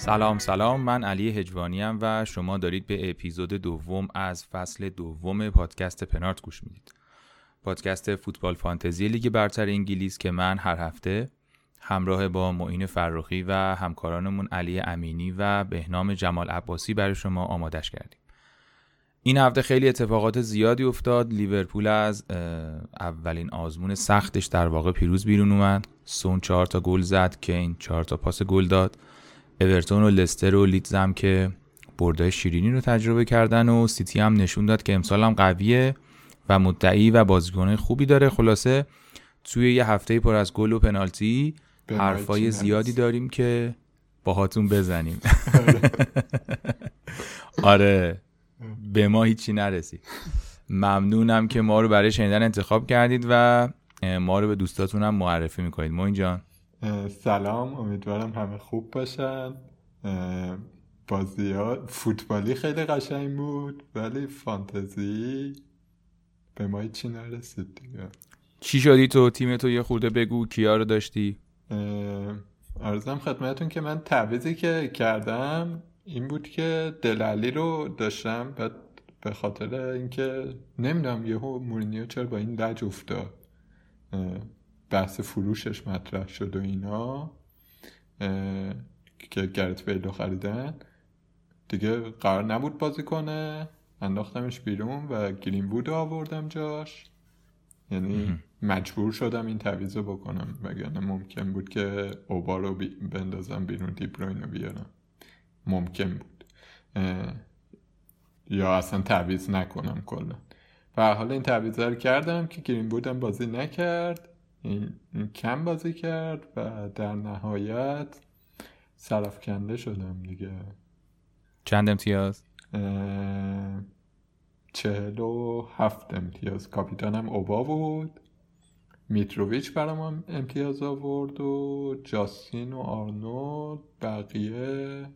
سلام سلام. من علی هجوانی و شما دارید به اپیزود دوم از فصل دوم پادکست پنارت گوش می‌دید. پادکست فوتبال فانتزی لیگ برتر انگلیس که من هر هفته همراه با معین فرخی و همکارانمون علی امینی و بهنام جمال عباسی برای شما آمادش کردیم. این هفته خیلی اتفاقات زیادی افتاد. لیورپول از اولین آزمون سختش در واقع پیروز بیرون اومد. سون چهار تا گل زد کین چهار تا پاس گل داد. اورتون و لستر و لیدز هم که بردای شیرینی رو تجربه کردن و سیتی هم نشون داد که امسال هم قویه و مدعی و بازیکن خوبی داره. خلاصه توی یه هفته پر از گل و پنالتی حرفای زیادی داریم که باهاتون بزنیم. آره به ما هیچی نرسید ممنونم که ما رو برای شنیدن انتخاب کردید و ما رو به دوستاتون هم معرفی می‌کنید. ما اینجا سلام امیدوارم همه خوب باشن. بازی ها فوتبالی خیلی قشنگ بود ولی فانتزی به ما هیچی نرسید دیگه. چی شدی تو؟ تیم تو یه خورده بگو کیا رو داشتی؟ ارزم خدمتون که من تعویزی که کردم این بود که دلالی رو داشتم بعد به خاطر اینکه نمی‌دونم یهو مورینیو چرا با این لج افتاد. بحث فروشش مطرح شد و اینا که گرت بیلو خریدن. دیگه قرار نبود بازی کنه. انداختمش بیرون و گرین بود آوردم جاش. یعنی مجبور شدم این تعویض رو بکنم. وگرنه ممکن بود که اوبا رو بندازم بیرون دیبروین رو بیارم. ممکن بود. یا اصلا تعویض نکنم کلا. و حالا این تعویض رو کردم که گرین بودم بازی نکرد. این, کم بازی کرد و در نهایت سرفکنده شدم دیگه. چند امتیاز؟ چهل و هفت امتیاز. کاپیتانم اوبا بود. میتروویچ برام امتیاز آورد و جاستین و آرنولد بقیه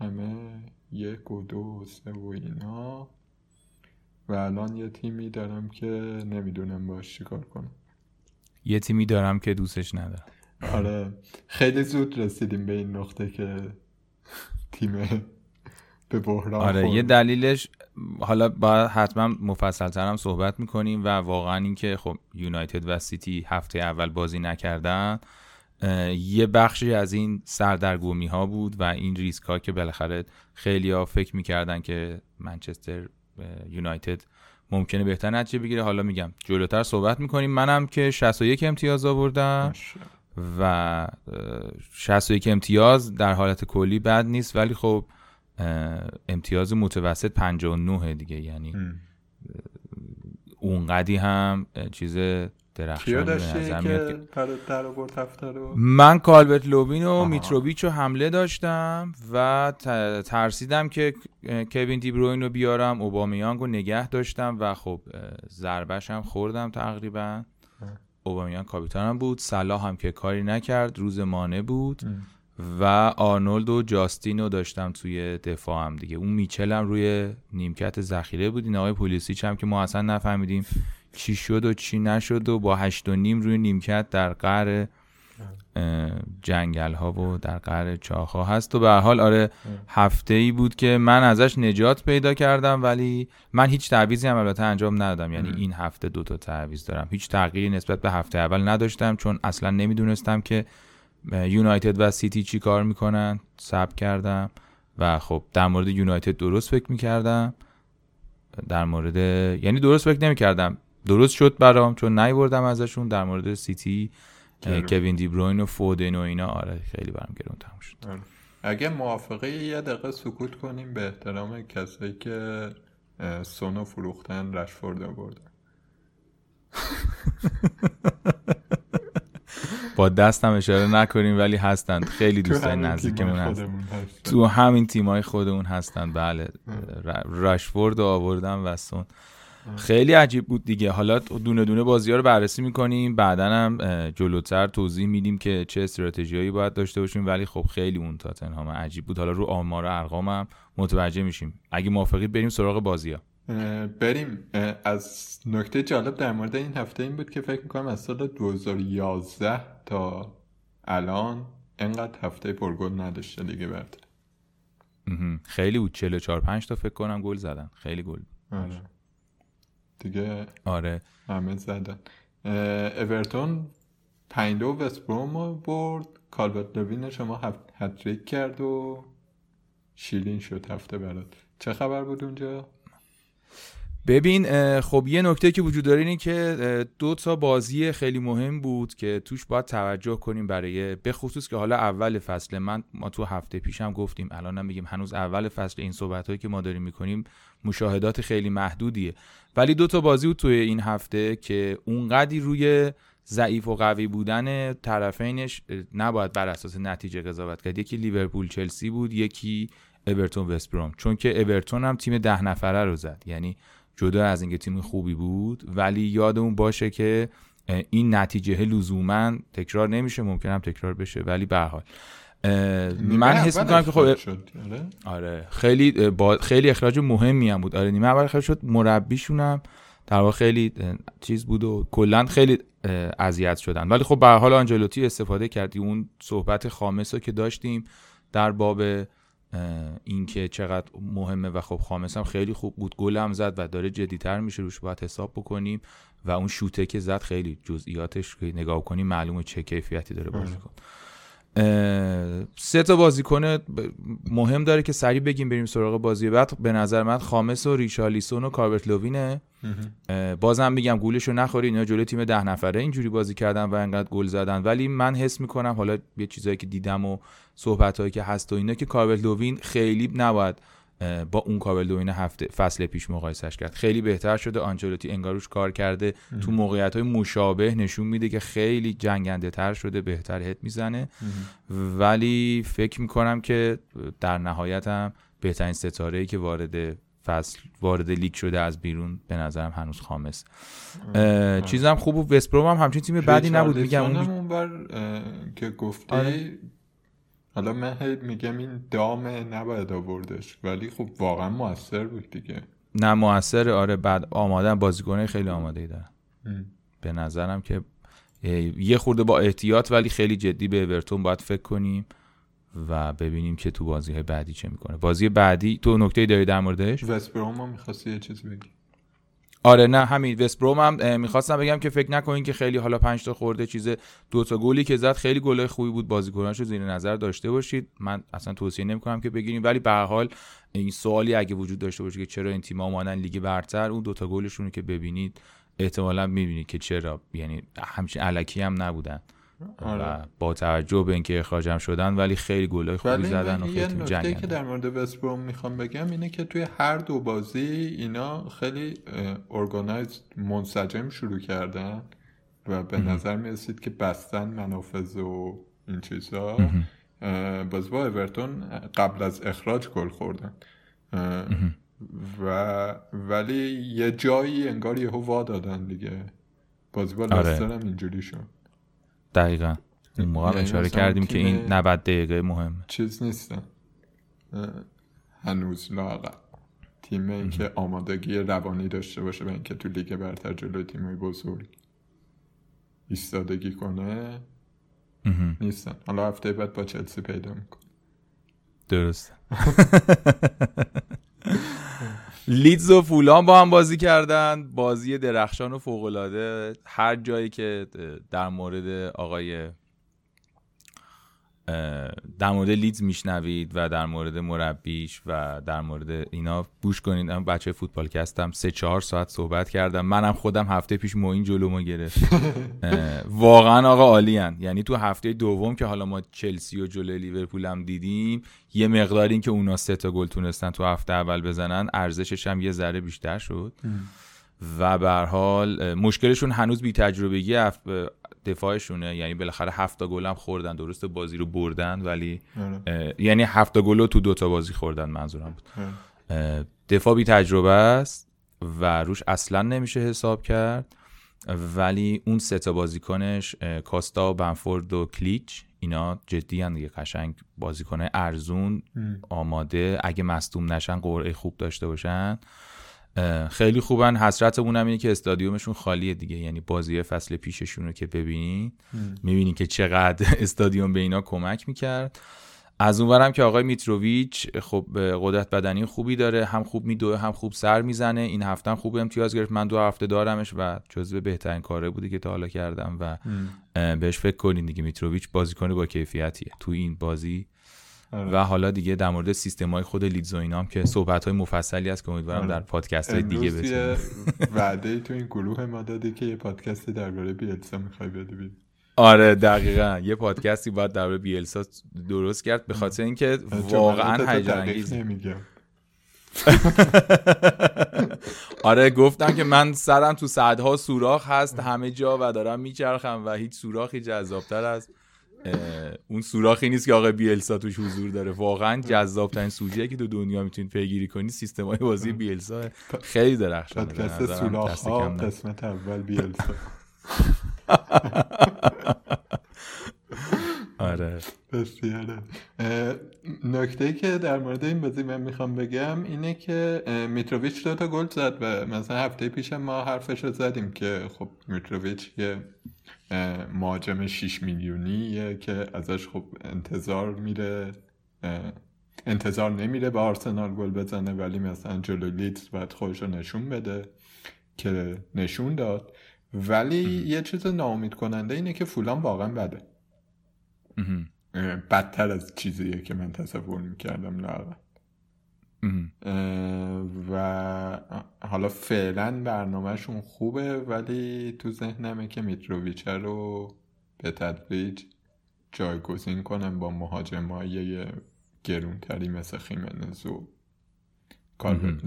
همه یک و دو و سه و اینا. و الان یه تیمی دارم که نمی‌دونم باش چیکار کنم. یه تیمی دارم که دوستش ندارم. آره خیلی زود رسیدیم به این نقطه که تیم به بحران آره یه دلیلش حالا با حتما مفصل ترم صحبت می‌کنیم و واقعا اینکه خب یونایتد و سیتی هفته اول بازی نکردن یه بخشی از این سردرگمی ها بود و این ریسک ها که بالاخره خیلی ها فکر می‌کردن که منچستر یونایتد ممکنه بهتر نتیجه بگیره. حالا میگم جلوتر صحبت می‌کنیم. منم که 61 امتیاز آوردم و 61 امتیاز در حالت کلی بد نیست. ولی خب امتیاز متوسط 59 دیگه. یعنی اونقدی هم چیز درخشان که من کالبرت لوبین و میتروویچ رو حمله داشتم و ترسیدم که کوین دیبروین رو بیارم اوبامیانگ رو نگه داشتم و خب ضربش هم خوردم تقریبا. اوبامیانگ کاپیتانم بود صلاح هم که کاری نکرد روز مانه بود و آرنولد و جاستین رو داشتم توی دفاع هم دیگه. اون میچل هم روی نیمکت ذخیره بود. این آقای پولیسیچ هم که ما اصلا نفهمیدیم چی شد و چی نشد و با هشت و نیم روی نیمکت در قر جنگل ها و در قر چاخ ها هست. و به حال آره هفته ای بود که من ازش نجات پیدا کردم ولی من هیچ تعویزی هم البته انجام ندادم. یعنی این هفته دو تا تعویض دارم. هیچ تغییری نسبت به هفته اول نداشتم چون اصلا نمی‌دونستم که یونایتد و سیتی چی کار می‌کنن. سب کردم و خب در مورد یونایتد درست فکر می‌کردم. در مورد یعنی درست فکر نمی‌کردم. درست شد برام چون نیوردم ازشون در مورد سیتی کوین دیبروین و فودن و اینا. آره خیلی برام گرون تموم شد. آره. اگه موافقه یه دقیقه سکوت کنیم به احترام کسایی که سونو فروختن رشفورد آوردن. با دستم اشاره نکنیم ولی هستند خیلی دوستای نزدیکمون هست تو همین تیمای خودمون هستند بله. رشفورد آوردم و سون خیلی عجیب بود دیگه. حالا دونه دونه بازی ها رو بررسی می‌کنیم. بعدا هم جلوتر توضیح میدیم که چه استراتژیایی باید داشته باشیم. ولی خب خیلی اون تاتنهام عجیب بود. حالا رو آمار و ارقام هم متوجه میشیم. اگه موافقی بریم سراغ بازی ها بریم. از نکته جالب در مورد این هفته این بود که فکر می‌کنم از سال 2011 تا الان انقدر هفته پرگل نداشته دیگه برده خیلی بود. 44 5 تا فکر کنم گل زدن. خیلی گل آره. دیگه آره. همه زدن. اورتون پنج دو وستبروم برد. کالبرت لوین شما هتریک کرد و شیلین شد هفته برات. چه خبر بود اونجا؟ ببین خب یه نکته که وجود داره اینه که دو تا بازی خیلی مهم بود که توش باید توجه کنیم برای به خصوص که حالا اول فصل من ما تو هفته پیشم گفتیم الان میگیم هنوز اول فصل این صحبت هایی که ما داریم می‌کنیم مشاهدات خیلی محدودیه. ولی دو تا بازی بود توی این هفته که اونقدی روی ضعیف و قوی بودن طرفینش نباید بر اساس نتیجه قضاوت کرد. یکی لیورپول چلسی بود یکی اورتون وستبروم چون که اورتون هم تیم ده نفره رو زد. یعنی جدا از اینکه تیم خوبی بود ولی یادمون باشه که این نتیجه لزوما تکرار نمیشه ممکنم تکرار بشه ولی به حال. من حس می‌کنم که خب آره. آره خیلی با خیلی اخراج مهمی هم بود. آره نیمه اول اخراج شد مربیشونم در واقع خیلی چیز بود و کلا خیلی اذیت شدن. ولی خب به حال آنجلوتی استفاده کردی. اون صحبت خامس رو که داشتیم در باب اینکه چقدر مهمه و خب خامس هم خیلی خوب بود. گل هم زد و داره جدیتر میشه. روش باید حساب بکنیم. و اون شوته که زد خیلی جزئیاتش که نگاه کنیم. معلومه چه کیفیتی داره بازی کن سه تا بازیکن مهم داره که سریع بگیم بریم سراغ بازی بعد. به نظر من خامس و ریشالیسون و کاربرت لوینه بازم میگم گولش رو نخوری اینا جلوی تیم ده نفره اینجوری بازی کردن و انقدر گل زدن. ولی من حس می‌کنم حالا یه چیزایی که دیدم و صحبت که هست و اینا که لوین خیلی نباید با اون کابل هفته فصل پیش مقایسش کرد. خیلی بهتر شده آنچلوتی انگاروش کار کرده تو موقعیت های مشابه نشون میده که خیلی جنگنده تر شده بهتر هت می‌زنه. ولی فکر می‌کنم که در نهایت هم بهترین ستاره ای که وارد فصل وارد لیگ شده از بیرون به نظرم هنوز خامس. چیزم خوب بود. وستبروم هم همچین تیم بعدی نبود میگم اون بر که گفته آره. حالا من میگم این دام نباید آوردش ولی خب واقعا موثر بود دیگه. نه موثر آره بعد آماده بازیکنه خیلی آماده ای دارن به نظرم که یه خورده با احتیاط ولی خیلی جدی به اورتون باید فکر کنیم و ببینیم که تو بازی بعدی چه می‌کنه. بازی بعدی تو نکته داری در موردش؟ وستبروم هم می‌خواستی یه چیزی بگی؟ آره نه همین وستبروم هم می‌خواستم بگم که فکر نکنین که خیلی حالا پنج تا خورده چیز دو تا گلی که زد خیلی گل خوبی بود بازیکناشو زیر نظر داشته باشید. من اصلا توصیه نمی‌کنم که بگیریم ولی به حال این سوالی اگه وجود داشته باشه که چرا این تیم‌ها اومدن لیگ برتر اون دو تا گلشون که ببینید احتمالا می‌بینید که چرا یعنی همچین علکی هم نبودن. آره. و با توجه به اینکه اخراجم شدن ولی خیلی گلای خوبی زدن و خیلی یه که در مورد وستبروم می‌خوام بگم اینه که توی هر دو بازی اینا خیلی ارگانایز منسجم شروع کردن و به نظر می‌رسید که بستن منافذ و این چیزها باز با اورتون قبل از اخراج گل خوردن. و ولی یه جایی انگار یهو وا دادن دیگه. بازی با آره. لستر هم اینجوری شد. دقیقا. این موقع یعنی اشاره کردیم که این 90 دقیقه مهم چیز نیستن هنوز لاغر. تیم این که آمادگی روانی داشته باشه به اینکه تو لیگ برتر جلوی تیمای بزرگ ایستادگی کنه نیستن. حالا هفته بعد با چلسی پیدا میکن درست لیدز و فولان با هم بازی کردن. بازی درخشان و فوقالعاده. هر جایی که در مورد آقای در مورد لیدز میشنوید و در مورد مربیش و در مورد اینا بوش کنید. من بچه فوتبال کستم سه چهار ساعت صحبت کردم. منم خودم هفته پیش موین جلومو گرفت. واقعا آقا عالیان یعنی تو هفته دوم که حالا ما چلسی و جلوی لیورپول هم دیدیم یه مقدار این که اونا سه تا گل تونستن تو هفته اول بزنن ارزشش هم یه ذره بیشتر شد. و به حال مشکلشون هنوز بی تجربگی دفاعشونه. یعنی بالاخره هفت گل هم خوردن. درست بازی رو بردن ولی آره. یعنی هفت گل تو دوتا بازی خوردن منظورم بود. آره. دفاع بی تجربه است و روش اصلا نمیشه حساب کرد. ولی اون سه تا بازیکنش کاستا و بنفورد و کلیچ اینا جدی هم دیگه. قشنگ بازیکن ارزون آماده. اگه مصدوم نشن قرعه خوب داشته باشن. خیلی خوبن. حسرتمون هم اینه که استادیومشون خالیه دیگه. یعنی بازی فصل پیششون رو که ببینین می‌بینین که چقدر استادیوم به اینا کمک می‌کرد. از اونورم که آقای میتروویچ خب قدرت بدنی خوبی داره. هم خوب میدوه هم خوب سر می‌زنه. این هفته هم خوب امتیاز گرفت. من دو هفته دارمش و جزو بهترین کاره بوده که تا حالا کردم و بهش فکر کنین دیگه. میتروویچ بازیکن با کیفیتیه. تو این بازی آره. و حالا دیگه در مورد سیستم های خود لیدز و اینام که صحبت های مفصلی هست که امیدوارم آره. در پادکست های دیگه بتونیم. وعده تو این گروه ما دادی که یه پادکست درباره بیلسا می‌خوای بدی آره دقیقا. یه پادکستی باید در بیلسا درست کرد به خاطر اینکه واقعا هیجان انگیز آره گفتم که من سرم تو صدها سوراخ هست همه جا و دارم میچرخم و هیچ سوراخی جذابتر از اون سوراخی نیست که آقای بیلسا توش حضور داره. واقعا جذاب ترین سوژه که تو دنیا می‌تونید پیگیری کنی سیستم های بازی بیلسا خیلی درخشانه. پادکست سوراخ ها قسمت اول بیلسا. آره. بسیاره. نکته که در مورد این بازی من می‌خوام بگم اینه که میتروویچ دو تا گل زد و مثلا هفته پیش ما حرفش رو زدیم که خب میتروویچ یه مهاجم 6 میلیونیه که ازش خب انتظار میره انتظار نمیره به آرسنال گل بزنه ولی مثلا جلو لیدز باید خودش رو نشون بده که نشون داد. ولی یه چیز ناامید کننده اینه که فولان واقعا بده. بدتر از چیزیه که من تصور می‌کردم لاغت و حالا فعلا برنامهشون خوبه ولی تو ذهنمه که میتروویچه رو به تدریج جایگزین کنم با مهاجمای گرونتری مثل خیمنز و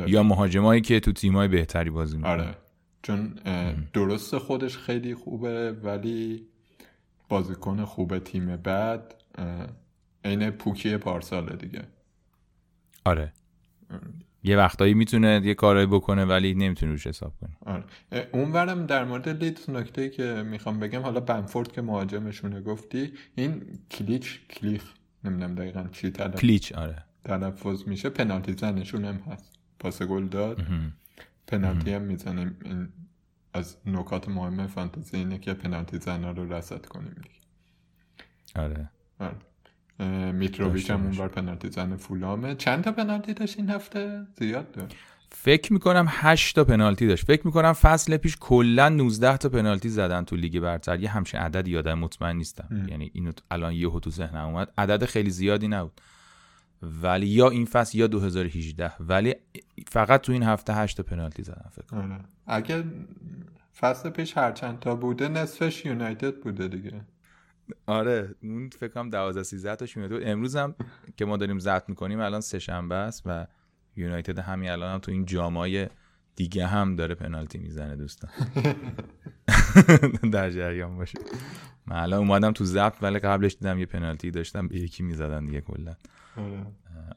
یا مهاجمایی که تو تیمای بهتری بازی می‌کنن. آره. چون درست خودش خیلی خوبه ولی بازیکن خوب تیم بعد عین پوکی پارساله دیگه. آره. یه وقتایی می‌تونه یه کارایی بکنه ولی نمی‌تونه روش حساب کنه آره. اونورم در مورد لیدز نکته که می‌خوام بگم حالا بنفورد که مهاجمشونه گفتی این کلیچ کلیخ نمی‌دونم دقیقا چی تلفظ کلیچ آره. تلفظ میشه. پنالتی زنشون هم هست. پاس گل داد. پنالتی هم می‌زنه. از نکات مهم فانتزی اینه که پنالتی زن رو رسد کنیم دیگه. آره, آره. میتروویچ هم اونور پنالتی زن فولامه. چند تا پنالتی داشت این هفته؟ زیاد داشت فکر می‌کنم 8 تا پنالتی داشت. فکر می‌کنم فصل پیش کلا 19 تا پنالتی زدن تو لیگ برتر. یه همچین عدد یادم مطمئن نیستم. یعنی اینو الان یهو تو ذهنم اومد. عدد خیلی زیادی نبود. ولی یا این فصل یا 2018 ولی فقط تو این هفته 8 تا پنالتی زدن فکر کنم. آره. اگه فصل پیش هر چند تا بوده نصفش یونایتد بوده دیگه. آره اون فکر کنم 12 13 تاش میاد امروز هم که ما داریم ضبط می‌کنیم الان سه شنبه است و یونایتد همین الان هم تو این جامای دیگه هم داره پنالتی می‌زنه دوستان. در جریان باشه. من الان اومدم تو ضبط ولی قبلش دیدم یه پنالتی داشتم به یکی می‌زدن دیگه کلا. آره.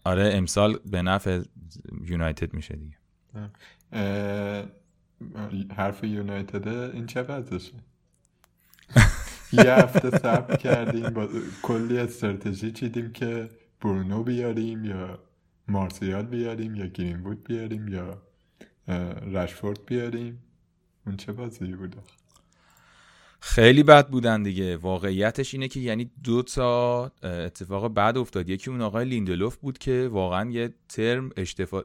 آره امسال به نفع یونایتد میشه دیگه. حرف یونایتد این چه وضعشه؟ یه هفته صبر کردیم با کلی استراتژی چیدیم که برونو بیاریم یا مارسیال بیاریم یا گرینوود بیاریم یا رشفورد بیاریم. اون چه بازی بود؟ خیلی بد بودن دیگه. واقعیتش اینه که یعنی دو تا اتفاق بد افتاد. یکی اون آقای لیندلوف بود که واقعا یه ترم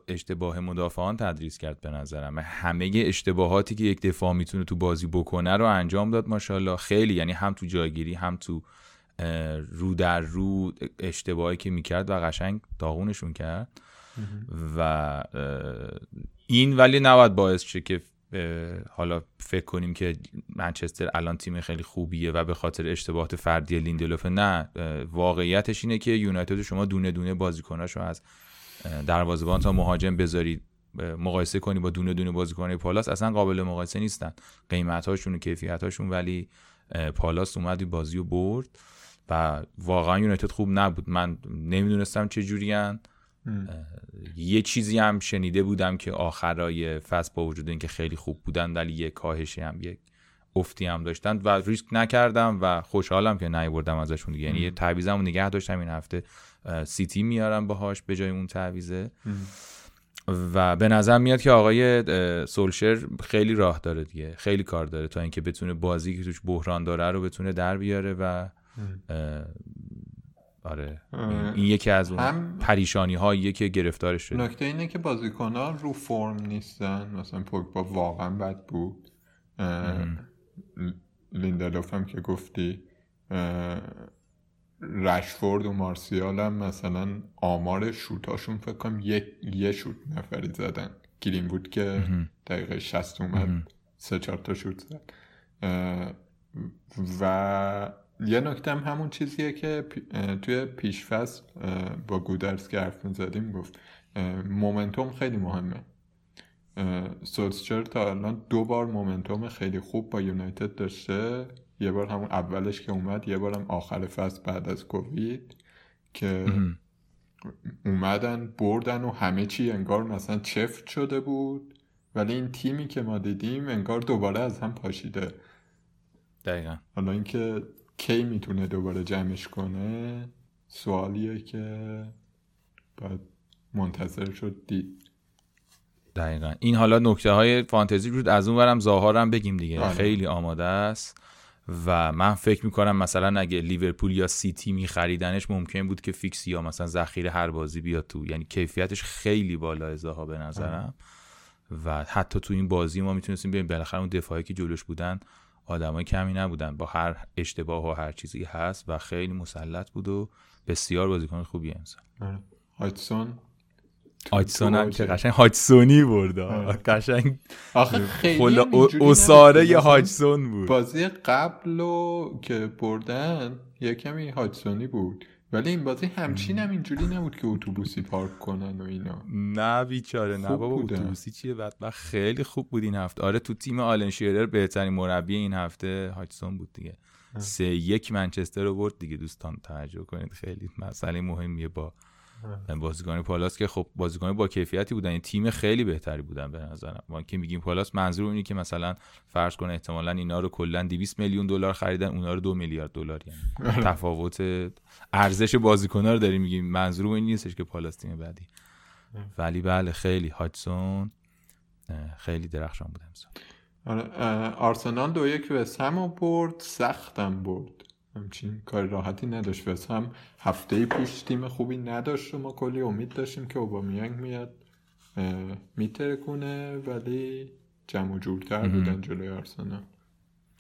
اشتباه مدافعان تدریس کرد به نظرم. همه اشتباهاتی که یک دفاع می‌تونه تو بازی بکنه رو انجام داد ماشاءالله. خیلی یعنی هم تو جایگیری هم تو رو در رو اشتباهی که می‌کرد و قشنگ داغونشون کرد. و این ولی نباید باعث شه که حالا فکر کنیم که منچستر الان تیم خیلی خوبیه و به خاطر اشتباهات فردی لیندلوف نه واقعیتش اینه که یونایتد شما دونه دونه بازیکناشو از دروازه‌بان تا مهاجم بذارید. مقایسه کنی با دونه دونه بازیکنای پالاس اصلا قابل مقایسه نیستن. قیمتاشون و کیفیتاشون ولی پالاس اومد بازی و برد و واقعا یونایتد خوب نبود. من نمی‌دونستم چه جوریان. یه چیزی هم شنیده بودم که آخرای فصل با وجود اینکه خیلی خوب بودن ولی یه کاهشی هم یک افتی هم داشتن و ریسک نکردم و خوشحالم که نیوردم ازشون دیگه. یعنی یه تعویضمو نگه داشتم این هفته. سیتی میارم باهاش به جای اون تعویزه و به نظر میاد که آقای سولشر خیلی راه داره دیگه. خیلی کار داره تا اینکه بتونه بازی که توش بحران داره رو بتونه در بیاره و آره. این یکی از اون هم... پریشانی هایی که گرفتارش شده نکته اینه که بازیکن ها رو فرم نیستن. مثلا پوگبا واقعا بد بود. لیندلوف هم که گفتی رشفورد و مارسیال هم مثلا آمار شوتاشون فکر کنم یه, یه شوت نفری زدن. گرین بود که دقیقه شست اومد سه چهار تا شوت زد. و یه نکته هم همون چیزیه که توی پیشفصل با گودرس که حرف می‌زدیم گفت مومنتوم خیلی مهمه. سولسچر تا الان دو بار مومنتوم خیلی خوب با یونایتد داشته. یه بار همون اولش که اومد یه بارم آخر فصل بعد از کووید که اومدن بردن و همه چی انگار مثلا چفت شده بود. ولی این تیمی که ما دیدیم انگار دوباره از هم پاشیده. دقیقا. حالا اینکه کی می‌تونه دوباره جمعش کنه؟ سوالیه که باید منتظر شد دید. دقیقا. این حالا نکته های فانتزی بود از اون بریم زاها رم بگیم دیگه. آره. خیلی آماده است و من فکر می‌کنم مثلا اگه لیورپول یا سیتی میخریدنش ممکن بود که فیکس یا مثلا ذخیره هر بازی بیاد تو یعنی کیفیتش خیلی بالا زاها به نظرم. و حتی تو این بازی ما می‌تونستیم ببینیم بالاخره اون دفاعی که جلوش بودن آدمای کمی نبودن. با هر اشتباه و هر چیزی هست و خیلی مسلط بود و بسیار بازیکن خوبی امسال. آره. هایتسون هایتسون هم که قشنگ هایتسونی برد. آره. قشنگ. آخه خیلی اساره ی هایتسون بود. بازی قبل که بردن یه کمی هایتسونی بود. ولی این بازی همچین هم اینجوری نبود که اتوبوسی پارک کنن و اینا. نه بیچاره نه بابا اتوبوسی چیه؟ بعد خیلی خوب بود این هفته. آره تو تیم آلن شیرر بهترین مربی این هفته هایتسون بود دیگه. سه یک منچستر رو برد دیگه. دوستان توجه کنید. خیلی مسئله مهمیه با بازیکن پالاس که خب بازیکن با کیفیتی بودن این تیم خیلی بهتری بودن به نظرم. ما که میگیم پالاس منظور اینه که مثلا فرض کنه احتمالا اینا رو کلا 200 میلیون دلار خریدن اونا رو دو میلیارد دلار یعنی آره. تفاوت ارزش بازیکن‌ها رو داریم میگیم. منظور این نیستش که پالاس تیم بعدی. ولی بله خیلی. هاتسون خیلی درخشان بود امسال آره آرسنال دو یک به سم برد سختم برد. همچین کار راحتی نداشت. و هم هفته پیش تیم خوبی نداشت و ما کلی امید داشتیم که اوبامیانگ میاد میتره کنه ولی جمع و جورتر بودن جلوی آرسنال.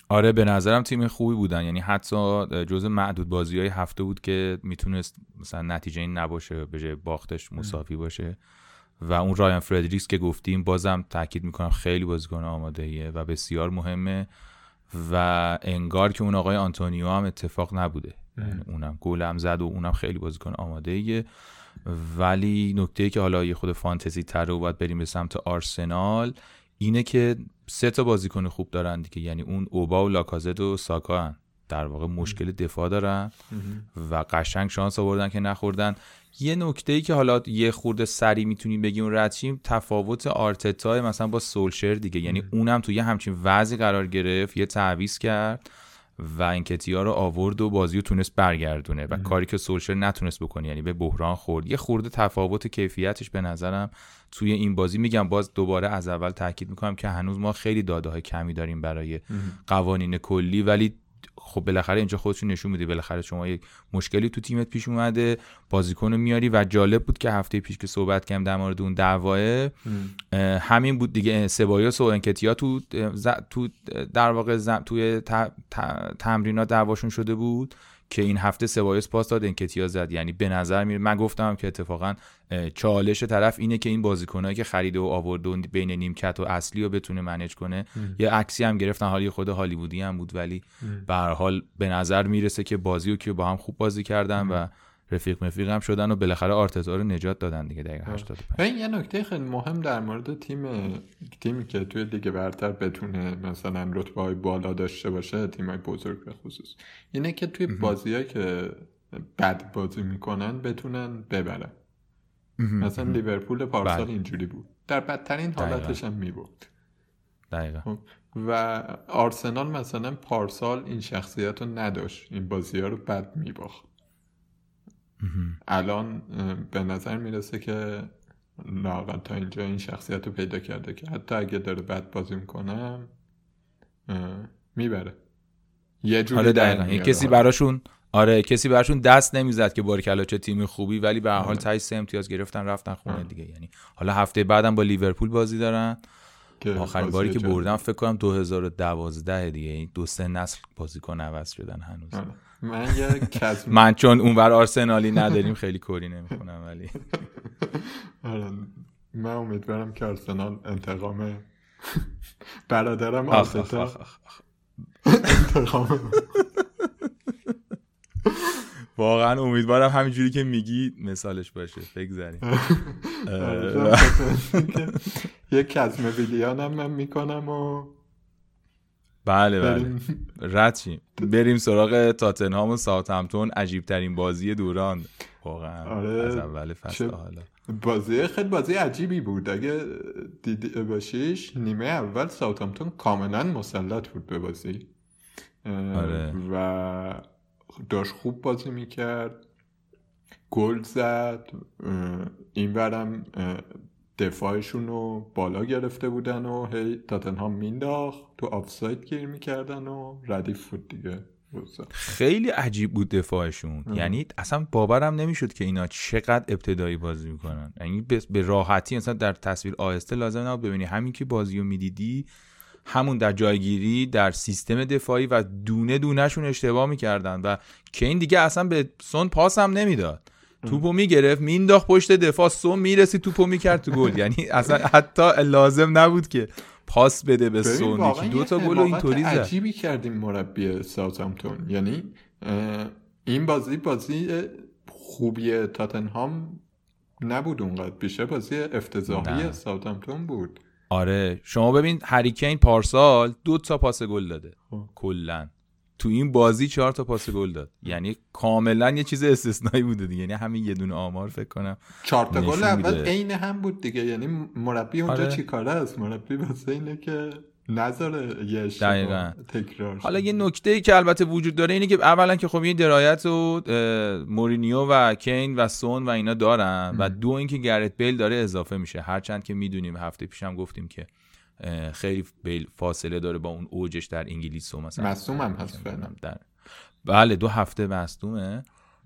آره به نظرم تیم خوبی بودن. یعنی حتی جز معدود بازی های هفته بود که می‌تونست مثلا نتیجه این نباشه به جای باختش مساوی باشه. و اون رایان فردریکس که گفتیم بازم تاکید می‌کنم خیلی بازیکن آماده ایه و بسیار مهمه. و انگار که اون آقای آنتونیو هم اتفاق نبوده. یعنی اونم گل هم زد و اونم خیلی بازیکن آماده ایه ولی نکته که حالا یه خود فانتزی تر و باید بریم به سمت آرسنال اینه که سه تا بازیکن خوب دارن دیگه. یعنی اون اوبا و لاکازت و ساکا هن. در واقع مشکل دفاع دارن و قشنگ شانس آوردن که نخوردن. یه نکته ای که حالا یه خورده سری می‌تونیم بگیم ردشیم تفاوت آرتتا مثلا با سولشر دیگه. یعنی اونم تو یه همچین وضعی قرار گرفت یه تعویض کرد و انکتیا رو آورد و بازی رو تونست برگردونه و کاری که سولشر نتونست بکنه یعنی به بحران خورد. یه خورده تفاوت کیفیتش به نظرم توی این بازی. میگم باز دوباره از اول تاکید می‌کنم که هنوز ما خیلی داده های کمی داریم برای قوانین کلی ولی خب بالاخره اینجا خودشون نشون میده بالاخره شما یک مشکلی تو تیمت پیش اومده بازیکن میاری و جالب بود که هفته پیش که صحبت کردم در مورد اون دعواه همین بود دیگه. سبایوس و انکتیا تو تو در واقع توی تمرینات دعواشون شده بود. که این هفته سبایوس پاس داد انکتیا زد. یعنی به نظر میره من گفتم که اتفاقا چالش طرف اینه که این بازیکنایی که خریده و آورده و بین نیمکت و اصلی رو بتونه منیج کنه یه عکسی هم گرفتن. حالی خود هالیوودی هم بود ولی به هر حال به نظر می‌رسه که بازی رو که با هم خوب بازی کردن و رفیق مفیق هم شدن و بالاخره آرتتا رو نجات دادن دیگه دقیقه 85 این یه نکته خیلی مهم در مورد تیم تیمی که توی لیگ برتر بتونه مثلا رتبه های بالا داشته باشه تیم های بزرگ به خصوص اینه که توی بازیایی که بد بازی می‌کنن بتونن ببرن. مثلا لیورپول پارسال بله. اینجوری بود. در بدترین حالتش هم میبود دقیقا. خب، و آرسنال مثلا پارسال این شخصیت رو نداشت. این بازی ها رو بد میباخت. الان به نظر می‌رسه که لاقل تا اینجا این شخصیت رو پیدا کرده که حتی اگه داره بد بازی می‌کنم می‌بره. یه جوری آره کسی براشون آره کسی برشون دست نمی‌زد که بارکلا چه تیم خوبی ولی به حال تای سه امتیاز گرفتن رفتن خونه دیگه. یعنی حالا هفته بعدم با لیورپول بازی دارن. آخرین باری که بردم فکر کنم 2012 دیگه. دو سه نسل بازیکن عوض شدن هنوز. من یه من چون اونور آرسنالی نداریم خیلی کری نمی‌کنم ولی. آره من امیدوارم که آرسنال انتقام برادرم آرتتا انتقام واقعا امیدوارم همینجوری که میگی مثالش باشه. بگذاریم یه کزم ویلیان هم من می‌کنم و بله بله. رد بریم سراغ تاتنهام و ساوثهمپتون. عجیب ترین بازی دوران. واقعا. آره. از اول فصل حالا. بازی خیلی بازی عجیبی بود. اگه دیده باشیش نیمه اول ساوثهمپتون کاملا مسلط بود به بازی. آره. و داشت خوب بازی می‌کرد. گل زد. این ورم دفاعشون رو بالا گرفته بودن و هی تاتنهام مینداخت تو آفساید گیر می‌کردن و ردیف بود دیگه خیلی عجیب بود دفاعشون. یعنی اصلا باورم نمی‌شد که اینا چقدر ابتدایی بازی می‌کنن. یعنی به راحتی مثلا در تصویر آهسته لازم نبود ببینی. همین که بازی رو می‌دیدی همون در جایگیری در سیستم دفاعی و دونه دونهشون اشتباه می‌کردن و کین دیگه اصلا به سون پاس هم نمی‌داد. توپو می‌گرفت مینداخت پشت دفاع سون می‌رسی توپو می‌کرد تو گل. یعنی اصلا حتی لازم نبود که پاس بده به سون دو تا گل اینطوری زد. عجیبی کردیم مربی ساوثهامپتون یعنی این بازی بازی خوبی تاتنهام نبود اونقدر. بیشتر بازی افتضاحی ساوثهامپتون بود. آره. شما ببین هریکین پارسال دو تا پاس گل داده. خب. کلا. تو این بازی چهار تا پاس گل داد. یعنی کاملا یه چیز استثنایی بوده دیگه. یعنی همین یه دونه آمار فکر کنم چهار تا گل اول عین هم بود دیگه. یعنی مربی اونجا آره. چیکاره است؟ مربی واسه اینه که نظر یه تکرار حالا یه نکته ای که البته وجود داره اینه که اولا که خب این درایت و مورینیو و کین و سون و اینا دارن و دو اینکه گرت بیل داره اضافه میشه. هرچند که می‌دونیم هفته پیشم گفتیم که خیلی فاصله داره با اون اوجش در انگلیس و مثلا مصوم هم هست در بله دو هفته مصدومه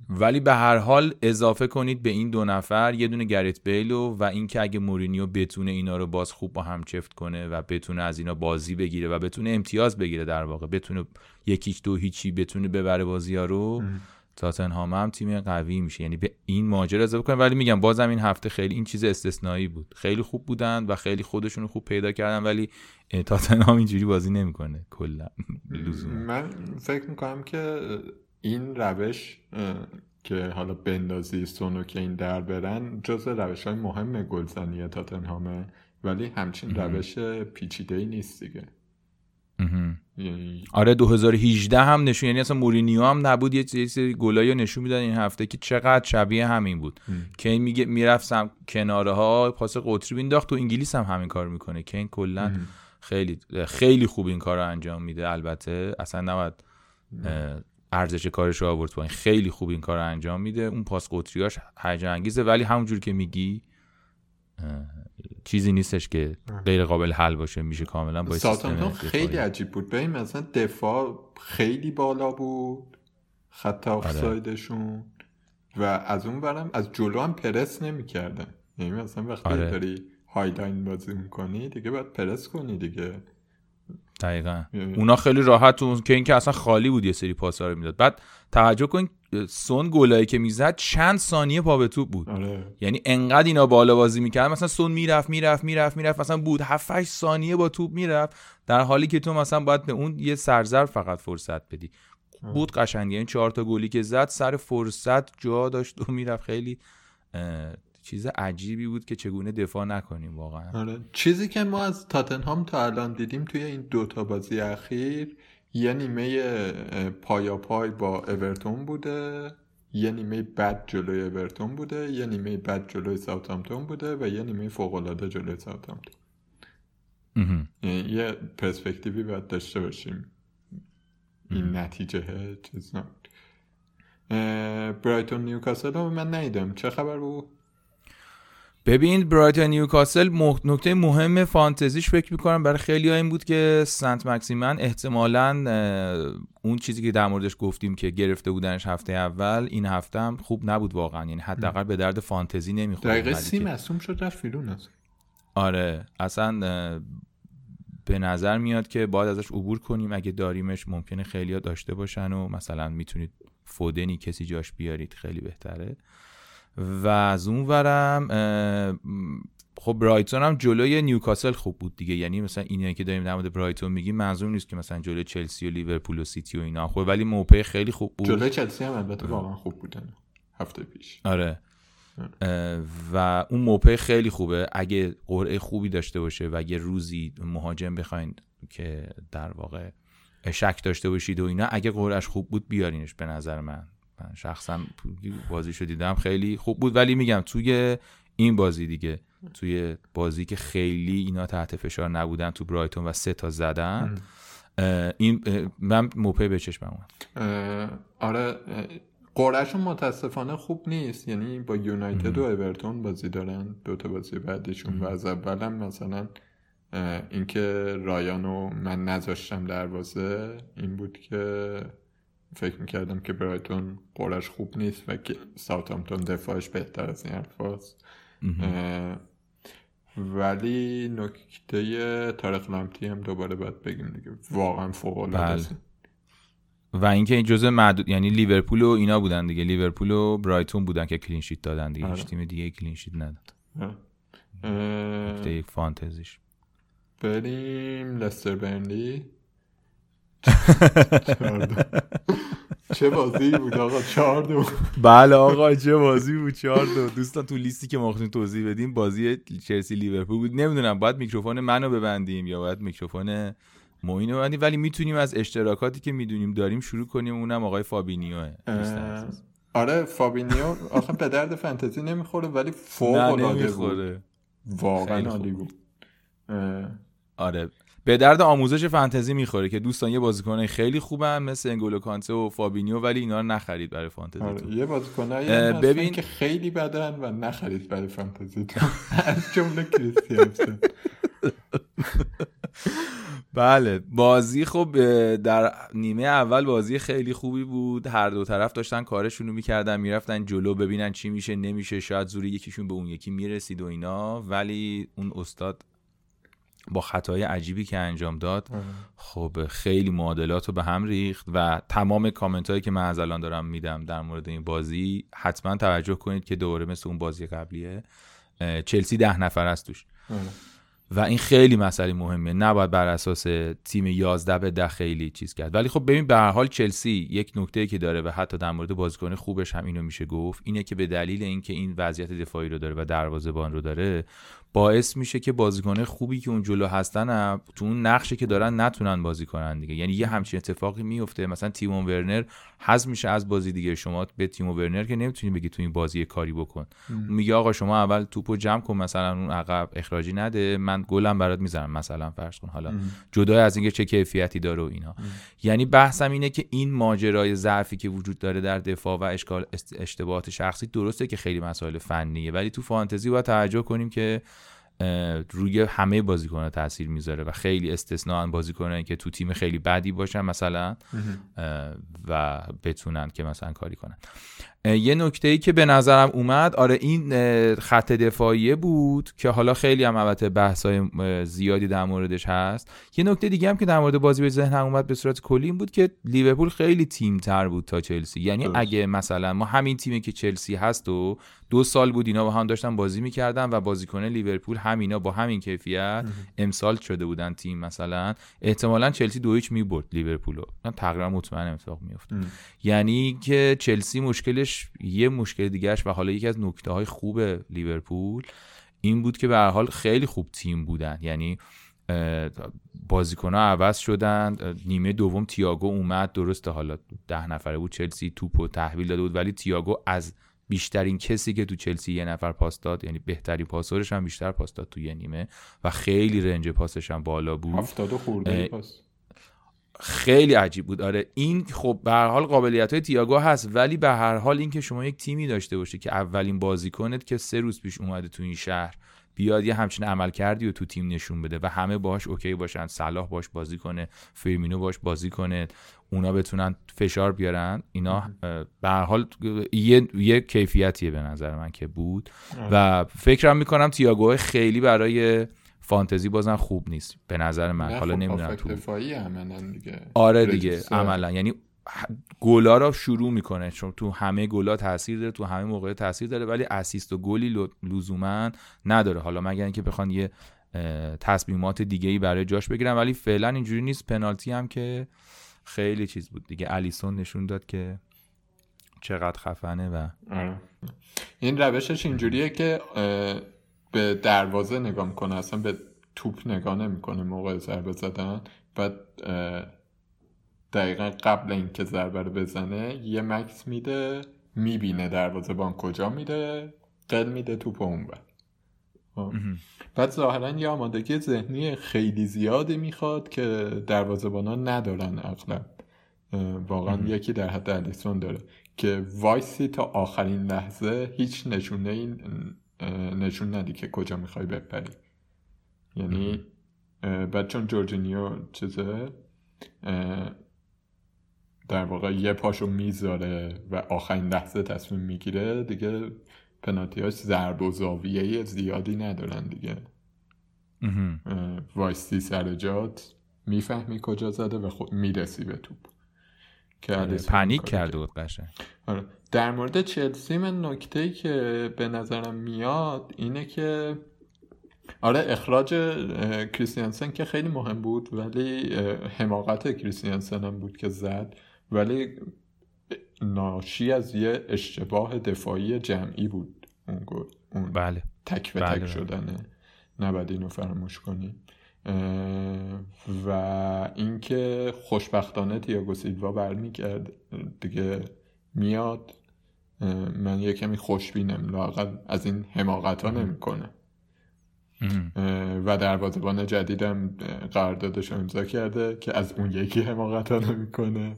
ولی به هر حال اضافه کنید به این دو نفر یه دونه گریت بیلو و اینکه اگه مورینیو بتونه اینا رو باز خوب با هم چفت کنه و بتونه از اینا بازی بگیره و بتونه امتیاز بگیره در واقع بتونه یکیچ دو هیچی بتونه ببره بازی ها رو تاتنهام هم تیم قوی میشه. یعنی به این ماجرا اضافه کنه ولی میگم بازم این هفته خیلی این چیز استثنایی بود. خیلی خوب بودن و خیلی خودشون خوب پیدا کردن ولی تاتنهام اینجوری بازی نمی‌کنه. کلا من فکر می‌کنم که این روش که حالا بندازی سونو که این در برن جز روش های مهم گلزنی تاتنهامه. ولی همچین روش پیچیده ای نیست دیگه. آره 2018 هم نشون یعنی اصلا مورینیو هم نبود یه سری گلایی نشون میدن این هفته که چقدر شبیه همین بود. کین میگه می‌رفتم کناره ها پاس قطری بینداخت تو انگلیس هم همین کار می‌کنه. کین کلا خیلی خیلی خوب این کار رو انجام میده. البته اصلا نباید ارزش کارش رو آورد پایین. خیلی خوب این کار رو انجام میده. اون پاس قطریاش هیجان انگیزه ولی همونجور که میگی چیزی نیستش که غیر قابل حل باشه میشه کاملا با خیلی عجیب بود. ببین مثلا دفاع خیلی بالا بود خط آره. آفسایدشون و از اون برم از جلو هم پرس نمی‌کردن. یعنی مثلا وقتی آره. داری high line بازی می‌کنی دیگه باید پرس کنی دیگه. دقیقا. اونا خیلی راحت اون که اینکه اصلا خالی بود یه سری پاسا رو می‌داد. بعد توجه کن سون گلایی که می‌زد چند ثانیه پا به توپ بود. آره. یعنی انقدر اینا بالا بازی می‌کرد مثلا سون می‌رفت می‌رفت می‌رفت می‌رفت. مثلا بود 7 8 ثانیه با توپ می‌رفت. در حالی که تو مثلا باید به اون یه سر سوزن فقط فرصت بدی. بود قشنگه این چهار تا گلی که زد سر فرصت جا داشت و می‌رفت. خیلی چیز عجیبی بود که چگونه دفاع نکنیم واقعا. آره. چیزی که ما از تاتنهام تا الان دیدیم توی این دوتا بازی اخیر یه نیمه پایاپای با اورتون بوده یه نیمه بد جلوی اورتون بوده یه نیمه بد جلوی ساوثهامپتون بوده و یه نیمه فوق العاده جلوی ساوثهامپتون یعنی یه پرسپکتیوی باید داشته باشیم. این نتیجه چیز نبود. برایتون نیوکاسل رو من ندیدم. چه خبر بود؟ ببین برایتون نیوکاسل نکته مهم فانتزیش فکر می‌کنم برای خیلی این بود که سنت مکسیمن احتمالا اون چیزی که در موردش گفتیم که گرفته بودنش هفته اول این هفته هم خوب نبود واقعا. یعنی حداقل به درد فانتزی نمی‌خورد. دقیقه سی مصوم شد رفت بیرون آره اصلا به نظر میاد که باید ازش عبور کنیم. اگه داریمش ممکنه خیلی داشته باشن و مثلا می‌تونید فودنی کسی جاش بیارید خیلی بهتره. و از اون ورم خب برایتون هم جلوی نیوکاسل خوب بود دیگه. یعنی مثلا اینایی که داریم در مورد برایتون میگیم منظور نیست که مثلا جلوی چلسی و لیورپول و سیتی و اینا خب ولی موپه خیلی خوب بود. جلوی چلسی هم البته واقعا خوب بودن. هفته پیش. آره. و اون موپه خیلی خوبه. اگه قرعه خوبی داشته باشه و اگه روزی مهاجم بخواین که در واقع شک داشته باشید و اینا اگه قرعش خوب بود بیارینش به نظر من. من شخصا بازی شو دیدم خیلی خوب بود. ولی میگم توی این بازی دیگه توی بازی که خیلی اینا تحت فشار نبودن تو برایتون و سه تا زدن این من موپه به چشمم آره قرعهشون متاسفانه خوب نیست. یعنی با یونایتد و اورتون بازی دارن دوتا بازی بعدشون و از اولم مثلا اینکه رایانو من نذاشتم دروازه این بود که فکر می‌کردم که برایتون قرش خوب نیست و که ساوتامتون دفاعش بهتر از این حرف ولی نکته تاریخ لامتی هم دوباره باید بگیم دیگه. واقعا فوق العاده بله. و اینکه این جزء معدود یعنی لیورپول و اینا بودن دیگه. لیورپول و برایتون بودن که کلین شیت دادن دیگه. هیچ آره. تیم دیگه کلین شیت نداد. یک فانتزیش. بریم لستر برنلی. چه بازی بود آقا؟ چهار دو. بله آقا چه بازی بود؟ چهار دو. دوستان تو لیستی که ما توضیح بدیم بازی چلسی لیورپول بود. نمی‌دونم باید میکروفون منو ببندیم یا باید میکروفون موین رو ببندیم ولی می‌تونیم از اشتراکاتی که می‌دونیم داریم شروع کنیم. اونم آقای فابینیوه آره فابینیو آخه به درد فانتزی نمی‌خوره ولی فوق العاده بود. واقعا عالی بود. آره. به درد آموزش فانتزی می‌خوره که دوستان یه بازیکن خیلی خوبن مثل انگولو کانته و فابینیو ولی اینا رو نخرید برای فانتزی آره. یه بازیکنایی ببین که خیلی بدن و نخرید برای فانتزی از جمله کریستیانسن. بله بازی خب در نیمه اول بازی خیلی خوبی بود. هر دو طرف داشتن کارشون رو می‌کردن می‌رفتن جلو ببینن چی میشه نمیشه شاید زوری یکیشون به اون یکی می‌رسید و اینا. ولی اون استاد با خطای عجیبی که انجام داد خب خیلی معادلات رو به هم ریخت و تمام کامنت هایی که من از الان دارم میدم در مورد این بازی حتما توجه کنید که دوره مثل اون بازی قبلیه چلسی ده نفر است توش. و این خیلی مسئله مهمه نباید بر اساس تیم 11 به ده خیلی چیز کرد. ولی خب ببین به هر حال چلسی یک نکته که داره و حتی در مورد بازیکن خوبش هم اینو میشه گفت اینه که به دلیل اینکه این وضعیت دفاعی رو داره و دروازه‌بان رو داره باعث میشه که بازیکن خوبی که اون جلو هستن تو اون نقشه که دارن نتونن بازی کنن دیگه. یعنی یه همچین اتفاقی میفته. مثلا تیمون ورنر حذف میشه از بازی دیگه. شما به تیمو ورنر که نمی‌تونی بگی تو این بازی کاری بکن. میگه آقا شما اول توپو جمع کن مثلا اون عقب اخراجی نده. من گلم برات می‌زنم مثلا فرض کن. حالا جدا از اینکه چه کیفیتی داره و اینا. یعنی بحثم اینه که این ماجرای ضعفی که وجود داره در دفاع و اشکال اشتباهات شخصی درسته که خیلی مسائل فنیه ولی تو فانتزی باید توجه کنیم که روی همه بازیکنان تاثیر می‌ذاره و خیلی استثنا بازیکنانی که تو تیم خیلی بدی باشن مثلا و بتونن که مثلا کاری کنن. یه نکته ای که به نظرم اومد آره این خط دفاعیه بود که حالا خیلی هم البته بحث های زیادی در موردش هست. یه نکته دیگه هم که در مورد بازی به ذهنم اومد به صورت کلی این بود که لیورپول خیلی تیم تر بود تا چلسی. یعنی اگه مثلا ما همین تیمی که چلسی هست و دو سال بود اینا با هم داشتن بازی می‌کردن و بازیکن لیورپول همینا با همین کیفیت امسال شده بودن تیم مثلا احتمالا چلسی دو هیچ می‌برد لیورپول رو من تقریبا مطمئن اتفاق میفته یعنی که چلسی مشکلش یه مشکل دیگهش و حالا یکی از نکته های خوب لیورپول این بود که به هر حال خیلی خوب تیم بودن. یعنی بازیکن ها عوض شدن. نیمه دوم تییاگو اومد. درسته حالا ده نفره بود. چلسی توپ و تحویل داده بود ولی تییاگو از بیشترین کسی که تو چلسی یه نفر پاس داد یعنی بهترین پاسورش هم بیشتر پاس داد تو یه نیمه و خیلی رنج پاسش هم بالا بود. هفتاد خورده پاس. خیلی عجیب بود. آره این خب به هر حال قابلیت های تییاگو هست ولی به هر حال اینکه شما یک تیمی داشته باشه که اولین بازیکنت که سه روز پیش اومده تو این شهر بیاد یه همچین عمل کردی و تو تیم نشون بده و همه باش اوکی باشن صلاح باش بازی کنه فرمینو باش بازی کنه اونا بتونن فشار بیارن اینا به هر حال یه, یه کیفیتیه به نظر من که بود. و فکرم می‌کنم تییاگو خیلی برای فانتزی بازم خوب نیست. به نظر من. حالا خب نمی‌دونم تو دیگه. آره دیگه. عملا. یعنی گلا رو شروع می‌کنه. چون تو همه گلا تاثیر داره تو همه موقع تاثیر داره ولی اسیست و گلی لزوما نداره. حالا مگر اینکه بخوان یه تصمیمات دیگه ای برای جاش بگیرن ولی فعلا اینجوری نیست. پنالتی هم که خیلی چیز بود. دیگه الیسون نشون داد که چقدر خفنه و آره. این روشش اینجوریه که به دروازه نگاه می‌کنه اصلا به توپ نگاه نمی‌کنه موقع ضربه زدن. اه، دقیقا قبل اینکه ضربه رو بزنه یه مکس میده می‌بینه دروازه بان کجا میده قل میده توپ اون بر بعد ظاهرا یه آمادگی ذهنی خیلی زیادی می‌خواد که دروازه‌بانا ندارن اغلب. واقعا یکی در حد الیسون داره. که وایسی تا آخرین لحظه هیچ نشونه این نشون ندی که کجا می‌خوای بپری. یعنی بعد چون جورجینیو چیزه در واقع یه پاشو می‌ذاره و آخرین لحظه تصمیم می‌گیره دیگه پنالتیاش ضرب و زاویه زیادی ندارن دیگه. وایستی سر جات می‌فهمی کجا زده و خود می‌رسی به توپ. که آره، پنیک کرده بود قشنگ. آره. در مورد چلسی من نکته ای که به نظرم میاد اینه که آره اخراج کریستیانسن که خیلی مهم بود ولی حماقت کریستیانسن هم بود که زد ولی ناشی از یه اشتباه دفاعی جمعی بود اون گل اون بله. تک به بله، تک بله. شدنه نباید اینو فراموش کنیم اه، و اینکه خوشبختانه تییاگو سیلوا برمیگرد دیگه میاد. من یه کمی خوشبینم لاقل از این حماقت ها نمی‌کنه. و دروازه‌بان جدیدم قراردادش رو امضا کرده که از اون یکی حماقت ها نمی‌کنه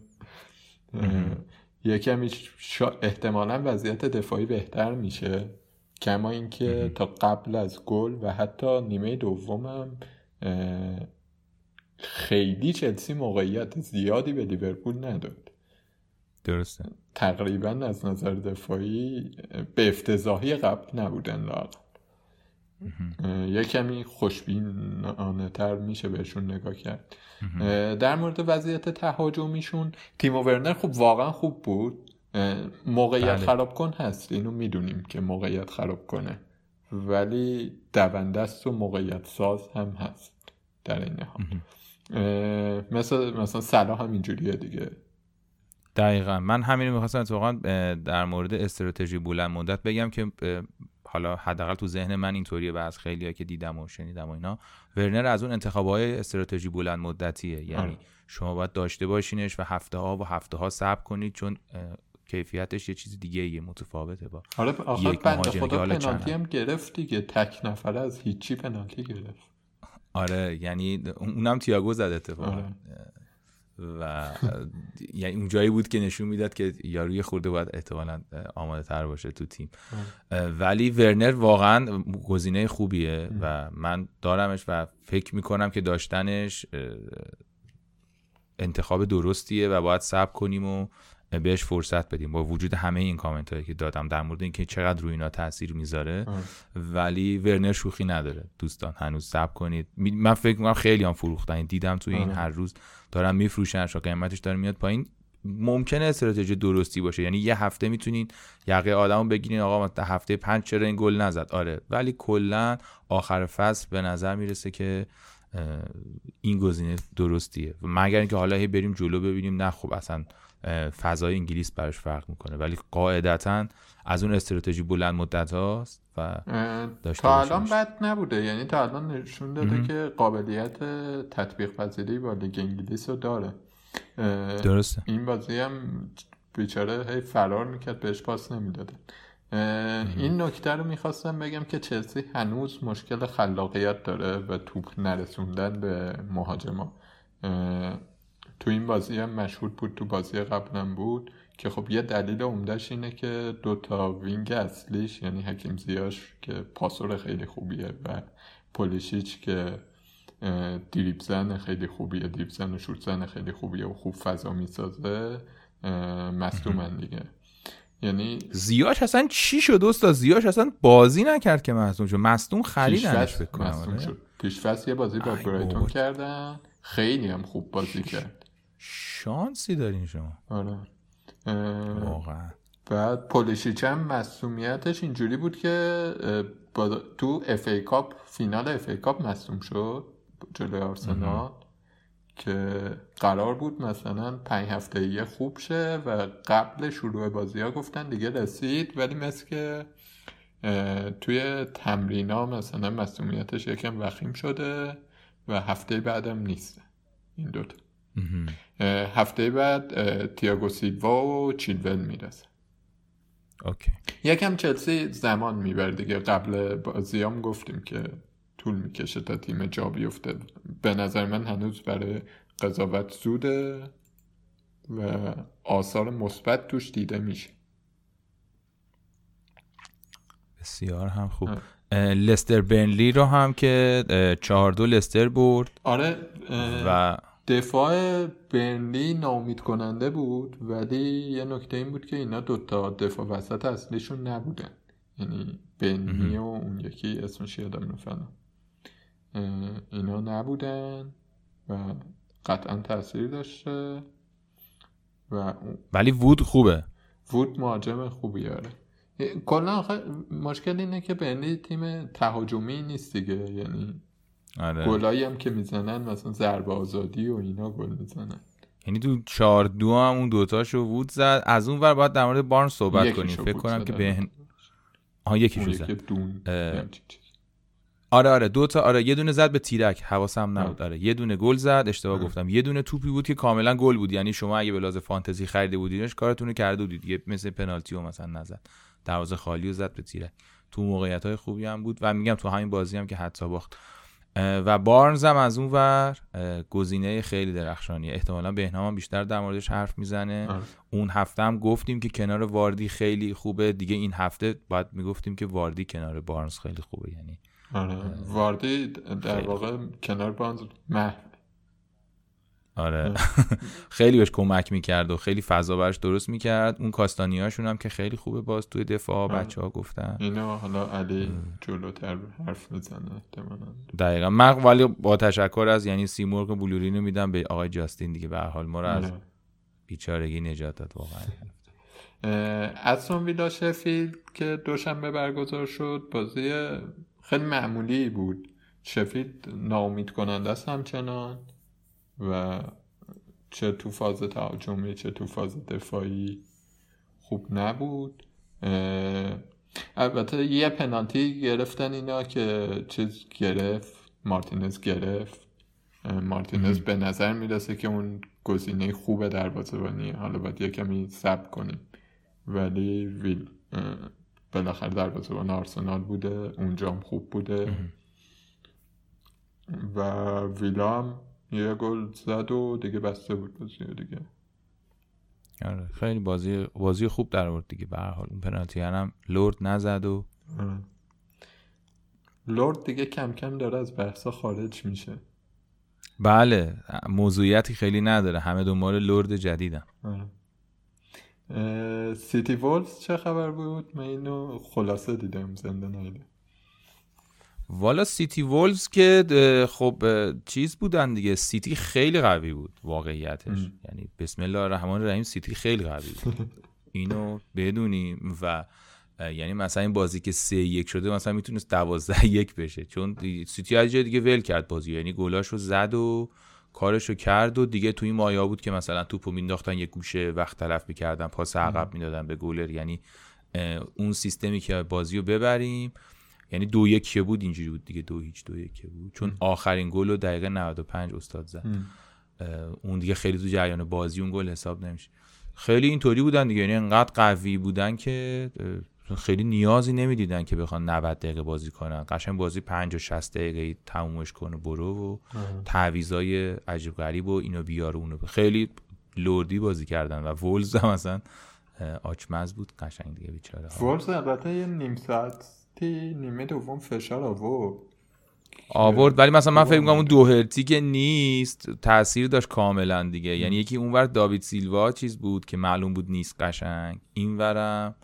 یه کمی شا... احتمالا وضعیت دفاعی بهتر میشه. کما اینکه تا قبل از گل و حتی نیمه دومم خیلی چلسی موقعیت زیادی به لیورپول نداد. درسته. تقریبا از نظر دفاعی به افتضاحی قبل نبودن لاقل یه کمی خوشبینانه تر میشه بهشون نگاه کرد. در مورد وضعیت تهاجمیشون تیمو ورنر خوب واقعا خوب بود. موقعیت بله. خراب کن هست اینو می‌دونیم که موقعیت خراب کنه. ولی دونده است و موقعیت ساز هم هست در این حال. اه، مثل مثلا صلاح هم اینجوریه دیگه. دقیقا. من همین رو می‌خواستم اتفاقا در مورد استراتژی بلند مدت بگم که حالا حداقل تو ذهن من اینطوریه و از خیلی که دیدم و شنیدم و اینا ورنر از اون انتخاب های استراتژی بلند مدتیه. یعنی آره. شما باید داشته باشینش و هفته ها و هفته ها صبر کنید چون کیفیتش یه چیز دیگه یه متفاوته با حالا آخر بنده که خدا پنالتی هم گرفت دیگه. تک نفره از هیچی پنالتی گرفت. آره یعنی اونم تییاگو زد اتفاقا. آره. و یعنی اون جایی بود که نشون می‌داد که یاروی خورده باید احتمالا آماده تر باشه تو تیم. ولی ورنر واقعا گزینه خوبیه و من دارمش و فکر می‌کنم که داشتنش انتخاب درستیه و باید صبر کنیم و بهش فرصت بدیم. با وجود همه این کامنت هایی که دادم در مورد اینکه چقدر روی اینا تاثیر می‌ذاره. ولی ورنر شوخی نداره. دوستان هنوز صبر کنید. من فکر می‌کنم خیلی هم فروختن. دیدم توی این آره. هر روز دارن میفروشن شا قیمتش داره میاد پایین. ممکنه استراتژی درستی باشه. یعنی یه هفته می‌تونین یقه آدمو بگیرین آقا مثلا هفته پنج چرا این گل نزد؟ آره. ولی کلا آخر فصل به نظر می‌رسه که این گزینه درستیه. مگر اینکه حالا هی بریم جلو ببینیم نه خب اصلا فضای انگلیس براش فرق می‌کنه. ولی قاعدتا از اون استراتژی بلند مدت هاست و داشته تا الان. بد نبوده. یعنی تا الان نشون داده که قابلیت تطبیق پذیری با لیگ انگلیس رو داره. درسته. این بازی هم بیچاره هی فرار می‌کرد بهش پاس نمی‌دادن. این نکته رو می‌خواستم بگم که چلسی هنوز مشکل خلاقیت داره و توپ نرسوندن به مهاجما. تو این بازی هم مشهود بود تو بازی قبلم بود که خب یه دلیل عمدهش اینه که دوتا wing اصلیش یعنی حکیم زیاش که پاسور خیلی خوبیه و پولیشیچ که دریب زن خیلی خوبیه دریب زن و شوت زن خیلی خوبیه و خوب فضا می‌سازه مصدومن دیگه. یعنی زیاش اصلا چی شد دوستا زیاش اصلا بازی نکرد که مصدوم شد. مصدوم خریدنش فکر کنم پیشفست یه بازی با برایتون کردن. خیلی هم خوب بازی کرد. شانسی دارین شما. آره. واقعا. بعد پولیشیچ هم مسئولیتش اینجوری بود که تو FA Cup فینال FA Cup مصدوم شد جلوی آرسنال که قرار بود مثلا پنج هفته ای خوب شه و قبل شروع بازی ها گفتن دیگه رسید ولی مثل که توی تمرین ها مثلا مصدومیتش یکم وخیم شده و هفته بعدم نیست. این دوتا. هفته بعد تیاگو سیلوا و چیلول می‌رسه. اوکی. یکم چلسی زمان می‌بره دیگه. قبل بازیام گفتیم که طول می‌کشه تا تیم جا بیفته. به نظر من هنوز برای قضاوت زوده و آثار مثبت توش دیده میشه. بسیار هم خوب. لستر بنلی رو هم که چهار دو لستر برد. آره و دفاع برنلی ناامید کننده بود ولی یه نکته این بود که اینا دوتا دفاع وسط اصلیشون نبودن. یعنی بنلی و اون یکی اسمش یادم نفرم اینا نبودن و قطعا تاثیر داشته و ولی وود خوبه. وود مهاجم خوبی آره. کلا مشکل اینه که بنلی تیم تهاجمی نیست دیگه. یعنی آره. گلایی هم که می‌زنن مثلا ضربه آزادی و اینا گل می‌زنن. یعنی تو چهار دو هم اون دوتاشو وود زد. از اون ور باید در مورد بارن صحبت کنیم. فکر کنم که به آها یکیشو زد. آره آره. دو تا آره یه دونه زد به تیرک. حواسم نبود. آره یه دونه گل زد. اشتباه گفتم. یه دونه توپی بود که کاملا گل بود. یعنی شما اگه به لحاظ فانتزی خریده بودینش کارتون رو کرده بودید. دیگه مثل پنالتی و مثلا نزد. دروازه خالی و زد به تیرک. تو موقعیت های خوبی هم بود. و میگم تو همین بازی هم که حتی باخت. و بارنز هم از اون ور گزینه خیلی درخشانیه. احتمالا بهنام هم بیشتر در موردش حرف می‌زنه. آره. اون هفته هم گفتیم که کنار واردی خیلی خوبه. دیگه این هفته باید می‌گفتیم که واردی کنار بارنز خیلی خوبه. یعنی آره. واردی در واقع کنار بارنز آره. خیلی بهش کمک می‌کرد و خیلی فضا براش درست می‌کرد. اون کاستانیاشون هم که خیلی خوبه باز توی دفاع بچه ها گفتن. اینا حالا علی جلوتر حرف می‌زنه دقیقا. من ولی با تشکر از یعنی سیمورگ بلورینو میدم به آقای جاستین دیگه. به حال ما رو از آره. بیچارگی نجات داد واقعا اتسون ویلا شفیلد که دوشنبه برگزار شد بازی خیلی معمولی بود. شفیلد ناامید کننده است همچنان. و چه تو فاز تهاجمی چه تو فاز دفاعی خوب نبود. البته یه پنالتی گرفتن اینا که چیز گرفت مارتینز گرفت. مارتینز به نظر می‌رسه که اون گزینه خوب دروازه‌بانی حالا باید یه کمی سب کنیم. ولی ویل بالاخره دروازه‌بان آرسنال بوده اونجا خوب بوده. و ویلا هم یه گل زد و دیگه بسته بود بازی دیگه. آره خیلی بازی بازی خوب در آورد دیگه. به هر حال اون پنالتی هم لورد نزد و آره. Lord دیگه کم کم داره از بحثا خارج میشه. بله موضوعیتی خیلی نداره. همه دنبال Lord جدیدم آره. سیتی وولز چه خبر بود؟ من اینو خلاصه دیدم زنده ندیدم والا سیتی وولز که خب چیز بودن دیگه. سیتی خیلی قوی بود واقعیتش. یعنی بسم الله الرحمن الرحیم سیتی خیلی قوی بود. اینو بدونیم و یعنی مثلا این بازی که سه یک شده مثلا می‌تونست دوازده یک بشه. چون سیتی از جای دیگه ول کرد بازی یعنی گلاشو زد و کارشو کرد و دیگه توی مایا بود که مثلا توپو مینداختن یه گوشه وقت تلف می‌کردن پاس عقب می‌دادن به گولر یعنی اون سیستمی که بازی رو ببریم. یعنی دو یک بود اینجوری بود دیگه دو هیچ دو یک بود. چون آخرین گل رو دقیقه 95 استاد زد. اون دیگه خیلی تو جریان بازی اون گل حساب نمیشه. خیلی اینطوری بودن دیگه. یعنی انقدر قوی بودن که خیلی نیازی نمی‌دیدن که بخوان 90 دقیقه بازی کنن. قشنگ بازی 5 و 60 دقیقه تمومش کنه برو و تعویضای عجیب غریب و اینو بیار و اونو خیلی لردی بازی کردن. و وولز هم مثلا آچمز بود. قشنگ دیگه بیچاره. وولز البته یه نیم ساعتی نیمه دوم فشار آورد. آورد ولی مثلا من فکر می‌کنم اون دو هرتی که نیست تاثیر داشت کاملا دیگه. یعنی یکی اونور داوید سیلوا چیز بود که معلوم بود نیست قشنگ. اینورم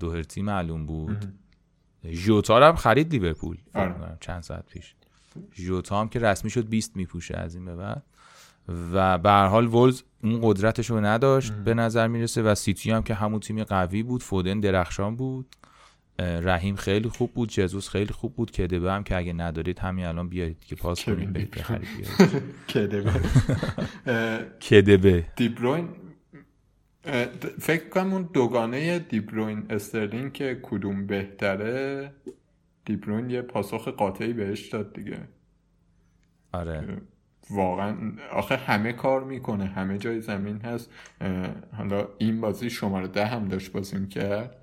دوهرتی معلوم بود. ژوتا هم خرید لیورپول آره. چند ساعت پیش. ژوتا هم که رسمی شد 20 میپوشه از این به بعد. و به هر حال ولز اون قدرتش رو نداشت به نظر می‌رسه و سیتی هم که همون تیم قوی بود فودن درخشان بود. رحیم خیلی خوب بود جزوس خیلی خوب بود کدبه هم که اگه ندارید همین الان بیارید که پاس کنید بخرید کدبه. کدبه. دیبروین فکر کنم اون دوگانه دیبروین استرلینگ که کدوم بهتره دیبروین یه پاسخ قاطعی بهش داد دیگه. آره. واقعا آخه همه کار می‌کنه همه جای زمین هست. حالا این بازی شماره ده هم داشت بازی کرد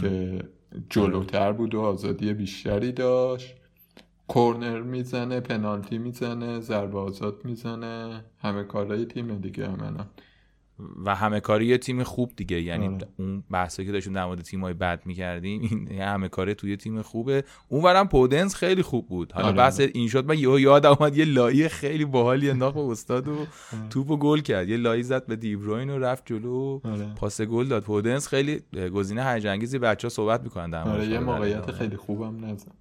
که جلوتر بود و آزادی بیشتری داشت. کورنر می‌زنه پنالتی می‌زنه ضربه آزاد می‌زنه. همه کارهای تیم دیگه همه و همه کاری یه تیم خوب دیگه. یعنی آره. اون بحثی که داشتیم در مورد تیمای بد می‌کردیم این همه کاری توی تیم خوبه. اونورم پودنس خیلی خوب بود. حالا آره. بحث این شد من یهو یاد اومد یه لایی خیلی باحالی انداخت به استاد و توپو گل کرد. یه لایی زد به دیبروین و رفت جلو. آره. پاس گل داد. پودنس خیلی گزینه هیجان انگیزی بچه‌ها صحبت می‌کنن در آره یه موقعیت خیلی خوبم نزد.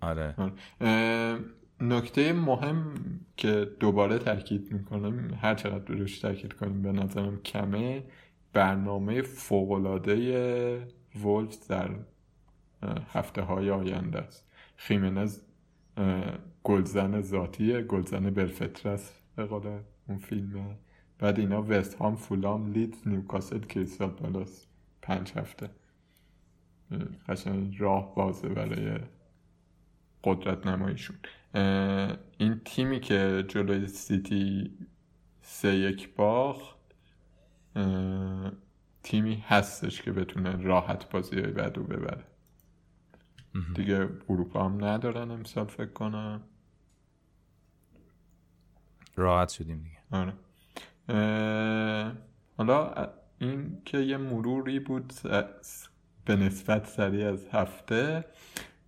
آره, آره. نکته مهم که دوباره تاکید می‌کنم هر چقدر روش تاکید کنیم به نظرم کمه. برنامه فوقالعاده ولف در هفته های آینده است. خیمنز گلزن ذاتیه گلزن بلفترس به قول اون فیلمه بعد اینا وست هام فولام لیدز نیوکاسل کریستال پالاس. پنج هفته. قشنگ راه بازه برای قدرت نماییشون این تیمی که جلوی سیتی سه یک باخت تیمی هستش که بتونه راحت بازی های بعدو ببره. دیگه اروپا هم ندارن امسال فکر کنم. راحت شدیم دیگه. آره. حالا این که یه مروری بود به نسبت سریع از هفته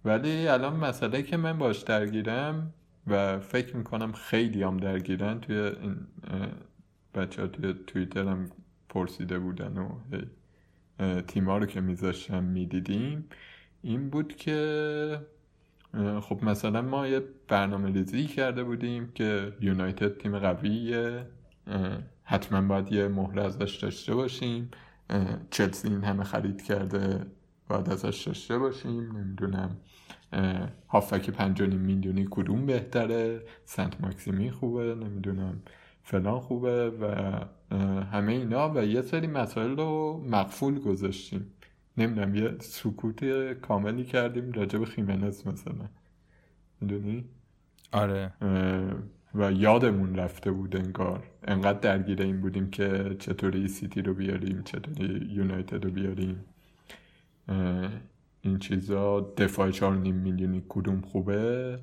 ولی الان مسئله که من باش درگیرم و فکر می‌کنم خیلی هم درگیرن توی این بچه ها توی تویتر هم پرسیده بودن و تیما رو که میذاشتم می‌دیدیم این بود که خب مثلا ما یه برنامه ریزی کرده بودیم که یونایتد تیم قویه حتما باید یه مهره ازش داشته باشیم چلسی این همه خرید کرده باید ازش داشته باشیم نمی‌دونم هافک پنج میلیونی کدوم بهتره سنت ماکسیمی خوبه نمی‌دونم فلان خوبه و همه اینا و یه سری مسائل رو مقفول گذاشتیم. نمی‌دونم یه سکوت کاملی کردیم راجع به خیمنز مثلا. می‌دونی؟ آره. و یادمون رفته بود انگار. انقدر درگیر این بودیم که چطوری سیتی رو بیاریم چطوری یونایتد رو بیاریم. این چیزا دفاع چهار نیم میلیونی کدوم خوبه؟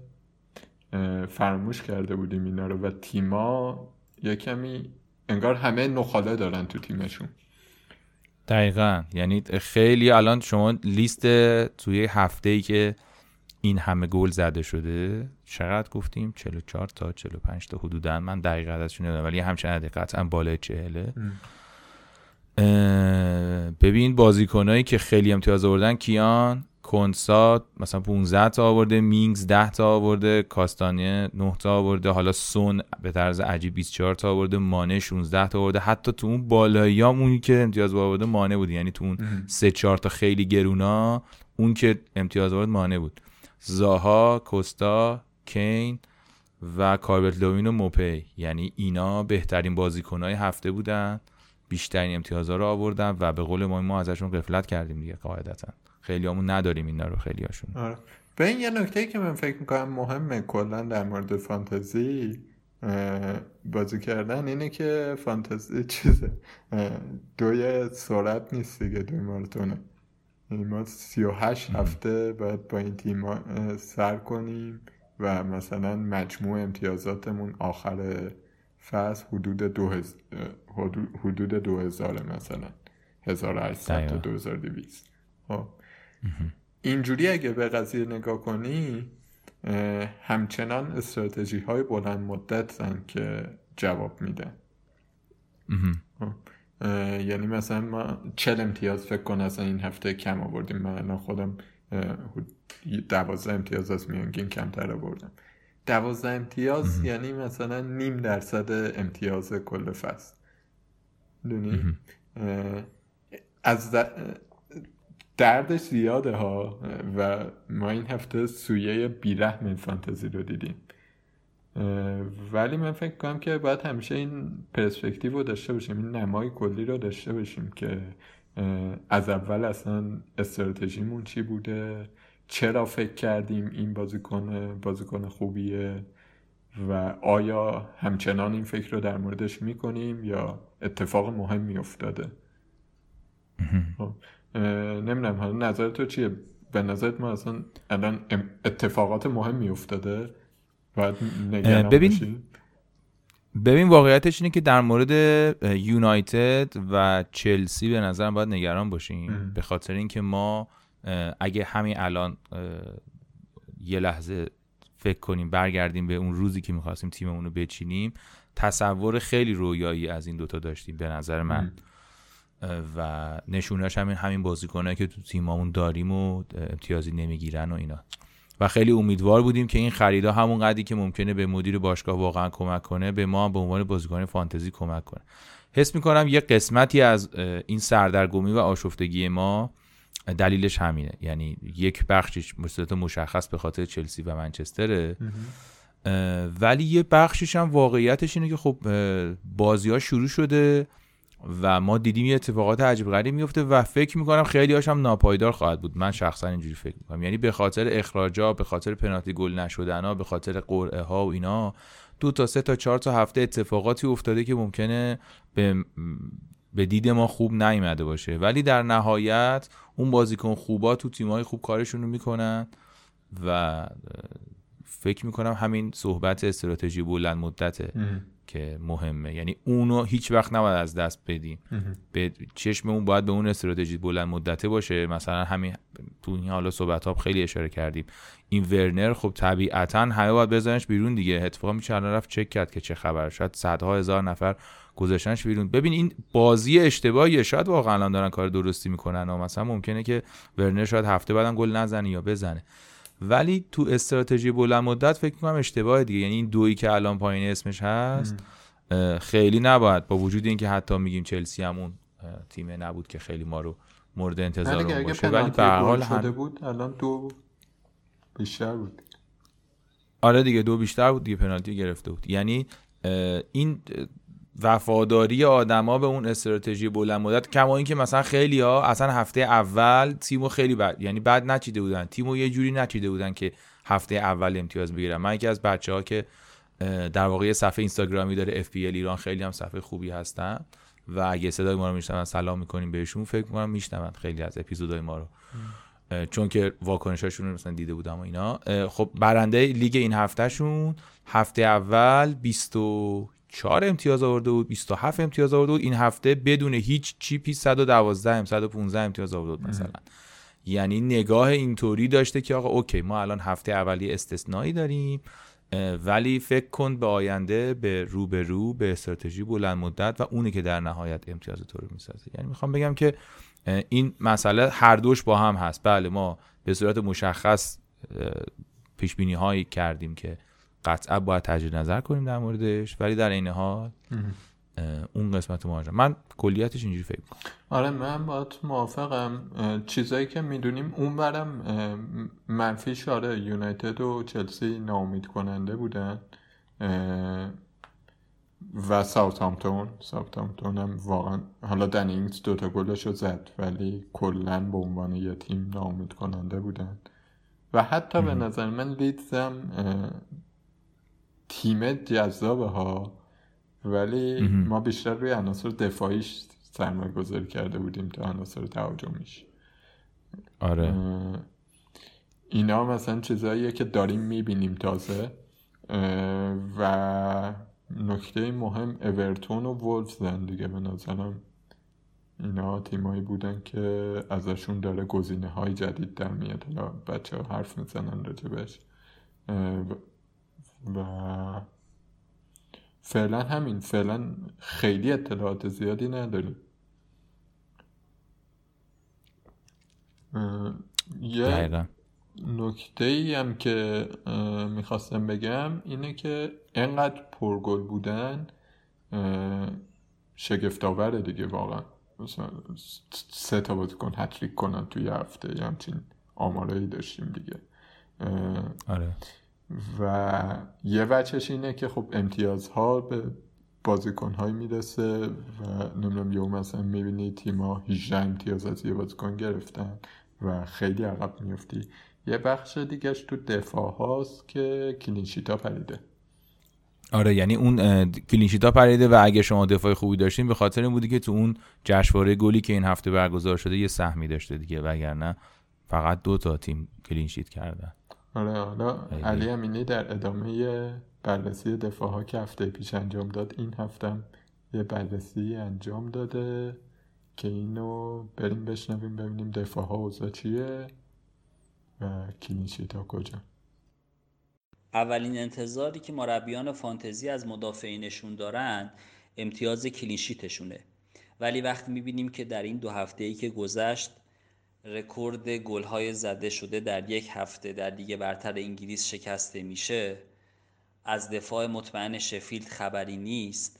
فراموش کرده بودیم اینا رو. و تیما یه کمی انگار همه نخاله دارن تو تیمشون. دقیقا. یعنی خیلی الان شما لیست توی هفته ای که این همه گل زده شده چقدر گفتیم؟ 44 تا 45 تا حدودا. من دقیقا ازشون نمی‌دونم ولی همچنین قطعا بالای چهله ببین بازیکنایی که خیلی امتیاز آوردن کیان کنسات مثلا 15 تا آورده مینگز 10 تا آورده کاستانیه 9 تا آورده حالا سون به طرز عجیب 24 تا آورده مانه 16 تا آورده. حتی تو اون بالایی اونی که امتیاز آورده مانه بود. یعنی تو اون 3 4 تا خیلی گرونا اون که امتیاز آورد مانه بود. زاها کوستا کین و کاربت لوین و موپی. یعنی اینا بهترین بازیکنهای هفته بودن. بیشترین امتیازها رو آوردن و به قول ما ما ازشون قفلت کردیم دیگه قاعدتا. خیلی همون نداریم اینا رو خیلی هاشون آره. به این یه نکته که من فکر می‌کنم مهمه کلا در مورد فانتزی بازی کردن اینه که فانتزی چیزه دوی سرعت نیست دیگه دوی ماراتونه. یعنی ما سی و هشت هفته باید با این تیم سر کنیم و مثلا مجموع امتیازاتمون آخر فصل حدود دو, هز... حدود دو هزاره مثلا. هزار تا دو هزار دویست خب. اینجوری اگه به قضیه نگاه کنی همچنان استراتژی های بلند مدت که جواب میدن خب. یعنی مثلا ما چل امتیاز فکر کن اصلا این هفته کم آوردیم. من خودم دوازده امتیاز از میانگین کمتر آوردم. دوازده امتیاز یعنی مثلا نیم درصد امتیاز کل فصل. دونی؟ از دردش زیاده ها و ما این هفته سویه بیرحم فانتزی رو دیدیم. ولی من فکر کنم که باید همیشه این پرسپکتیو رو داشته باشیم این نمای کلی رو داشته باشیم که از اول اصلا استراتژیمون چی بوده چرا فکر کردیم این بازیکن بازیکن خوبیه و آیا همچنان این فکر رو در موردش می‌کنیم یا اتفاق مهمی افتاده خب، نمی‌دونم حالا نظر تو چیه؟ به نظرت ما اصلا الان اتفاقات مهمی افتاده باید ببین ببین واقعیتش اینه که در مورد یونایتد و چلسی به نظرم باید نگران باشیم. به خاطر اینکه ما اگه همین الان یه لحظه فکر کنیم برگردیم به اون روزی که می‌خواستیم تیممون رو بچینیم تصور خیلی رویایی از این دوتا داشتیم به نظر من. و نشونش همین همین بازیکنه که تو تیممون داریم و امتیازی نمی‌گیرن و اینا. و خیلی امیدوار بودیم که این خریدا همون قدری که ممکنه به مدیر باشگاه واقعا کمک کنه به ما به عنوان بازیکن فانتزی کمک کنه. حس می‌کنم یه قسمتی از این سردرگمی و آشفتگی ما دلیلش همینه. یعنی یک بخشش مصدت مشخص به خاطر چلسی و منچستره. ولی یه بخشش هم واقعیتش اینه که خب بازی ها شروع شده و ما دیدیم یه اتفاقات عجیب غریب میفته و فکر می‌کنم خیلی هاشم ناپایدار خواهد بود. من شخصا اینجوری فکر می‌کنم. یعنی به خاطر اخراجا به خاطر پنالتی گل نشدن ها به خاطر قرعه ها و اینا دو تا سه تا چهار تا هفته اتفاقاتی افتاده که ممکنه به به دید ما خوب نیامده باشه. ولی در نهایت اون بازیکن خوبا تو تیمای خوب کارشون رو می‌کنن و فکر می‌کنم همین صحبت استراتژی بلند مدته که مهمه. یعنی اونو هیچ وقت نباید از دست بدیم. به چشممون باید به اون استراتژی بلند مدته باشه. مثلا همین تو این حالا صحبت ها خیلی اشاره کردیم. این ورنر خب طبیعتا همه باید بزنش بیرون دیگه. اتفاقا میشه رفت چک کرد که چه خبر. شاید صدها هزار نفر گذاشتنش بیرون. ببین این بازی اشتباهیه. شاید واقعا الان دارن کار درستی می‌کنن و مثلا ممکنه که ورنر شاید هفته بعدم گل نزنه یا بزنه. ولی تو استراتژی بلند مدت فکر می‌کنم اشتباه دیگه. یعنی این دویی که الان پایین اسمش هست خیلی نباید. با وجود اینکه حتی میگیم چلسی همون تیم نبود که خیلی ما رو مورد انتظار باشه. ولی به حال شده بود الان دو بیشتر بود. آره دیگه دو بیشتر بود دیگه پنالتی گرفته بود. یعنی این وفاداری آدما به اون استراتژی بلند مدت کما اینکه مثلا خیلی ها اصلا هفته اول تیمو خیلی بد یعنی بد نچیده بودن. تیمو یه جوری نچیده بودن که هفته اول امتیاز بگیرن. من یکی از بچه ها که در واقع صفحه اینستاگرامی داره اف ایران خیلی هم صفحه خوبی هستن. و اگه صدای ما رو میشنون سلام می‌کنیم بهشون. فکر می‌کنم میشنون خیلی از اپیزودهای ما رو. چون که واکنشاشون رو مثلا دیده بودم و اینا. خب برنده لیگ این هفتهشون هفته اول 24 امتیاز آورده بود 27 امتیاز آورده بود. این هفته بدون هیچ چیپی 112 115 امتیاز آورده بود مثلا. یعنی نگاه اینطوری داشته که آقا اوکی ما الان هفته اولی استثنایی داریم ولی فکر کن به آینده به رو به رو به استراتژی بلند مدت و اونی که در نهایت امتیاز تو رو می‌سازه. یعنی می‌خوام بگم که این مسئله هر دوش با هم هست. بله ما به صورت مشخص پیش بینی هایی کردیم که قطعا باید تجدید نظر کنیم در موردش ولی در این حال اون قسمت ماجرا من کلیتش اینجوری فکر کنم آره من باید موافقم. چیزایی که می‌دونیم اون برم منفی هاش آره یونایتد و چلسی ناامید کننده بودن و ساوثهامپتون. ساوثهامپتون هم واقعا حالا دنی اینگز دوتا گلش رو زد ولی کلا به عنوان یه تیم ناامید کننده بودن. و حتی به نظر من لیدزم تیم جذابه ها. ولی ما بیشتر روی عناصر دفاعیش سرمایه گذاری کرده بودیم تا عناصر تهاجمیش. آره. اینا مثلا چیزاییه که داریم می‌بینیم تازه. و نکته مهم اورتون و وولفزن دیگه به نظرم. اینا تیمایی بودن که ازشون داره گزینه های جدید در میاد. حالا بچه ها حرف می‌زنن راجبش. و فعلا همین فعلا خیلی اطلاعات زیادی نداریم. یه نکته ای هم که می‌خواستم بگم اینه که انقدر پرگل بودن شگفتاوره دیگه واقعا. مثلا سه تا بازیکن هتریک کنن توی هفته یه همچین آمارایی داشتیم دیگه. آره. و یه وچهش اینه که خب امتیازها به بازیکن های می‌رسه و نمی‌دونم یه مثلا می‌بینی تیما 18 امتیاز از یه بازیکن گرفتن و خیلی عقب میفتی یه بخش دیگهش تو دفاع هاست که کلینشیتا پریده. آره یعنی اون کلینشیتا پریده و اگه شما دفاع خوبی داشتین به خاطر این بودی که تو اون جشنواره گلی که این هفته برگزار شده یه سهمی داشته دیگه وگرنه فقط دو تا تیم clean sheet کردن. آره حالا علی امینی در ادامه بررسی دفاع ها که هفته پیش انجام داد این هفته یه بررسی انجام داده که اینو بریم بشنویم ببینیم دفاع ها اوضاع چیه و clean sheet ها کجا. اولین انتظاری که مربیان فانتزی از مدافعینشون دارن امتیاز clean sheet شونه. ولی وقتی می‌بینیم که در این دو هفته ای که گذشت رکورد گلهای زده شده در یک هفته در لیگ برتر انگلیس شکسته میشه از دفاع مطمئن شفیلد خبری نیست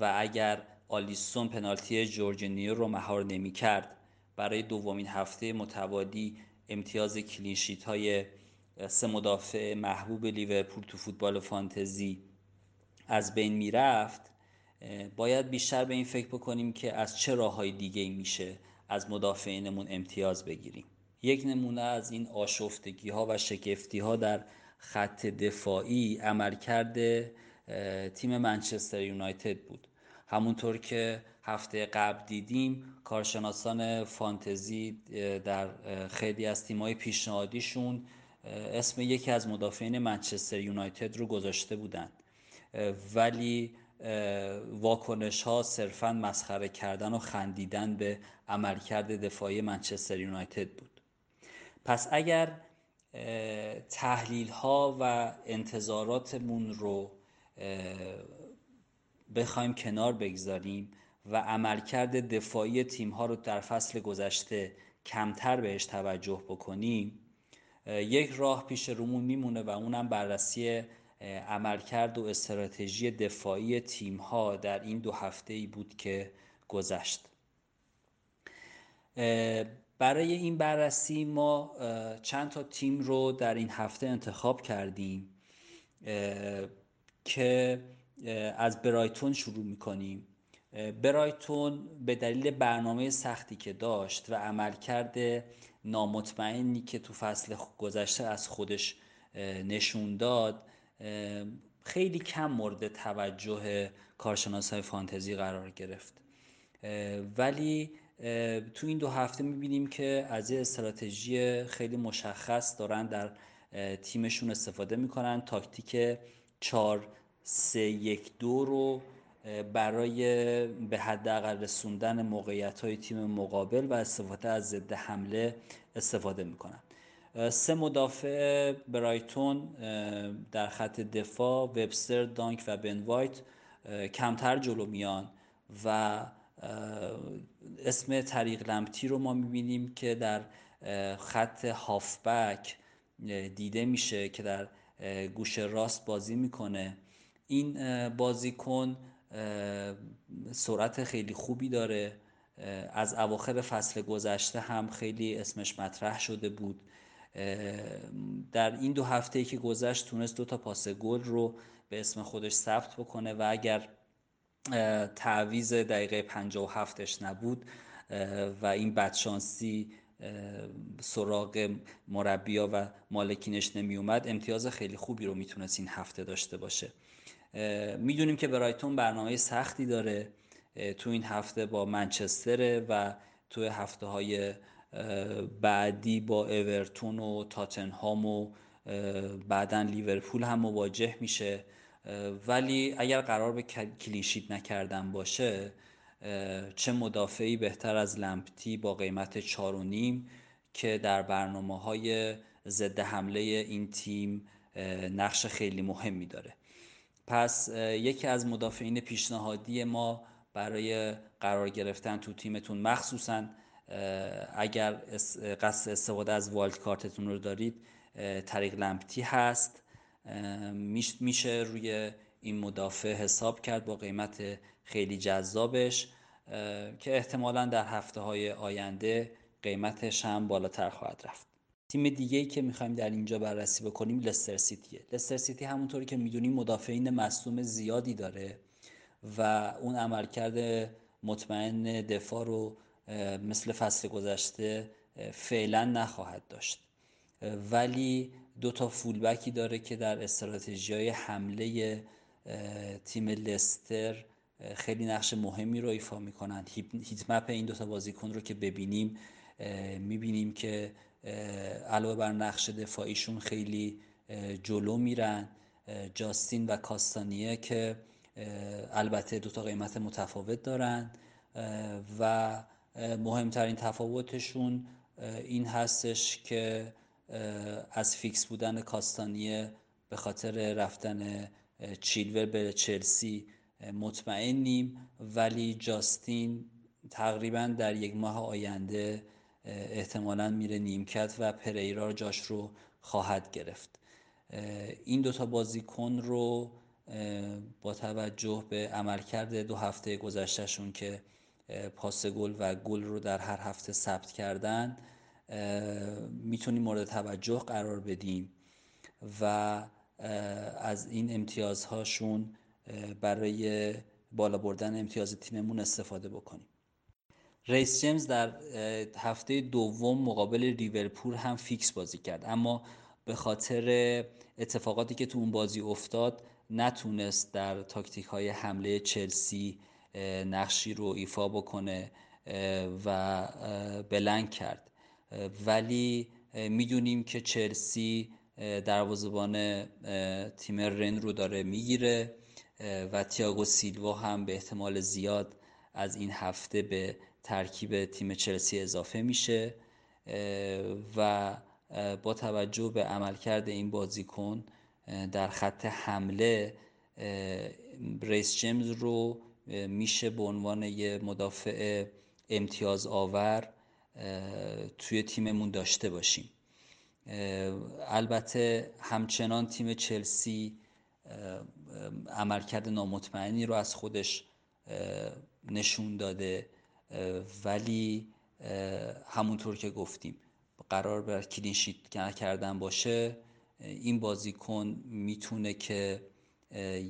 و اگر آلیسون پنالتی جورجینیو رو مهار نمی کرد برای دومین هفته متوالی امتیاز clean sheet های سه مدافع محبوب لیورپول تو فوتبال فانتزی از بین می‌رفت. باید بیشتر به این فکر بکنیم که از چه راههای دیگه میشه. از مدافعینمون امتیاز بگیریم. یک نمونه از این آشفتگی ها و شکفتی ها در خط دفاعی عملکرد تیم منچستر یونایتد بود. همونطور که هفته قبل دیدیم کارشناسان فانتزی در خیلی از تیمای پیشنهادیشون اسم یکی از مدافعین منچستر یونایتد رو گذاشته بودند. ولی واکنش ها صرفا مسخره کردن و خندیدن به عملکرد دفاعی منچستر یونایتد بود. پس اگر تحلیل ها و انتظاراتمون رو بخوایم کنار بگذاریم و عملکرد دفاعی تیم ها رو در فصل گذشته کمتر بهش توجه بکنیم یک راه پیش رومون میمونه و اونم بررسی عملکرد و استراتژی دفاعی تیم ها در این دو هفته ای بود که گذشت. برای این بررسی ما چند تا تیم رو در این هفته انتخاب کردیم که از برایتون شروع می‌کنیم. برایتون به دلیل برنامه سختی که داشت و عملکرد نامطمئنی که تو فصل گذشته از خودش نشون داد خیلی کم مورد توجه کارشناس های فانتزی قرار گرفت. ولی تو این دو هفته می‌بینیم که از یه استراتژی خیلی مشخص دارن در تیمشون استفاده می‌کنن. تاکتیک 4 3 1 2 رو برای به حداقل رسوندن موقعیت های تیم مقابل و استفاده از ضد حمله استفاده می‌کنن. سه مدافع برایتون در خط دفاع وبستر دانک و بن وایت کمتر جلو میان و اسم طریق لمتی رو ما می‌بینیم که در خط هافبک دیده میشه که در گوش راست بازی می‌کنه. این بازیکن سرعت خیلی خوبی داره. از اواخر فصل گذشته هم خیلی اسمش مطرح شده بود. در این دو هفته که گذشت تونست دو تا پاس گل رو به اسم خودش ثبت بکنه و اگر تعویز دقیقه 57ش نبود و این بدشانسی سراغ مربیا و مالکینش نمی اومد امتیاز خیلی خوبی رو می‌تونست این هفته داشته باشه. می‌دونیم که برایتون برنامه سختی داره تو این هفته با منچستره و تو هفته های بعدی با اورتون و تاتنهام و بعدا لیورپول هم مواجه میشه. ولی اگر قرار به کلینشیت نکردن باشه چه مدافعی بهتر از لمپتی با قیمت چار و نیم که در برنامه های ضد حمله این تیم نقش خیلی مهمی داره. پس یکی از مدافعین پیشنهادی ما برای قرار گرفتن تو تیمتون مخصوصا اگر قصد استفاده از والد کارتتون رو دارید طریق لمپتی هست. میشه روی این مدافع حساب کرد با قیمت خیلی جذابش که احتمالا در هفته های آینده قیمتش هم بالاتر خواهد رفت. تیم دیگه ای که می‌خوایم در اینجا بررسی بکنیم لستر سیتیه. لستر سیتی همونطوری که می‌دونیم مدافعین مصوم زیادی داره و اون عملکرد مطمئن دفاع رو مثل فصل گذشته فعلا نخواهد داشت. ولی دو تا فولبکی داره که در استراتژی های حمله تیم لستر خیلی نقش مهمی رو ایفا می‌کنن. هیت مپ این دوتا بازیکن رو که ببینیم می‌بینیم که علاوه بر نقش دفاعیشون خیلی جلو میرن. جاستین و کاستانیه که البته دوتا قیمت متفاوت دارن. و مهمترین تفاوتشون این هستش که از فیکس بودن کاستانیه به خاطر رفتن چیلور به چلسی مطمئنیم. ولی جاستین تقریبا در یک ماه آینده احتمالا میره نیمکت و پریرا جاش رو خواهد گرفت. این دوتا بازیکن رو با توجه به عملکرد دو هفته گذشتهشون که پاس گل و گل رو در هر هفته ثبت کردن می‌تونیم مورد توجه قرار بدیم و از این امتیازهاشون برای بالا بردن امتیاز تیممون استفاده بکنیم. ریس جیمز در هفته دوم مقابل لیورپول هم فیکس بازی کرد. اما به خاطر اتفاقاتی که تو اون بازی افتاد نتونست در تاکتیک های حمله چلسی نقشی رو ایفا بکنه و بلنگ کرد. ولی می‌دونیم که چلسی دروازه‌بان تیم رن رو داره می‌گیره و تیاگو سیلوا هم به احتمال زیاد از این هفته به ترکیب تیم چلسی اضافه میشه. و با توجه به عملکرد این بازیکن در خط حمله ریس جیمز رو میشه به عنوان یه مدافع امتیاز آور توی تیممون داشته باشیم. البته همچنان تیم چلسی عملکرد نامطمئنی رو از خودش نشون داده ولی همونطور که گفتیم قرار بر کلینشیت کردن باشه این بازیکن می‌تونه که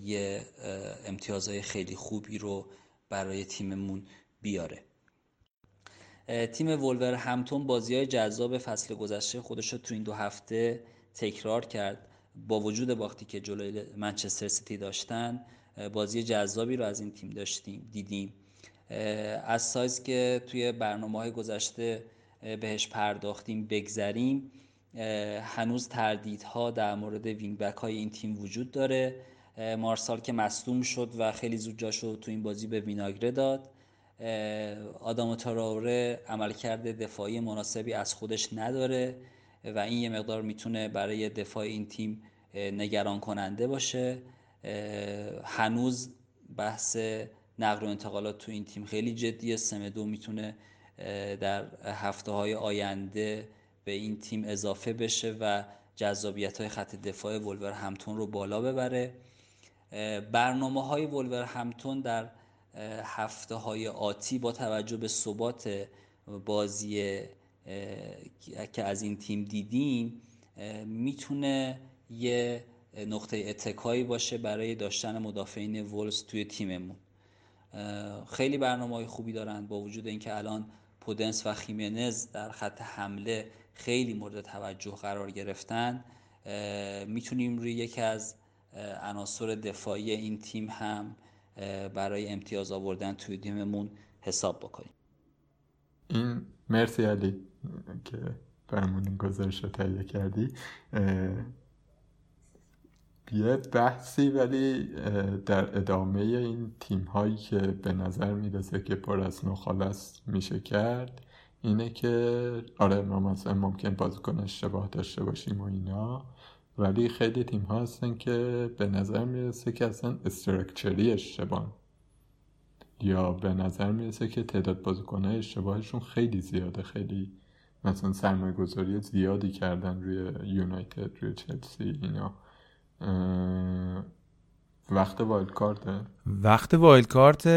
یه امتیازهای خیلی خوبی رو برای تیممون بیاره. تیم ولور همتون بازی های جذاب فصل گذشته خودش رو تو این دو هفته تکرار کرد. با وجود باختی که جلوی منچستر سیتی داشتن بازی جذابی رو از این تیم داشتیم دیدیم. از سایز که توی برنامه های گذشته بهش پرداختیم بگذریم. هنوز تردیدها در مورد وینگ بک های این تیم وجود داره. مارسال که مصدوم شد و خیلی زود جاش رو تو این بازی به ویناگره داد. آدام تراوره عملکرد دفاعی مناسبی از خودش نداره و این یه مقدار می‌تونه برای دفاع این تیم نگران کننده باشه. هنوز بحث نقل و انتقالات تو این تیم خیلی جدیه. سمدو می‌تونه در هفته های آینده به این تیم اضافه بشه و جذابیت های خط دفاع ولور همتون رو بالا ببره. برنامه های ولور همتون در هفته های آتی با توجه به ثبات بازی که از این تیم دیدیم می‌تونه یه نقطه اتکایی باشه برای داشتن مدافعین ولز توی تیممون. خیلی برنامه های خوبی دارن با وجود اینکه الان پودنس و خیمنز در خط حمله خیلی مورد توجه قرار گرفتن. می‌تونیم روی یکی از عناصر دفاعی این تیم هم برای امتیاز آوردن توی تیممون حساب بکنیم. این مرسی علی که برمون این گزارش رو تهیه کردی. یه بحثی ولی در ادامه این تیم هایی که به نظر می‌رسه که پر از نخالص میشه کرد اینه که آره ما مثلا ممکن بازیکن اشتباه داشته باشیم و اینا. ولی خیلی تیم ها هستن که به نظر می‌رسه که اصلا استرکچری اشتباه. یا به نظر می‌رسه که تعداد بازیکنهای اشتباهشون خیلی زیاده خیلی مثلا سرمایه گذاری زیادی کردن روی یونایتد روی چلسی اینا. وقت wild card ه وقت wild card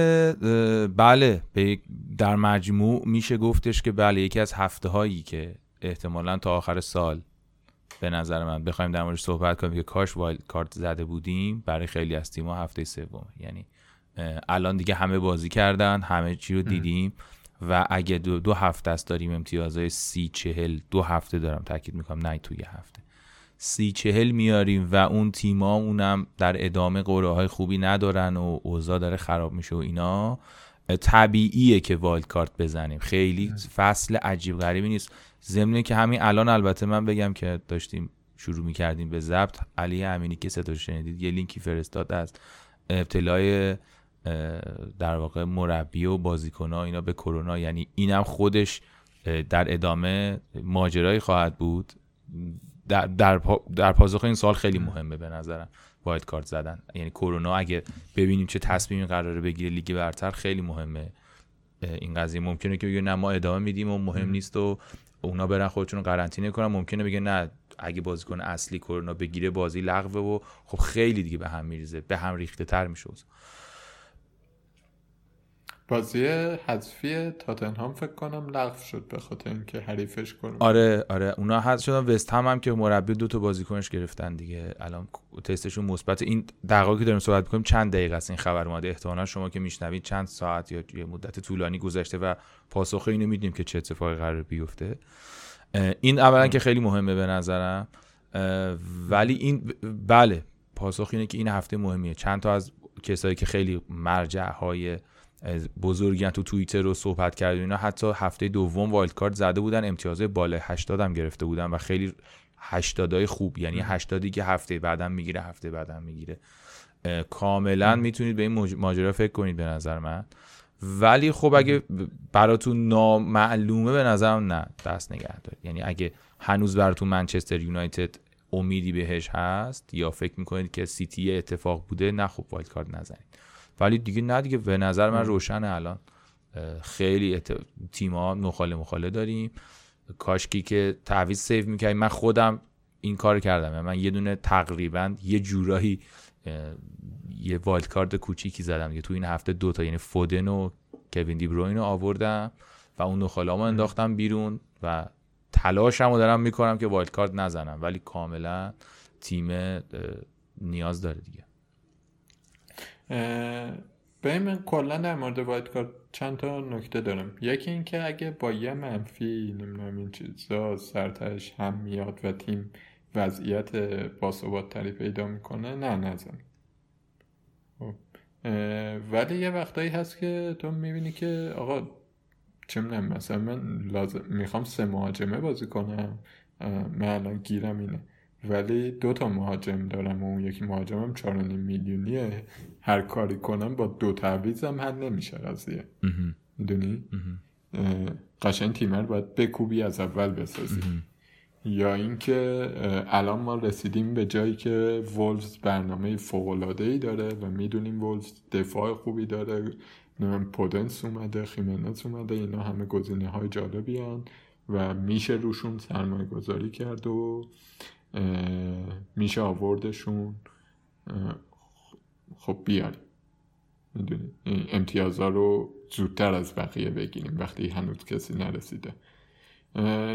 بله در مجموع میشه گفتش که بله یکی از هفته هایی که احتمالا تا آخر سال به نظر من بخوایم در موردش صحبت کنیم که کاش wild card زده بودیم برای خیلی از تیم‌ها هفته سوم. یعنی الان دیگه همه بازی کردن همه چی رو دیدیم و اگه دو, دو هفته است داریم امتیازهای سی چهل دو هفته دارم تاکید می‌کنم نه توی هفته. سی چهل میاریم و اون تیما اونم در ادامه قرعه های خوبی ندارن و اوضاع داره خراب میشه و اینا. طبیعیه که wild card بزنیم. خیلی فصل عجیب غریبی نیست. ضمن که همین الان البته من بگم که داشتیم شروع می‌کردیم به ضبط علی امینی که صدا شنیدید یه لینکی فرستاد از ابتلای در واقع مربی و بازیکنها اینا به کرونا یعنی اینم خودش در ادامه ماجرایی خواهد بود. در, در, در پاسخ این سوال خیلی مهمه به نظرم wild card زدن. یعنی کرونا اگه ببینیم چه تصمیمی قراره بگیره لیگ برتر خیلی مهمه. این قضیه ممکنه که بگه نه ما ادامه میدیم و مهم نیست و اونا برن خودشون رو قرنطینه کنن. ممکنه بگه نه اگه بازیکن اصلی کرونا بگیره بازی لغوه و خب خیلی دیگه به هم میریزه به هم ریخته تر میشه. بازی حذفی تاتنهام فکر کنم لغو شد به خاطر اینکه حریفش کنم. آره آره. اونا حذف شدن وست هم, هم که مربی دو تا بازیکنش گرفتن دیگه. الان تستشون مثبت. این دقایقی که داریم صحبت می‌کنیم چند دقیقه است این خبر اومده. احتمالا شما که میشنوید چند ساعت یا یه مدت طولانی گذشته و پاسخ اینو میدیم که چه اتفاقی قرار بیفته. این اولا که خیلی مهمه به نظرم. ولی این بله پاسخ اینه که این هفته مهمیه. چند تا از کسایی که خیلی مرجع های بزرگی تو توییتر رو صحبت کرد اینا. حتی هفته دوم وایلد کارت زده بودن امتیاز بالای 80 هم گرفته بودن و خیلی 80 خوب. یعنی 80 که هفته بعدم می‌گیره هفته بعدم می‌گیره. کاملا می‌تونید به این ماجرا فکر کنید به نظر من. ولی خب اگه براتون نامعلومه به نظرم نه دست نگه دارید. یعنی اگه هنوز براتون منچستر یونایتد امیدی بهش هست یا فکر می‌کنید که سیتی اتفاق بوده نه خب wild card نزنید. ولی دیگه نه دیگه به نظر من روشنه الان. خیلی ات... تیم ها نخاله مخاله داریم. کاشکی که تعویض save می‌کنیم من خودم این کار کردم. من یه دونه تقریبا یه جورایی یه wild card کوچیکی زدم که تو این هفته دوتا یعنی فودن و کوین دی بروین رو آوردم و اون نخاله ها انداختم بیرون و تلاشمو دارم می‌کنم که wild card نزنم. ولی کاملا تیم نیاز داره دیگه. به من کلا در مورد wild card چند تا نکته دارم. یکی اینکه اگه با یه منفی نمی‌دونم این چیزا سر و تهش هم میاد و تیم وضعیت باثبات تری پیدا می‌کنه نه نزن. خب. ولی یه وقتایی هست که تو می‌بینی که آقا چه مثلا من لازم می‌خوام سه مهاجمه بازی کنم من الان گیرم اینه. ولی دو تا مهاجم دارم و اون یکی مهاجمم چارانی میلیونیه. هر کاری کنم با دو تعویزم حل نمیشه قضیه. می‌دونی؟ قشنگ تیمر باید بکوبی از اول بسازی. یا اینکه الان ما رسیدیم به جایی که وولز برنامه فوق ای داره و می‌دونیم وولز دفاع خوبی داره. پودنس اومده خیمنس اومده اینا همه گزینه های جالبی هن و میشه روشون سرمایه گذاری کرد و میشه آوردشون. خب بیاریم می‌دونی. امتیازها رو زودتر از بقیه بگیریم وقتی هنوز کسی نرسیده.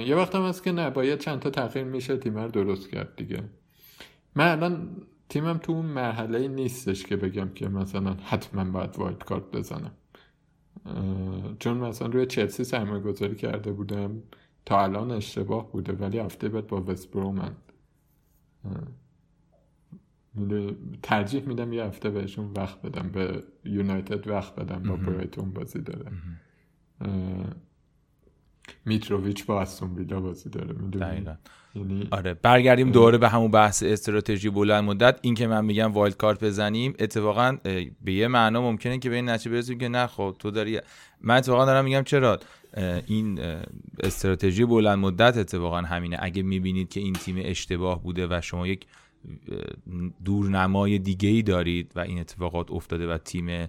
یه وقت هم هست که نه باید چند تا تغییر میشه تیم درست کرد دیگه. من الان تیمم تو اون مرحله نیستش که بگم که مثلا حتما باید وایلد کارت بزنم. چون مثلا روی چلسی سرمایه گذاری کرده بودم. تا الان اشتباه بوده ولی هفته بعد با وستبرومن ترجیح میدم یه هفته بهشون وقت بدم به یونایتد وقت بدم با برایتون بازی داره. میتروویچ با استون ویلا بازی داره یعنی آره برگردیم دوره به همون بحث استراتژی بلند مدت. این که من میگم وایلد کارت بزنیم اتفاقا به یه معنا ممکنه که به این نتیجه برسیم که نه خب تو داری من اتفاقا دارم میگم چرا؟ این استراتژی بلند مدت اتفاقا همینه. اگه می‌بینید که این تیم اشتباه بوده و شما یک دورنمای دیگه ای دارید و این اتفاقات افتاده و تیم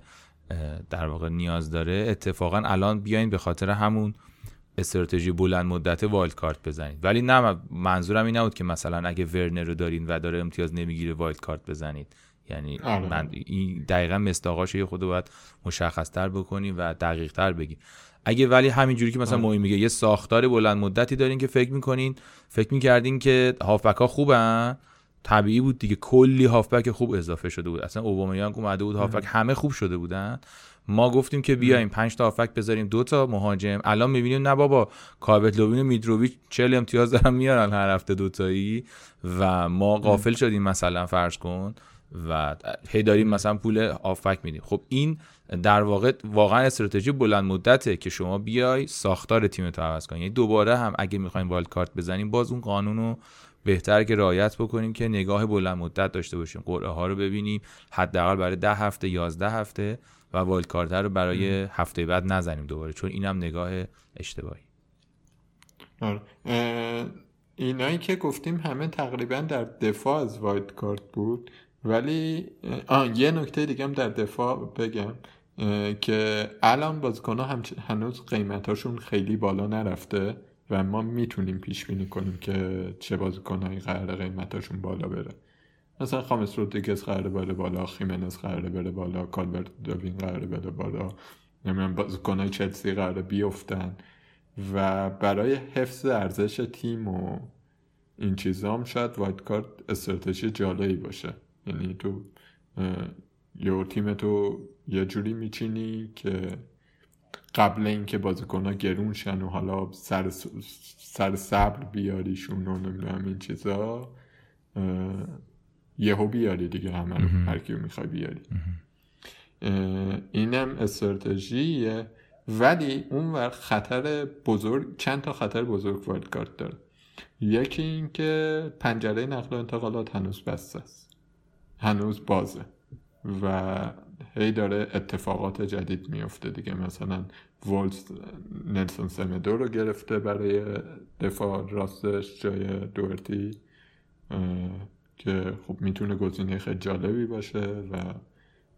در واقع نیاز داره اتفاقا الان بیاین به خاطر همون استراتژی بلند مدت wild card بزنید ولی نه منظورم این نبود که مثلا اگه ورنر رو دارین و داره امتیاز نمی‌گیره wild card بزنید یعنی آره. من این دقیقا مستاقاش یه خود باید مشخص تر بکنیم و دقیق تر بگیم اگه ولی همینجوری که مثلا آره. میگه یه ساختار بلند مدتی دارین که فکر می‌کنین فکر می‌کردین که هافبک ها خوبن طبیعی بود دیگه. کلی هافبک خوب اضافه شده بود. اصلا اوبامیانگ اومده بود هافبک همه خوب شده بودن. ما گفتیم که بیایم 5 تا هافبک بذاریم. دو تا مهاجم. الان می‌بینیم نه بابا کابت لوبین و میدروویچ 40 امتیاز دارن میارن هر هفته دوتایی و ما قافل شدیم مثلا فرض کن و هی داریم مثلا پول آفک میدیم. خب این در واقع واقعا استراتژی بلند مدته که شما بیای ساختار تیم تو عوض کنی یعنی دوباره هم اگه می‌خوایم والد کارت بزنیم باز اون قانون رو بهتر که رعایت بکنیم که نگاه بلند مدت داشته باشیم. قرعه ها رو ببینیم حداقل برای ده هفته 11 هفته و والد کارت رو برای هفته بعد نزنیم دوباره چون اینم نگاه اشتباهی. آره. اینایی که گفتیم همه تقریبا در دفاع از wildcard بود ولی آه یه نکته دیگه هم در دفاع بگم که الان بازیکنها هم هنوز قیمتاشون خیلی بالا نرفته. و ما می‌تونیم پیش بینی کنیم که چه بازیکنهایی قرار قیمتاشون بالا بره. مثلا خامس رودریگز قراره بره بالا خیمنز قراره بره بالا کالورت لوین قراره بره بالا. نمی‌دونم بازیکنهای چلسی قراره بیفتن. و برای حفظ ارزش تیم و این چیزا هم شاید وایت کارت استراتژی جالبی باشه. یعنی تو یه تیم تو یه جوری میچینی که قبل اینکه بازیکن ها گرون شن و حالا سر, سر صبر بیاریشون و نمی‌دونم این چیزا یهو بیاری دیگه همه رو هر کیو می‌خوای بیاری. اینم استراتژیه. ولی اون خطر بزرگ چند تا خطر بزرگ وارد کارت داره. یکی این که پنجره نقل و انتقالات هنوز بسته است. هنوز بازه و هی داره اتفاقات جدید میفته دیگه. مثلا وولز نلسون سمدو رو گرفته برای دفاع راستش جای دورتی که خب می‌تونه گزینه خیلی جالبی باشه و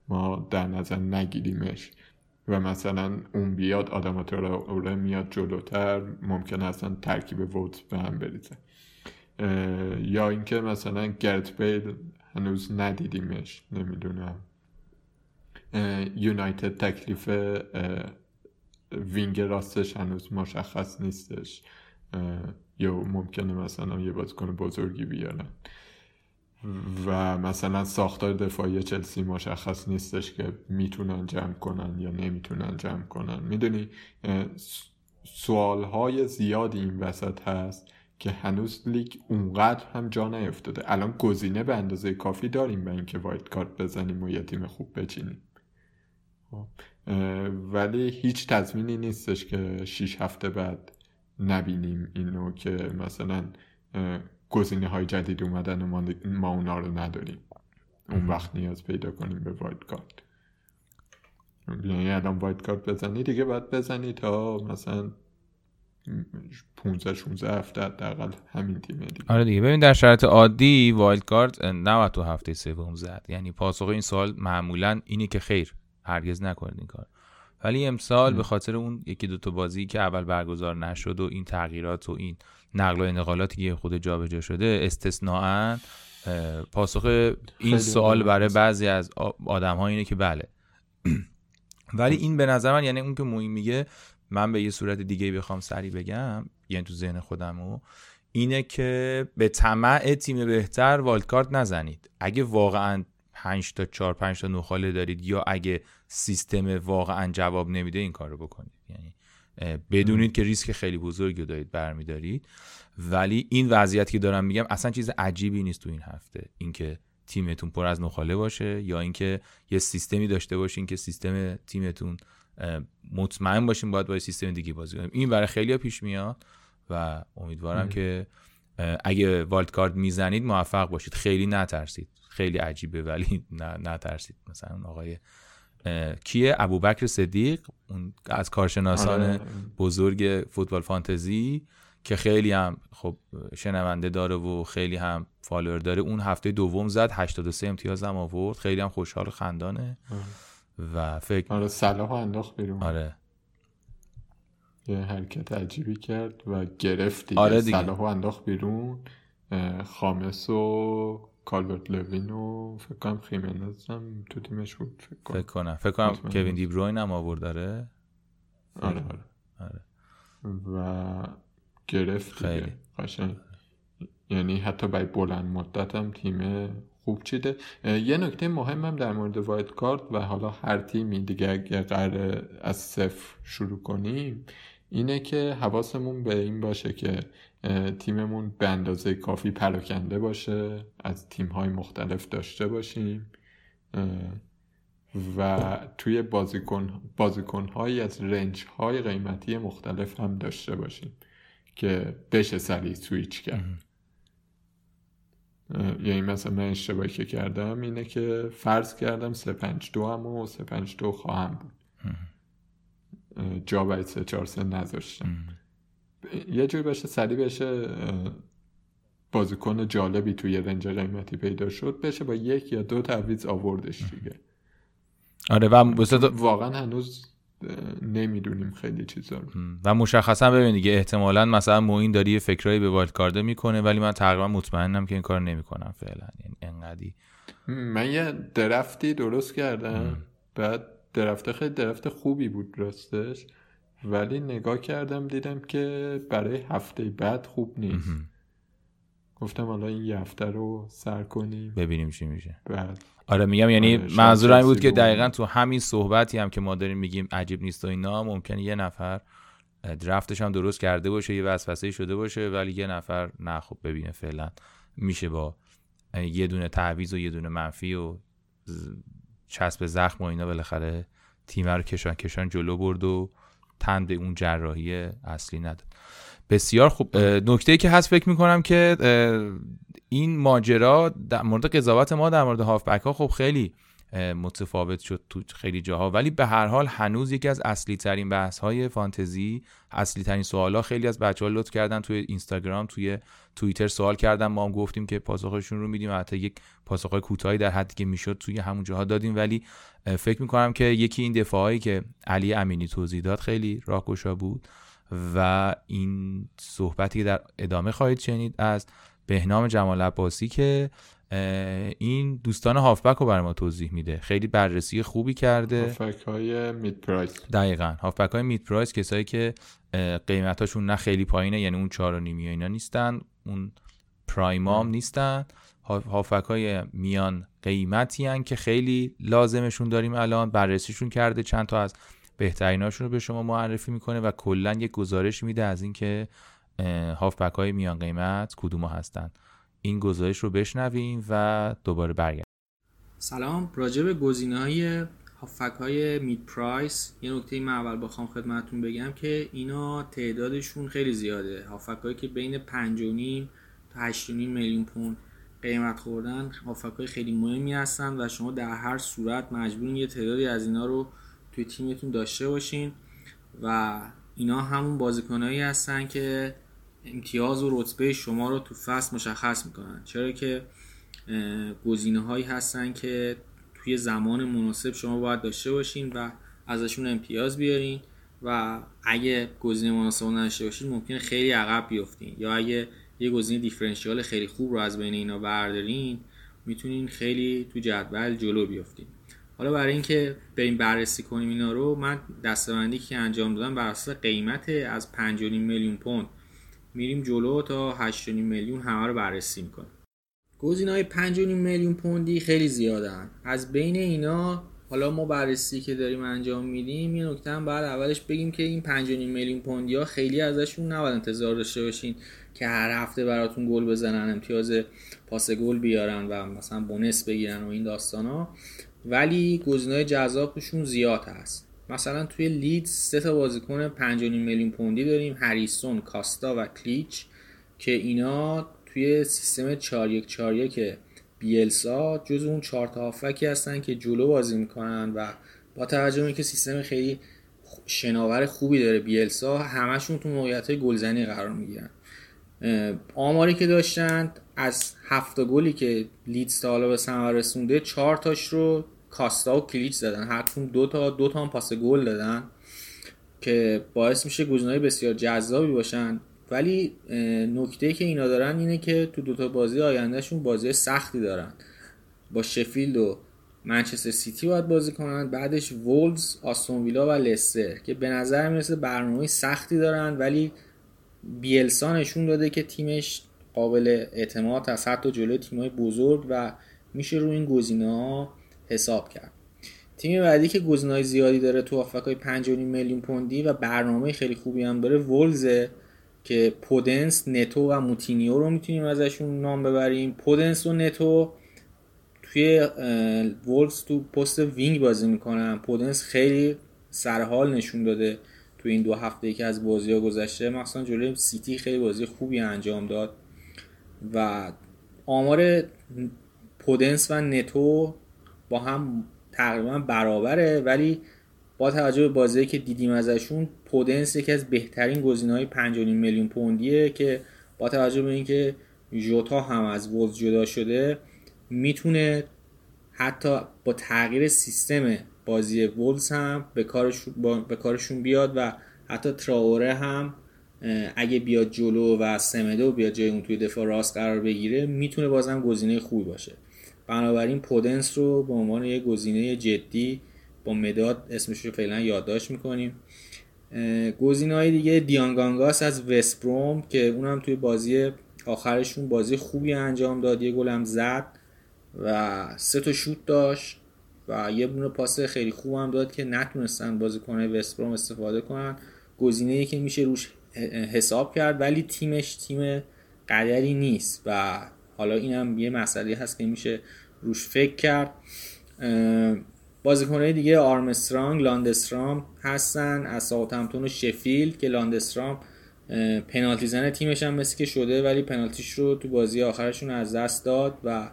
ما در نظر نگیریمش. و مثلا اون بیاد آدمات رو میاد جلوتر ممکن اصلا ترکیب وولز به هم بریزه. یا اینکه مثلا گرت بیل هنوز ندیدیمش نمی‌دونم. یونایتد تکلیف وینگ راستش هنوز مشخص نیستش. یا ممکنه مثلا یه بازیکن بزرگی بیارن. و مثلا ساختار دفاعی چلسی مشخص نیستش که می‌تونن جمع کنن یا نمی‌تونن جمع کنن. می‌دونی سوال های زیادی این وسط هست که هنوز لیگ اونقدر هم جا نیفتاده. الان گزینه به اندازه کافی داریم به اینکه وایت کارت بزنیم و یه تیم خوب بچینیم. خب. ولی هیچ تضمینی نیستش که 6 هفته بعد نبینیم اینو که مثلا گزینه های جدید اومدن و ما, اونا رو نداریم. اون وقت نیاز پیدا کنیم به wildcard. یعنی الان wildcard بزنی دیگه باید بزنی تا مثلا 15 16 هفته حداقل همین تیمه دیگه. آره دیگه. ببین در شرایط عادی wildcard نباید تو هفته سوم زد. یعنی پاسخ این سوال معمولا اینه که خیر. هرگز نکنید این کار. ولی امسال به خاطر اون یکی دو تا بازی که اول برگزار نشد و این تغییرات و این نقل و انتقالاتی که خود جابجا شده استثناا پاسخ این سوال برای بعضی از آدم ها اینه که بله. ولی این به نظر من یعنی اون که موین میگه من به یه صورت دیگه بخوام سری بگم یعنی تو ذهن خودمو اینه که به طمع تیم بهتر والدکارت نزنید. اگه واقعا 5 تا 4 5 تا نخاله دارید یا اگه سیستم واقعا جواب نمیده این کار رو بکنید. یعنی بدونید که ریسک خیلی بزرگی رو دارید برمیدارید. ولی این وضعیتی که دارم میگم اصلا چیز عجیبی نیست تو این هفته. اینکه تیمتون پر از نخاله باشه یا اینکه یه سیستمی داشته باشین که سیستم تیمتون مطمئن باشین باید با سیستم دیگه بازی کنیم. این برای خیلی پیش میاد و امیدوارم که اگه والد کارت می‌زنید موفق باشید. خیلی نترسید. خیلی عجیبه ولی نترسید. مثلا اون آقای کیه؟ ابوبکر صدیق اون از کارشناسان آره. بزرگ فوتبال فانتزی که خیلی هم خب شنونده داره و خیلی هم follower داره. اون هفته دوم زد 83 امتیاز هم آورد. خیلی هم خوشحال و خندانه. و فکر آره صلاح انداخت بیرون. آره. یه حرکت عجیبی کرد و گرفت دیگه, آره دیگه. صلاح انداخت بیرون. خامس و کالورت لوین و فکر کنم خیمنز هم تو تیمش بود فکر کنم. فکر کنم, فکر کنم کوین دیبروین هم آورد داره آره آره, آره. و گرفت خیلی. قشنگ. یعنی حتی برای بلند مدت هم تیم خوب چیده. یه نکته مهمم در مورد وایت کارت و حالا هر تیمی دیگه اگه قرار از صفر شروع کنیم اینه که حواسمون به این باشه که تیممون به اندازه کافی پراکنده باشه از تیمهای مختلف داشته باشیم و توی بازیکن بازیکنهایی از رنج های قیمتی مختلف هم داشته باشیم که بشه سریع سویچ کرد. یعنی مثلا من اشتباهی که کردم اینه که فرض کردم 352 هم و 352 خواهم بود. جا باید 343 نذاشتم. یه جوری باشه سریع بشه بازیکن جالبی توی رنج قیمتی پیدا شد بشه با یک یا دو تعویض آوردش دیگه. آره و واقعا هنوز نمی‌دونیم خیلی چیزا رو. و مشخصا ببین دیگه احتمالا مثلا موین داری یه فکرایی به وایلد کارده می‌کنه ولی من تقریبا مطمئنم که این کار نمی‌کنم فعلا. یعنی انقدی من یه درفتی درست کردم بعد درفت خیلی درفت خوبی بود راستش ولی نگاه کردم دیدم که برای هفته بعد خوب نیست. گفتم حالا این یه هفته رو سر کنیم. ببینیم چی میشه. بعد. آره میگم یعنی آره منظورم این بود که دقیقا تو همین صحبتی هم که ما داریم میگیم عجیب نیست و اینا ممکنه یه نفر درفتش هم درست کرده باشه یه وسوسه شده باشه ولی یه نفر نه خب ببینه فعلا میشه با یه دونه تعویض و یه دونه منفی و چسب زخم و اینا بالاخره تیم رو کشان کشان جلو برد و تن به اون جراحی اصلی نداد. بسیار خوب. نکته که هست فکر می‌کنم که این ماجرا در مورد قضاوت ما در مورد هافبک ها خب خیلی متفاوت شد تو خیلی جاها. ولی به هر حال هنوز یکی از اصلی ترین بحث های فانتزی اصلی ترین سوال ها خیلی از بچه ها لطف کردن توی اینستاگرام توی توییتر سوال کردن. ما هم گفتیم که پاسخشون رو میدیم. حتی یک پاسخ کوتاهی در حدی که می‌شد توی همون جاها دادیم. ولی فکر می‌کنم که یکی این دفاعی که علی امینی توضیح داد خیلی راهگشا بود و این صحبتی در ادامه خواهید شنید از بهنام جمال عباسی که این دوستان هافبک رو برای ما توضیح میده. خیلی بررسی خوبی کرده. هافبک های مید پرایس دقیقا. هافبک های مید پرایس کسایی که قیمتاشون نه خیلی پایینه یعنی اون چهار و نیمی اینا نیستن اون پرایمام نیستن. هافبک های میان قیمتی هن که خیلی لازمشون داریم الان. بررسیشون کرده چند تا از بهتریناشون رو به شما معرفی می‌کنه و کلا یک گزارش میده از اینکه هافبک های میان قیمت کدوم هستن. این گزارش رو بشنویم و دوباره برگردیم. سلام. راجع به گزینه های هافک های مید پرایس یه نکته من اول بخوام خدمتتون بگم که اینا تعدادشون خیلی زیاده. هافک هایی که بین 5.5 تا 8.5 میلیون پوند قیمت خوردن هافک های خیلی مهمی هستن و شما در هر صورت مجبورین یه تعدادی از اینا رو توی تیمتون داشته باشین و اینا همون بازیکنایی هستن که امتیاز و رتبه شما رو تو فصل مشخص می‌کنن. چرا که گزینه هایی هستن که توی زمان مناسب شما باید داشته باشین و ازشون امتیاز بیارین و اگه گزینه مناسب نداشته باشین ممکنه خیلی عقب بیفتین یا اگه یه گزینه دیفرنشیال خیلی خوب رو از بین اینا بردارین می‌تونین خیلی تو جدول جلو بیفتین حالا برای اینکه بریم بررسی کنیم اینا رو من دستبندی که انجام دادم بر اساس قیمت از 5.5 میلیون پوند میریم جلو تا 8.5 میلیون همه رو بررسی می‌کنیم. گزینه های 5 میلیون پوندی خیلی زیادن. از بین اینا حالا ما بررسی که داریم انجام میدیم یه نکته هم بعد اولش بگیم که این 5 میلیون پوندی ها خیلی ازشون نباید انتظار داشته باشین که هر هفته براتون گل بزنن امتیاز پاس گل بیارن و مثلا بونس بگیرن و این داستان ها ولی گزینه‌های جذابشون زیاد هست. مثلا توی لیدز سه تا بازیکن 5 میلیون پوندی داریم هریسون، کاستا و کلیچ که اینا توی سیستم 4141 بیلسا جز اون چهار تا هافکی هستن که جلو بازی می‌کنن و با توجه به که سیستم خیلی شناور خوبی داره بیلسا همشون تو موقعیت گلزنی قرار می‌گیرن. آماری که داشتند از هفت گلی که لیدز تا حالا به ثمر رسونده چهار تاش رو کاستا و کلیچ زدن. هر دو تا دو تا هم پاس گل دادن که باعث میشه گزینه‌های بسیار جذابی باشن. ولی نکته که اینا دارن اینه که تو دوتا بازی آیندهشون بازی سختی دارن. با شفیلد و منچستر سیتی باید بازی کنن. بعدش وولز، آستون ویلا و لستر که به نظر می‌رسه برنامه سختی دارن ولی بیلسا نشون داده که تیمش قابل اعتماد از حتی جلوی تیمای بزرگ و میشه روی این گزینه ها حساب کرد. تیم بعدی که گزینه‌های زیادی داره تو هافبکای 5 میلیون پوندی و برنامه خیلی خوبی هم داره وولزه که پودنس نتو و موتینیو رو می‌تونیم ازشون نام ببریم. پودنس و نتو توی وولز تو پست wing بازی می‌کنن. پودنس خیلی سرحال نشون داده تو این دو هفته ای که از بازی ها گذشته. مثلا جلوی سیتی خیلی بازی خوبی انجام داد. و آمار پودنس و نتو با هم تقریبا برابره ولی با توجه به بازی که دیدیم ازشون پودنس یکی از بهترین گزینه های 5 میلیون پوندیه که با توجه به اینکه ژوتا هم از وولز جدا شده می‌تونه حتی با تغییر سیستم بازی وولز هم به, به کارشون بیاد و حتی تراوره هم اگه بیاد جلو و سمدو بیاد جای اون توی دفاع راست قرار بگیره می‌تونه بازم گزینه خوبی باشه. بنابراین پودنس رو به عنوان یک گزینه جدی با مداد اسمش رو فعلا یادداشت می‌کنیم. گزینه های دیگه دیانگانگاس از وستبروم که اونم توی بازی آخرشون بازی خوبی انجام داد. یه گلم زد و سه تا شوت داشت و یه بونه پاس خیلی خوب هم داد که نتونستن بازیکنهای وستبروم استفاده کنن. گزینه که میشه روش حساب کرد ولی تیمش تیم قدری نیست و حالا اینم یه مسئله هست که میشه روش فکر کرد. بازیکنهای دیگه آرمسترانگ لاندسترام هستن. از ساوثهمپتون و شفیلد که لاندسترام پنالتی زن تیمش هم مثل که شده ولی پنالتیش رو تو بازی آخرشون از دست داد و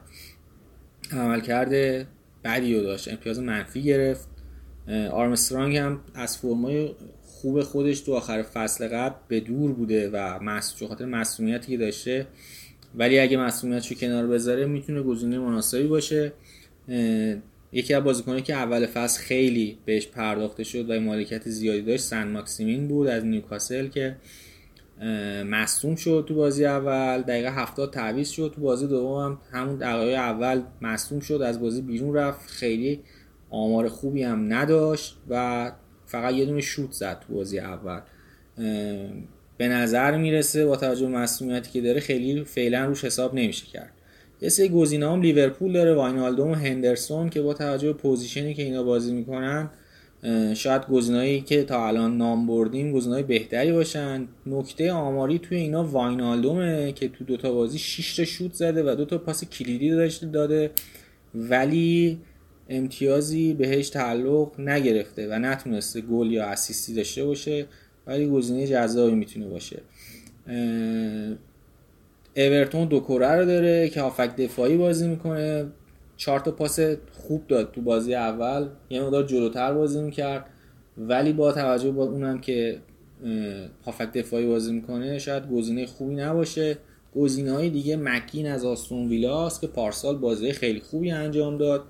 عمل کرده بدی رو داشت. امتیاز منفی گرفت. آرمسترانگ هم از فرمای خوب خودش تو آخر فصل قبل به دور بوده و خاطر مسئولیتی که داشته ولی اگه مسئولیتش رو کنار بذاره می‌تونه گزینه مناسبی باشه. یکی از بازیکنایی که اول فصل خیلی بهش پرداخته شد و مالکیت زیادی داشت سن ماکسیمین بود از نیوکاسل که مصدوم شد تو بازی اول دقیقه 70 تعویض شد تو بازی دوم هم همون دقیقه اول مصدوم شد از بازی بیرون رفت خیلی آمار خوبی هم نداشت و فقط یه دونه شوت زد تو بازی اول. به نظر می‌رسه با توجه به مصدومیتی که داره خیلی فعلا روش حساب نمیشه کرد. یه سری گزینه هم لیورپول داره واینالدوم و هندرسون که با توجه به position ی که اینا بازی می‌کنن شاید گزینه‌ای که تا الان نام بردیم گزینه‌های بهتری باشن. نکته آماری توی اینا واینالدومه که تو دوتا بازی 6 تا شوت زده و دوتا پاس کلیدی داشته داده ولی امتیازی بهش تعلق نگرفته و نتونسته گل یا اسیستی داشته باشه. ولی گزینه جذابی می‌تونه باشه. اورتون دو کره رو داره که هافک دفاعی بازی می‌کنه. چهار تا پاس خوب داد تو بازی اول. یه مقدار جلوتر بازی می‌کرد. ولی با توجه به اونم که هافک دفاعی بازی می‌کنه شاید گزینه خوبی نباشه. گزینه های دیگه مکین از آستون ویلاست که پارسال بازی خیلی خوبی انجام داد.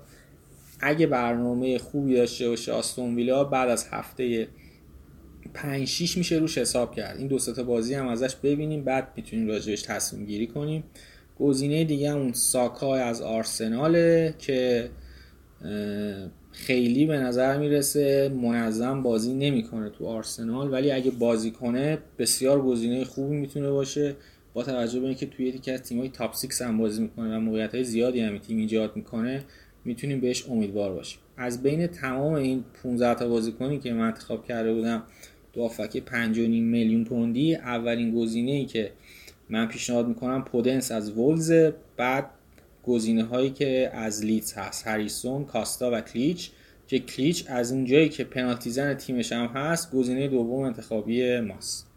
اگه برنامه خوبی داشته باشه آستون ویلا بعد از هفته 5 6 میشه روش حساب کرد. این دو تا بازی هم ازش ببینیم بعد می‌تونیم راجعش تصمیم گیری کنیم. گزینه دیگه اون ساکا از آرسناله که خیلی به نظر می‌رسه منظم بازی نمی‌کنه تو آرسنال. ولی اگه بازی کنه بسیار گزینه خوبی می‌تونه باشه. با توجه به اینکه توی یکی از تیم‌های تاپ 6 هم بازی می‌کنه و موقعیت‌های زیادی هم تیم ایجاد می‌کنه می‌تونیم بهش امیدوار باشیم. از بین تمام این 15 تا بازیکنی که من انتخاب کرده بودم دو 5.5 میلیون پوندی. اولین گزینه ای که من پیشنهاد می‌کنم پودنس از ولز بعد گزینه هایی که از لیدز هست. هریسون کاستا و کلیچ. که کلیچ از اون جایی که پنالتی زن تیمش هم هست گزینه دوم انتخابی ماست.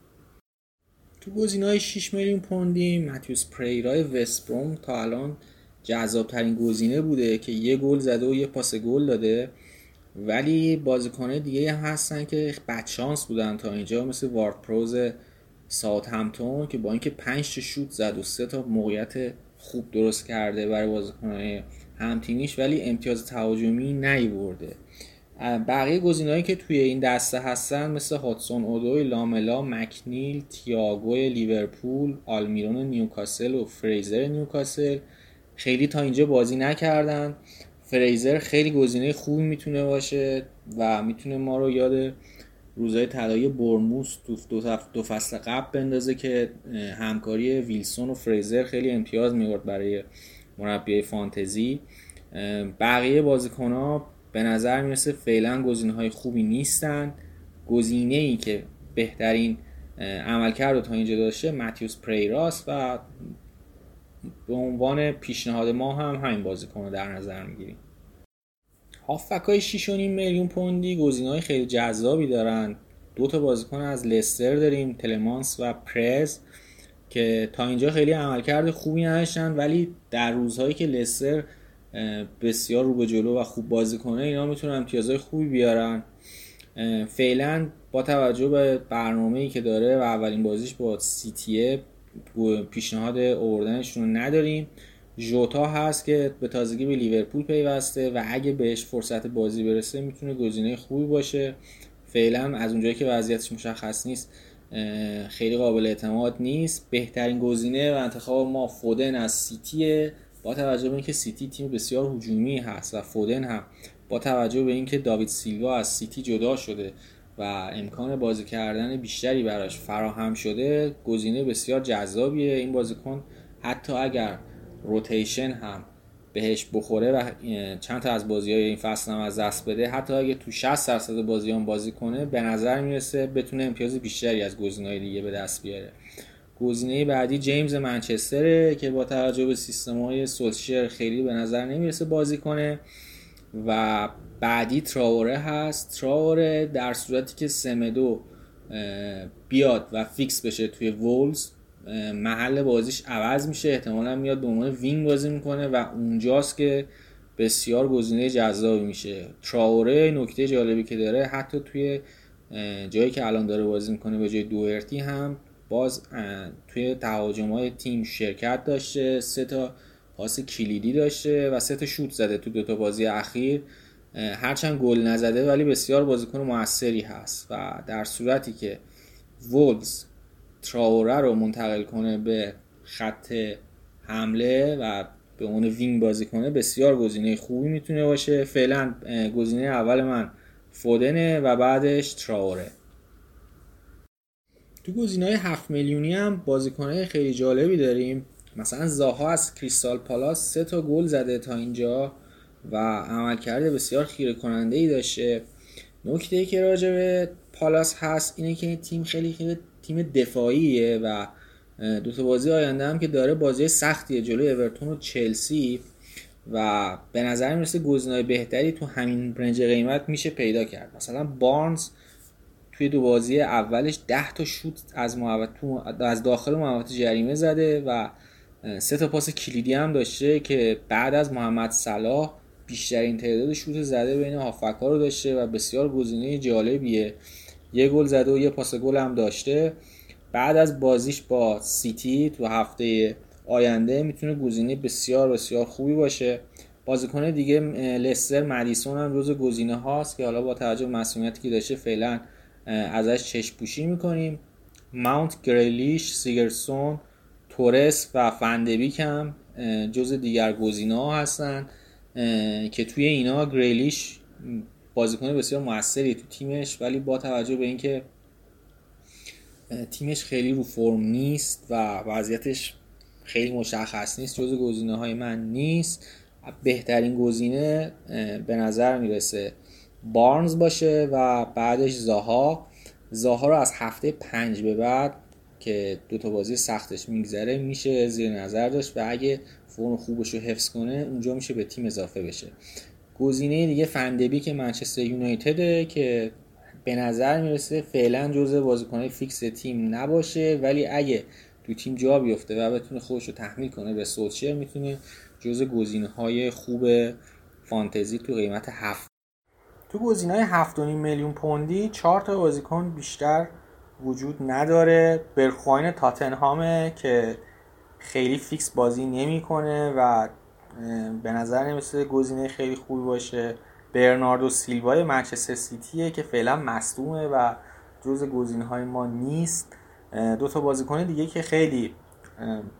تو گزینه های 6 میلیون پوندی متیوس پریرای وستبروم تا الان جذاب ترین گزینه بوده که یه گل زده و یه پاس گل داده. ولی بازیکنه دیگه هستن که بدشانس بودن تا اینجا مثل وارد پروز ساعت همتون که با اینکه 5 تا شوت زد و سه تا موقعیت خوب درست کرده برای بازیکنهای همتیمیش ولی امتیاز تهاجمی نیورده. بقیه گزینه‌هایی که توی این دسته هستن مثل هاتسون اودوی لاملا مکنیل تیاگو لیورپول آلمیرون نیوکاسل و فریزر نیوکاسل خیلی تا اینجا بازی نکردن. فریزر خیلی گزینه خوبی می‌تونه باشه و می‌تونه ما رو یاد روزای طلایی برموس تو دو فصل قبل بندازه که همکاری ویلسون و فریزر خیلی امتیاز میورد برای مربی فانتزی. بقیه بازیکن ها به نظر می‌رسه فعلا گزینه های خوبی نیستن. گزینه ای که بهترین عملکرد رو تا اینجا داشته متیوس پریراس و به عنوان پیشنهاد ما هم همین بازیکن رو در نظر می‌گیریم. هافک های 6.5 میلیون پوندی گزینه های خیلی جذابی دارن. دو تا بازیکن از لستر داریم تلمانس و پرز که تا اینجا خیلی عملکرد خوبی نداشتن ولی در روزهایی که لستر بسیار رو به جلو و خوب بازی کنه اینا می‌تونن امتیازهای خوبی بیارن. فعلا با توجه به برنامه ای که داره و اولین بازیش با سیتیه پیشنهاد اووردنشون رو نداریم. ژوتا هست که به تازگی به لیورپول پیوسته و اگه بهش فرصت بازی برسه می‌تونه گزینه خوبی باشه. فعلا از اونجایی که وضعیتش مشخص نیست خیلی قابل اعتماد نیست. بهترین گزینه و انتخاب ما فودن از سیتیه. با توجه به اینکه سیتی تیم بسیار هجومی هست و فودن هم با توجه به اینکه داوید سیلوا از سیتی جدا شده و امکان بازی کردن بیشتری براش فراهم شده گزینه بسیار جذابیه این بازیکن. حتی اگر روتیشن هم بهش بخوره و چند تا از بازی های این فصل هم از دست بده حتی اگه تو 60 درصد بازی هم بازی کنه به نظر می‌رسه بتونه امتیاز بیشتری از گزینه‌های دیگه به دست بیاره. گزینه بعدی جیمز منچستره که با توجه به سیستم های خیلی به نظر نمی‌رسه بازی کنه و بعدی تراوره هست. تراوره در صورتی که سمدو بیاد و فیکس بشه توی وولز محل بازیش عوض میشه. احتمالا میاد به عنوان wing بازی می‌کنه و اونجاست که بسیار گزینه جذابی میشه. تراوره نکته جالبی که داره حتی توی جایی که الان داره بازی می‌کنه به جای دوهرتی هم باز توی تهاجم های تیم شرکت داشته سه تا پاس کلیدی داشته و سه تا شوت زده تو دو تا بازی اخیر. هرچند گل نزده ولی بسیار بازیکن موثری هست و در صورتی که وولز تراوره رو منتقل کنه به خط حمله و به اون وینگ بازی کنه بسیار گزینه خوبی می‌تونه باشه. فعلا گزینه اول من فودنه و بعدش تراوره. تو گزینه های 7 میلیونی هم بازیکنه خیلی جالبی داریم. مثلا زاها از کریستال پالاس سه تا گل زده تا اینجا. و عملکرد بسیار خیره کننده ای داشته. نکته ای که راجع به پالاس هست اینه که این تیم خیلی خیلی تیم دفاعیه و دو تا بازی آینده هم که داره بازی سختیه. جلوی اورتون و چلسی و به نظر می‌رسه گزینه‌های بهتری تو همین رنج قیمت میشه پیدا کرد. مثلا بارنز توی دو بازی اولش 10 تا شوت از از داخل محوطه جریمه زده و سه تا پاس کلیدی هم داشته که بعد از محمد صلاح بیشترین تعداد شوت زده بین هافکا رو داشته و بسیار گزینه جالبیه. یه گل زده و یه پاس گل هم داشته. بعد از بازیش با سیتی تو هفته آینده می‌تونه گزینه بسیار بسیار خوبی باشه. بازیکن دیگه لستر مدیسون هم روز گزینه هاست که حالا با توجه به مسئولیتی که داشته فعلا ازش چشم پوشی می‌کنیم. ماونت گریلیش سیگرسون تورس و فندبیک هم جز دیگر گزینه ها هستن. که توی اینا گریلیش بازیکن بسیار موثری تو تیمش ولی با توجه به اینکه تیمش خیلی رو فرم نیست و وضعیتش خیلی مشخص نیست جز گزینه های من نیست بهترین گزینه به نظر می‌رسه بارنز باشه و بعدش زاها. زاها رو از هفته پنج به بعد که دو تا بازی سختش میگذره میشه زیر نظر داشت و اگه فرم خوبش رو حفظ کنه اونجا میشه به تیم اضافه بشه. گزینه دیگه فندبی که منچستر یونایتده که به نظر می‌رسه فعلا جزء بازیکنهای فیکس تیم نباشه ولی اگه تو تیم جا بیفته و بتونه خودش رو تحمیل کنه به سولشر می‌تونه جزء گزینه های خوب فانتزی تو قیمت هفت. تو گزینه های 7.5 میلیون پوندی چهار تا بازیکن بیشتر وجود نداره. برخواین تاتنهامه که خیلی فیکس بازی نمی‌کنه و به نظر نمیسه گزینه خیلی خوبی باشه. برناردو سیلوای منچستر سیتیه که فعلا مصدومه و جز گزینه های ما نیست. دو تا بازیکن دیگه که خیلی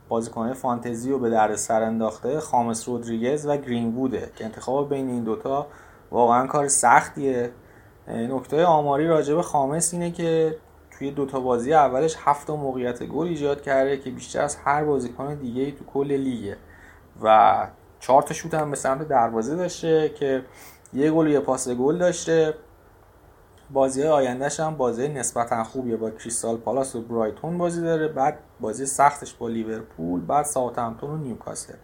بازیکن فانتزی رو به درد سر انداخته خامس رودریگز و گرین ووده که انتخاب بین این دوتا واقعا کار سختیه. نکته آماری راجب خامس اینه که توی دوتا بازی اولش هفت موقعیت گل ایجاد کرده که بیشتر از هر بازیکن دیگه تو کل لیگه. و چهار تا شوت هم به سمت دروازه داشته که یه گل و یه پاس گل داشته. بازی آیندهش هم بازی نسبتا خوبیه. با کریستال پالاس و برایتون بازی داره. بعد بازی سختش با لیورپول بعد ساوثهمپتون و نیوکاسل.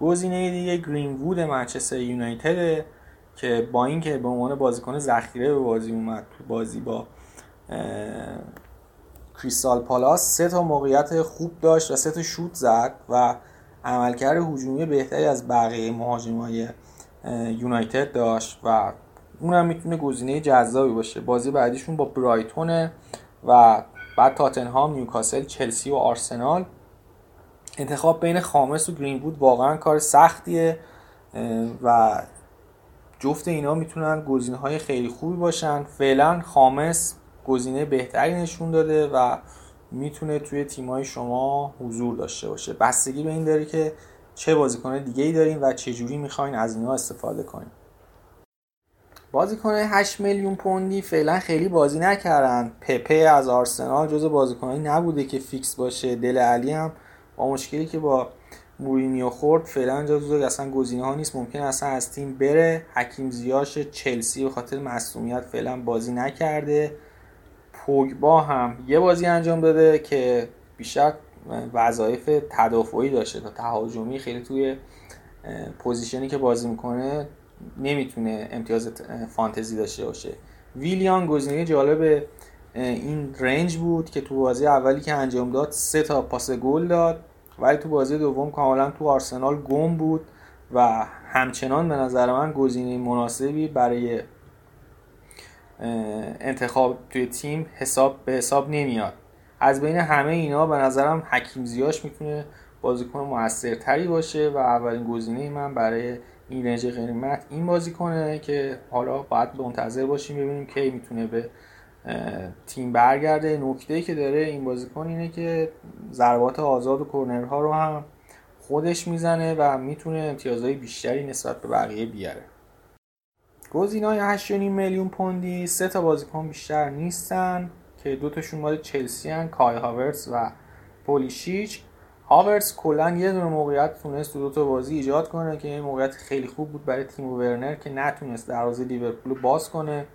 گزینه دیگه گرین وود منچستر یونایتد که با اینکه به عنوان بازیکن ذخیره به بازی اومد تو بازی با کریستال پالاس سه تا موقعیت خوب داشت و سه تا شوت زد و عملکرد هجومی بهتری از بقیه مهاجمای یونایتد داشت و اونم می‌تونه گزینه جذابی باشه. بازی بعدیشون با برایتونه و بعد تاتنهام نیوکاسل چلسی و آرسنال. انتخاب بین خامس و گرین بود واقعا کار سختیه و جفت اینا می‌تونن گزینه های خیلی خوبی باشن. فعلا خامس گزینه بهتری نشون داده و می‌تونه توی تیمای شما حضور داشته باشه. بستگی به این داره که چه بازیکن دیگه ای دارین و چه جوری می‌خواین از اینا استفاده کنین. بازیکن 8 میلیون پوندی فعلا خیلی بازی نکردن. پپه از آرسنال جز بازیکنایی نبوده که فیکس باشه. دل علی هم با مشکلی که با مورینیو خورد فعلا جزو اصلا گزینه ها نیست. ممکن اصلا از تیم بره. حکیم زیاش چلسی به خاطر مصدومیت فعلا بازی نکرده. پوگبا هم یه بازی انجام داده که بیشتر وظایف تدافعی داشته تا تهاجمی خیلی توی position ی که بازی می‌کنه نمی‌تونه امتیاز فانتزی داشته باشه. ویلیان گزینه جالب این رنج بود که تو بازی اولی که انجام داد سه تا پاس گل داد ولی تو بازی دوم کاملا تو آرسنال گم بود و همچنان به نظر من گزینه مناسبی برای انتخاب توی تیم حساب به حساب نمیاد. از بین همه اینا به نظرم حکیم زیاش می‌تونه بازیکن موثرتری باشه و اولین گزینه من برای این رنج قیمت این بازیکنه که حالا باید منتظر باشیم ببینیم کی می‌تونه به تیم برگرده. نکته که داره این بازیکن اینه که ضربات آزاد و کرنرها رو هم خودش می‌زنه و می‌تونه امتیازهای بیشتری نسبت به بقیه بیاره. های 8.5 میلیون پوندی سه تا بازیکن بیشتر نیستن که دو تاشون مال چلسی هن کای هاورتس و پولیشیچ. هاورتس کلا یه دونه موقعیت تونست تو دو تا بازی ایجاد کنه که این موقعیت خیلی خوب بود برای تیم ورنر که نتونست دروازه لیورپول باز کنه.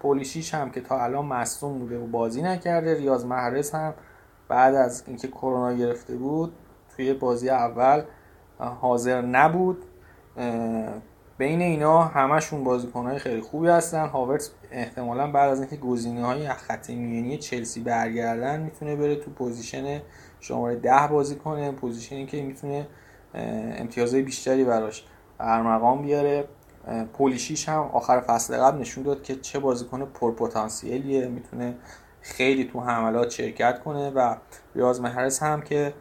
پولیشیچ هم که تا الان مصدوم بوده و بازی نکرده. ریاض محرز هم بعد از اینکه کرونا گرفته بود توی بازی اول حاضر نبود. بین اینا همشون بازیکنهای خیلی خوبی هستن. هاورتس احتمالا بعد از اینکه گزینه های خط میانی چلسی برگردن می‌تونه بره تو position شماره ده بازی کنه position ی که می‌تونه امتیازهای بیشتری براش ارمغان بیاره. پولیشیش هم آخر فصل قبل نشون داد که چه بازیکن پرپتانسیلیه می‌تونه خیلی تو حملات شرکت کنه و ریاض محرز هم که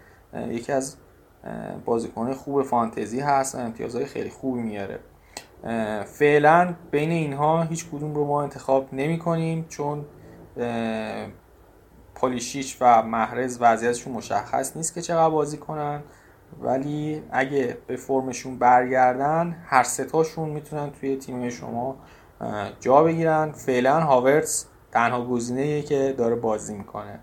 یکی از بازیکن خوب فانتزی هست و امتیازهای خیلی خوبی میاره. فعلا بین اینها هیچ کدوم رو ما انتخاب نمی کنیم چون پولیشیچ و محرز وضعیتشون مشخص نیست که چقدر بازی کنن. ولی اگه به فرمشون برگردن هر ستاشون می‌تونن توی تیم شما جا بگیرن. فعلا هاورتس تنها گزینه که داره بازی می‌کنه.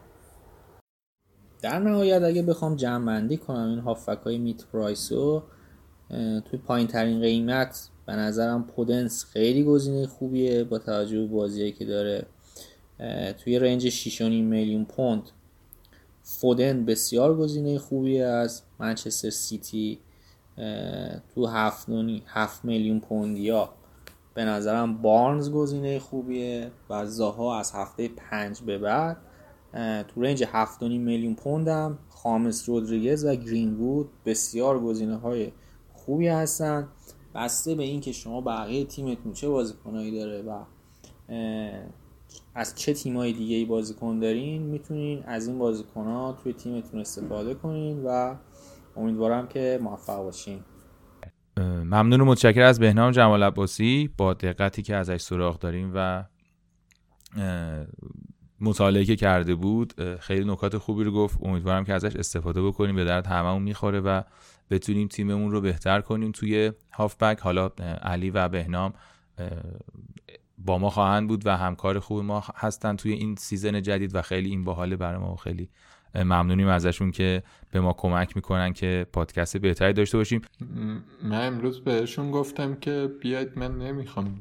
در نهایت اگه بخوام جمع کنم این هافک های میت پرایس رو توی پایین ترین قیمت به نظرم پودنس خیلی گزینه خوبیه با توجه به بازیایی که داره. توی رنج 6.5 میلیون پوند فودن بسیار گزینه خوبی از منچستر سیتی. تو 7 7 میلیون پوندیا. به نظرم بارنز گزینه خوبیه و زاها از هفته 5 به بعد. تو رنج 7.5 میلیون پوندم خامس رودریگز و گرین وود بسیار گزینه های خوبی هستن. بسته به اینکه شما بقیه تیمتون چه بازیکنایی داره و از چه تیمای دیگه ای بازیکن دارین می‌تونین از این بازیکن ها توی تیمتون استفاده کنین و امیدوارم که موفق باشین. ممنون و متشکر از بهنام جمال عباسی با دقتی که ازش سراغ داریم و مطالعه که کرده بود خیلی نکات خوبی رو گفت. امیدوارم که ازش استفاده بکنیم به درد هممون می‌خوره و بتونیم تیممون رو بهتر کنیم توی هافبک. حالا علی و بهنام با ما خواهند بود و همکار خوب ما هستن توی این season جدید و خیلی این باحاله برای ما خیلی ممنونیم ازشون که به ما کمک می‌کنن که پادکست بهتری داشته باشیم. من امروز بهشون گفتم که بیاید من نمی‌خوام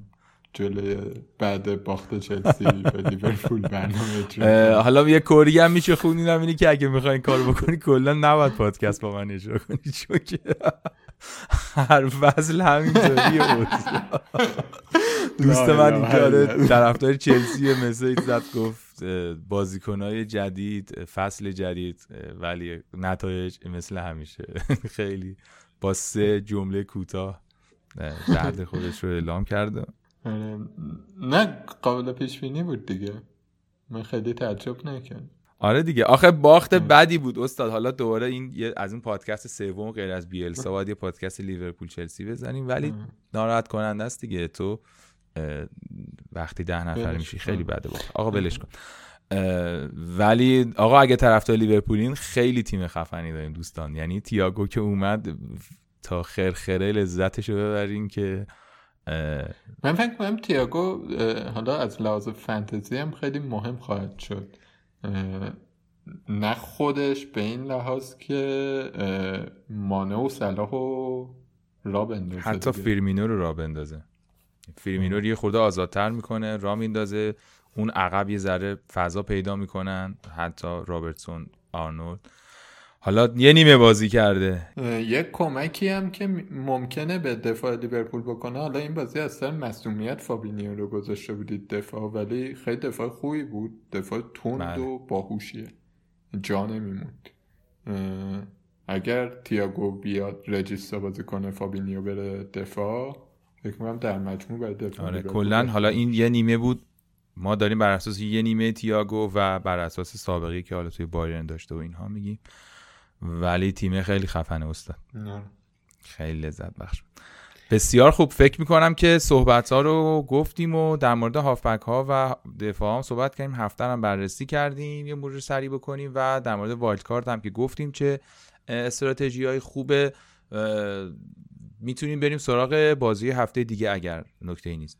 جلوی بعد باخت چلسی به لیورپول برنامه حالا یه کری هم میشه خونینم اینی که اگه می‌خواین کار بکنی کلا نباید پادکست با من اجرا کنی چون که هر فصل همینطوریه دوست من اینجا طرفدار چلسی مسیج زد گفت بازیکنهای جدید فصل جدید ولی نتایج مثل همیشه. خیلی با سه جمله کوتاه درد خودش رو اعلام کرده. آره. نه قابل پیش بینی بود دیگه. من خیلی تعجب نکردم. آره دیگه. آخه باخت بدی بود استاد. حالا دوباره این از اون پادکست سوم غیر از بیلسا باید یه پادکست لیورپول چلسی بزنیم. ولی ناراحت کننده است دیگه. تو وقتی ده نفر میشی خیلی بده بود آقا ولش کن. ولی آقا اگه طرفدار لیورپولین خیلی تیم خفنی داریم دوستان. یعنی تییاگو که اومد تا خرخره لذتشو ببرین که من فکر کنم تییاگو حالا از لحاظ فانتزی هم خیلی مهم خواهد شد. نه خودش به این لحاظ که مانه و صلاح رو راه بندازه حتی فیرمینو رو راه بندازه. فیرمینو رو یه خورده آزادتر می‌کنه راه میندازه. اون عقب یه ذره فضا پیدا می‌کنن حتی رابرتسون آرنولد. حالا یه نیمه بازی کرده. یه کمکی هم که ممکنه به دفاع لیورپول بکنه. حالا این بازی اصلا مسئولیت فابینیو رو گذاشته بودید دفاع ولی خیلی دفاع خوبی بود. دفاع تند بله. و باهوشیه. جا نمیموند. اگر تیاگو بیاد regista بازی کنه فابینیو بره دفاع فکر کنم در مجموع باید دفاع آره کلا حالا این یه نیمه بود. ما داریم بر اساس یه نیمه تیاگو و بر اساس سابقه که حالا توی بایرن داشته و اینها میگیم. ولی تیم خیلی خفنه استاد. خیلی لذت بخش. بسیار خوب. فکر می‌کنم که صحبت ها رو گفتیم و در مورد هافبک ها و دفاع هم صحبت کردیم. هفته هم بررسی کردیم یه مرور سریع بکنیم و در مورد wildcard هم که گفتیم چه استراتژی های خوبه می‌تونیم بریم سراغ بازی هفته دیگه اگر نکته ای نیست.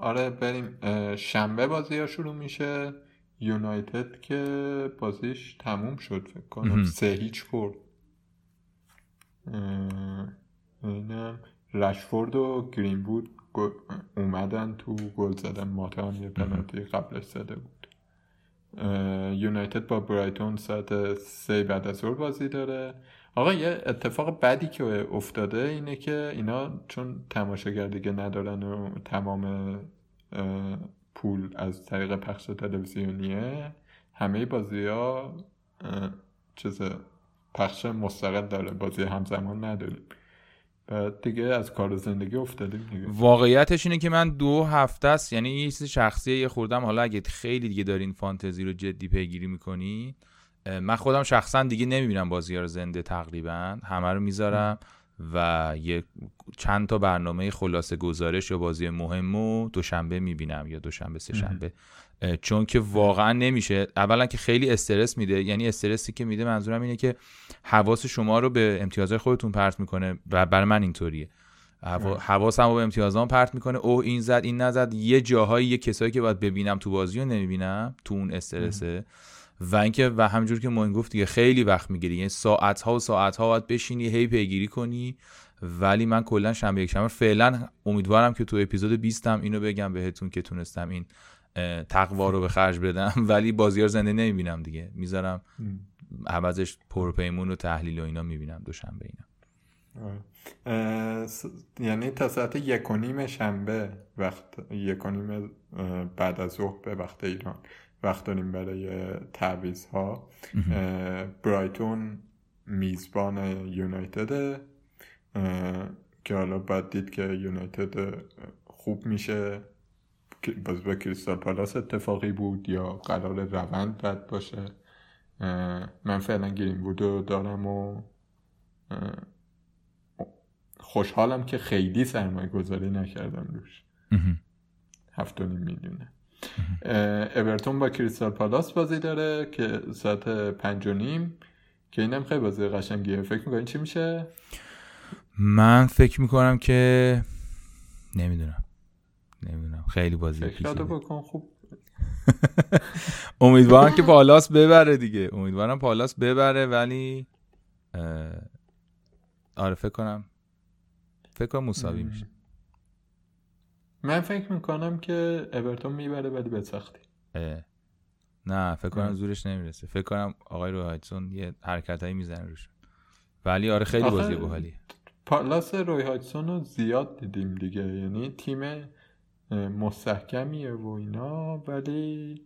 آره بریم. شنبه بازی ها شروع میشه. یونایتد که بازیش تموم شد فکر کنم. سه هیچ برد اینم رشفورد و گرین بود اومدن تو گل زدن. ماتا هم یه پنالتی قبلش زده بود. یونایتد با برایتون ساعت سه بعد از ظهر بازی داره. آقا یه اتفاق بدی که افتاده اینه که اینا چون تماشاگر دیگه ندارن و تمام پول از طریق پخش تلویزیونیه. همه بازی ها چیز پخش مستقل داره. بازی همزمان نداریم. بعد دیگه از کار زندگی افتادیم دیگه. واقعیتش اینه که من دو هفته است یعنی یه چیز شخصیه یه خوردم. حالا اگه خیلی دیگه دارین فانتزی رو جدی پیگیری می‌کنی من خودم شخصا دیگه نمی‌بینم بازی ها رو زنده تقریبا. همه رو می‌ذارم. و یه چند تا برنامه خلاصه گزارش یا بازی مهم و دوشنبه می‌بینم یا دوشنبه سه شنبه. چون که واقعا نمیشه. اولا که خیلی استرس میده. یعنی استرسی که میده منظورم اینه که حواس شما رو به امتیازهای خودتون پرت می‌کنه و برای من اینطوریه. حواسم رو به امتیازان پرت می‌کنه. او این زد این نزد. یه جاهایی یه کسایی که باید ببینم تو بازی رو نمی‌بینم تو اون استرسه. و اینکه و همجور که موین گفت دیگه خیلی وقت می‌گیری یعنی ساعت ها و ساعت ها باید بشینی هی پیگیری کنی. ولی من کلا شنبه یک شنبه فعلا امیدوارم که تو اپیزود 20 هم اینو بگم بهتون که تونستم این تقوا رو به خرج بدم. ولی بازیار زنده نمی‌بینم دیگه. می‌ذارم عوضش پرپیمون و تحلیل و اینا می‌بینم دوشنبه اینا. یعنی تا ساعت یک و نیم شنبه وقت یک و نیم بعد از ظهر به وقت ایران. وقت داریم برای تعویض ها برایتون میزبان یونایتد که حالا باید دید که یونایتد خوب میشه باز به کریستال پالاس اتفاقی بود یا قرار روند رد باشه. من فعلا گرین بودو دارم و خوشحالم که خیلی سرمایه گذاری نکردم روش. هفت میلیونه. اورتون با کریستال پالاس بازی داره که ساعت پنج و نیم که اینم خیلی بازی قشنگیه. فکر می‌کنین چی میشه؟ من فکر می‌کنم که نمی‌دونم. نمی‌دونم. خیلی بازی فکر بکن خوب. امیدوارم که پالاس ببره دیگه. امیدوارم پالاس ببره ولی آره فکر کنم فکر کنم مساوی میشه. من فکر می‌کنم که اورتون می‌بره ولی به سختی نه فکر کنم زورش نمی‌رسه. فکر کنم آقای روی هایتسون یه حرکت هایی می‌زنه روش. ولی آره خیلی بازی باحالیه. پالاس روی هایتسون رو زیاد دیدیم دیگه. یعنی تیم مستحکمیه و اینا ولی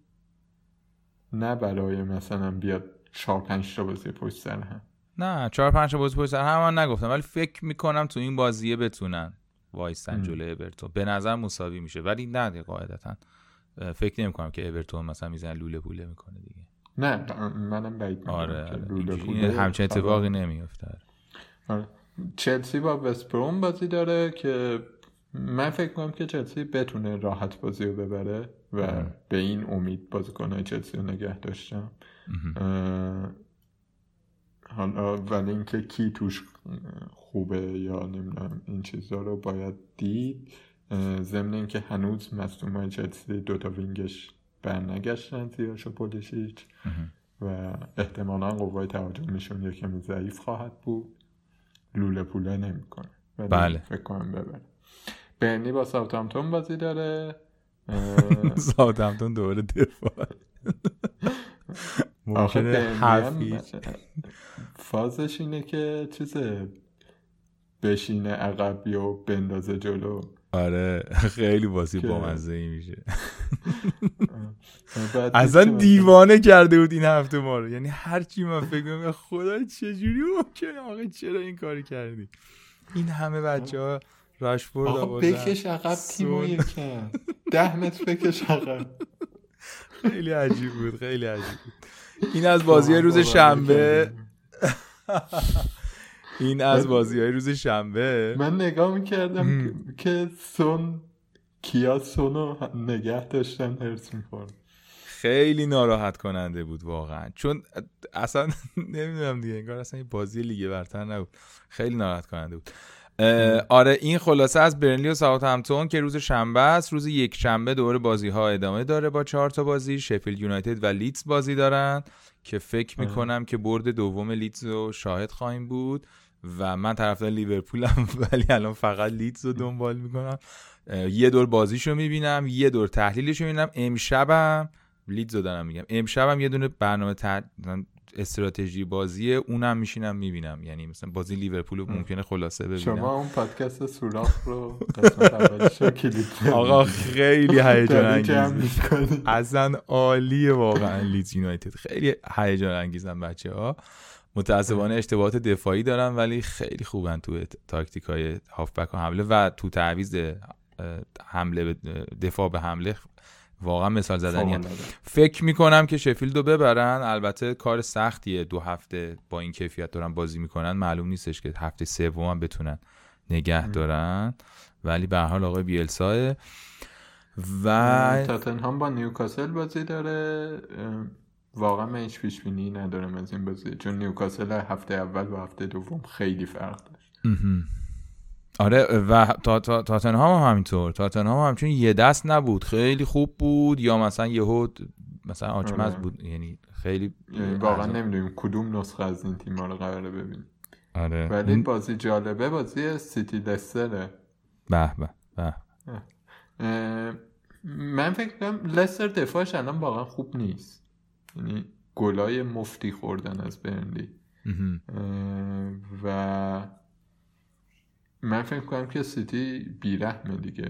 نه برای مثلا بیاد چهار پنج تا بازی پشت سر هم. نه چهار پنج تا بازی پشت سر هم من نگفتم. ولی فکر می‌کنم تو این بازیه بتونن. وایستن جلوی اورتون. به نظر مساوی میشه. ولی نه قاعدتا. فکر نمی کنم که اورتون مثلا میزن لوله پوله می‌کنه دیگه. نه منم بعید آره, آره. همچین اتفاقی نمیفته آره. چلسی با وستبروم بازی داره که من فکر کنم که چلسی بتونه راحت بازی رو ببره و به این امید بازیکنهای چلسی رو نگه داشتم. حالا ولی اینکه کی توش خوبه یا نمی‌دونم این چیزا رو باید دید. ضمن اینکه هنوز مصدوم چلسی دوتا وینگش برنگشتن زیاش و پولیشیچ و احتمالا قوای تهاجمیشون یکمی ضعیف خواهد بود. لوله پوله نمی‌کنه. بله. فکر کنم ببره. برنی با ساوتامتون بازی داره. ساوتامتون دوباره دفاع. ممکنه فازش اینه که چیزه بشینه عقبی و بندازه جلو. آره خیلی بازی بامزه ای میشه. اصلا دیوانه کرده بود این هفته ما رو. یعنی هرچی من فکر کنم خدا چجوری ممکنه؟ آقا چرا این کاری کردی؟ این همه بچه ها راشفورد آقا بکش عقب تیمو یکم ده متر بکش عقب. خیلی عجیب بود خیلی عجیب بود. این از بازی روز شنبه. این از بازی های روز شنبه. من نگاه می‌کردم که سون کیا سونو نگه داشتن هرس می‌خورد. خیلی ناراحت کننده بود واقعا. چون اصلا نمی‌دونم دیگه انگار اصلا این بازی لیگ برتر نبود. خیلی ناراحت کننده بود. آره این خلاصه از برنلی و ساوت همتون که روز شنبه است روز یک شنبه دوره بازی ها ادامه داره با چهار تا بازی شفیلد یونایتد و لیدز بازی دارن که فکر می‌کنم که برد دوم لیدز رو شاهد خواهیم بود و من طرفدار لیورپولم ولی الان فقط لیدز رو دنبال می‌کنم. یه دور بازیشو می‌بینم یه دور تحلیلش رو می‌بینم. امشبم لیدز رو دارم میگم. امشبم یه دونه برنامه استراتژی بازیه اونم میشینم می‌بینم. یعنی مثلا بازی لیورپول رو ممکنه خلاصه ببینم. شما اون پادکست سوراخ رو قسمت آقا خیلی هیجان انگیز. اصلا عالیه واقعا لیدز یونایتد. خیلی هیجان انگیزن بچه ها متاسفانه اشتباهات دفاعی دارن ولی خیلی خوبن تو تاکتیک های هافبک و حمله و تو تعویض حمله دفاع به حمله. واقعا مثال زدنیه. فکر می‌کنم که شفیلد رو ببرن. البته کار سختیه. دو هفته با این کیفیت دارن بازی می‌کنن. معلوم نیستش که هفته سوم هم بتونن نگه دارن. ولی به حال آقای بیلساه و تاتنهام با نیوکاسل بازی داره. واقعا من هیچ پیش بینی ندارم از این بازی. چون نیوکاسل هفته اول و هفته دوم خیلی فرق داشت. آره و تا تا تاتنهام هم همینطور. تاتنهام هم همچون یه دست نبود. خیلی خوب بود. یا مثلا یهو مثلا آچمز آره. بود. یعنی خیلی یعنی واقعا. نمی‌دونیم کدوم نسخه از این تیم رو قراره ببینیم. آره. ولی بازی جالبه. بازی سیتی لستره. به به به. من فکر کنم لستر دفاعش الان واقعا خوب نیست. یعنی گلای مفتی خوردن از برنلی. اه، و من فکر کنم که سیتی بیرحمه دیگه.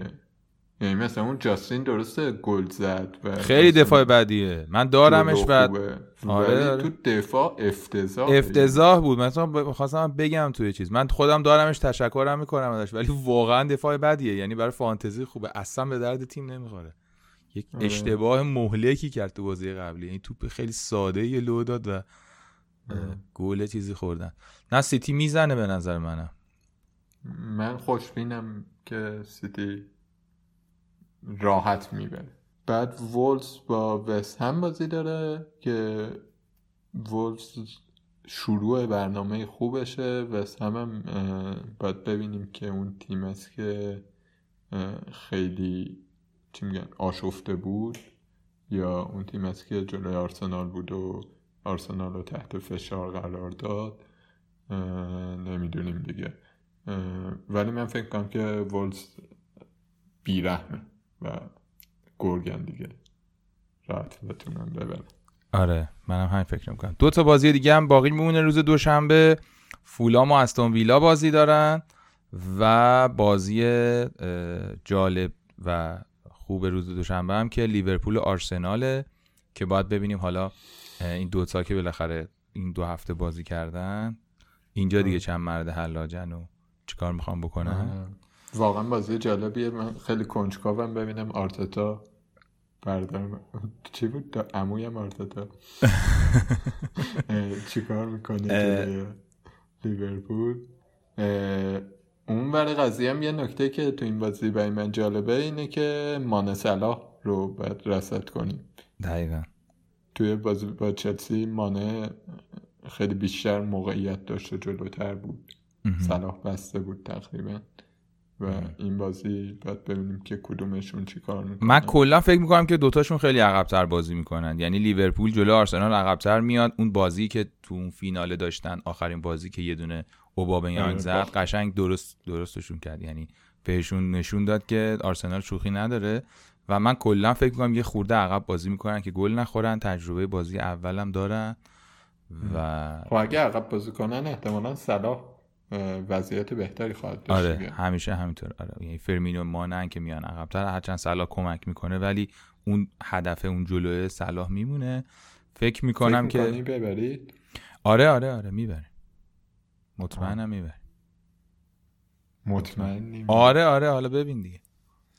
یعنی مثلا اون جاستین درسته گل زد و خیلی دفاع بدیه. من دارمش خوبه. آره، آره. تو دفاع افتضاح افتضاح بود. مثلا خواستم بگم توی چیز. من خودم دارمش تشکرم می‌کنم ازش ولی واقعا دفاع بدیه. یعنی برای فانتزی خوبه. اصلا به درد تیم نمی‌خوره. یک آره. اشتباه مهلکی کرد تو بازی قبلی. این توپ خیلی ساده یه لو داد و گل چیزی خوردن. نه سیتی می‌زنه به نظر منم. من خوشبینم که سیتی راحت می‌بره. بعد وولز با وست هم بازی داره که وولز شروع برنامه خوبشه. وست هم, هم باید ببینیم که اون تیم است که خیلی چی میگن آشفته بود یا اون تیم است که جلوی آرسنال بود و آرسنال رو تحت فشار قرار داد. نمی‌دونیم دیگه. ولی من فکر کنم که وولز بیرحمه و گرگن دیگه. راحت بتونن ببرن. آره منم همین فکر می‌کنم. دو تا بازی دیگه هم باقی میمونه روز دوشنبه. فولام و استون ویلا بازی دارن و بازی جالب و خوب روز دوشنبه هم که لیورپول و آرسناله که باید ببینیم حالا این دوتا که بالاخره این دو هفته بازی کردن. اینجا دیگه چند مرد حلاجن و چیکار می‌خوام آره. واقعا بازی جالبیه. من خیلی کنجکاوم ببینم آرتتا بردار چی بود؟ دا عمویم آرتتا. چیکار می‌کنه لیورپول؟ اون ور قضیه هم یه نکته که تو این بازی برای من جالبه اینه که مان صلاح رو باید رصد کنیم. دقیقا. توی بازی با چلسی مانه خیلی بیشتر موقعیت داشت و جلوتر بود. صلاح بسته بود تقریبا. و این بازی باید ببینیم که کدومشون چی کار می‌کنن. من کلا فکر می‌کنم که دوتاشون خیلی عقبتر بازی می‌کنن. یعنی لیورپول جلو آرسنال عقبتر میاد. اون بازی که تو اون فیناله داشتن آخرین بازی که یه دونه اوبامیانگ آره، زد. قشنگ درست درستشون کرد. یعنی بهشون نشون داد که آرسنال شوخی نداره. و من کلا فکر می‌کنم یه خورده عقب بازی می‌کنن که گل نخورن تجربه بازی اولم دارن. و خب اگه عقب بازی کنن احتمالا صلاح وضعیت بهتری خواهد داشت آره. همیشه همینطور. آره یعنی فرمینو مانن که میان عقبتر. هرچند صلاح کمک می‌کنه ولی اون هدف اون جلوه صلاح میمونه. فکر می‌کنم فکر که ببرید؟ آره آره آره می‌بره. مطمئنم می‌بره. مطمئنیم آره آره حالا ببین دیگه.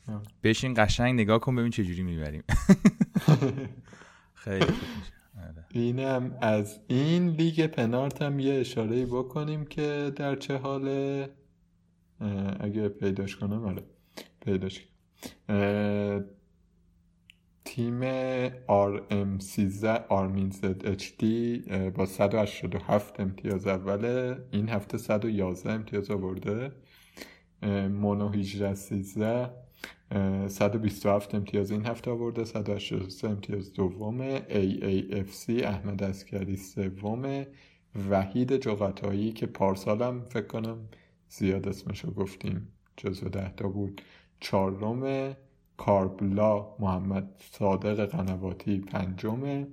آه. بشین قشنگ نگاه کن ببین چجوری می‌بریم. خیلی. اینم از این لیگ پنارت هم یه اشاره بکنیم که در چه حاله. اگه پیداش کنم آره پیداش کنم. تیم RM13 آرمین زد HD اه، با 187 امتیاز اوله این هفته 111 امتیاز آورده. مونو 18 13 اه، 127 امتیاز این هفته آورده 183 امتیاز دومه AAFC احمد اسکری سومه وحید جغتایی که پارسالم فکر کنم زیاد اسمشو گفتیم جزو ده تا بود. چهارم کاربلا محمد صادق قنواتی پنجمه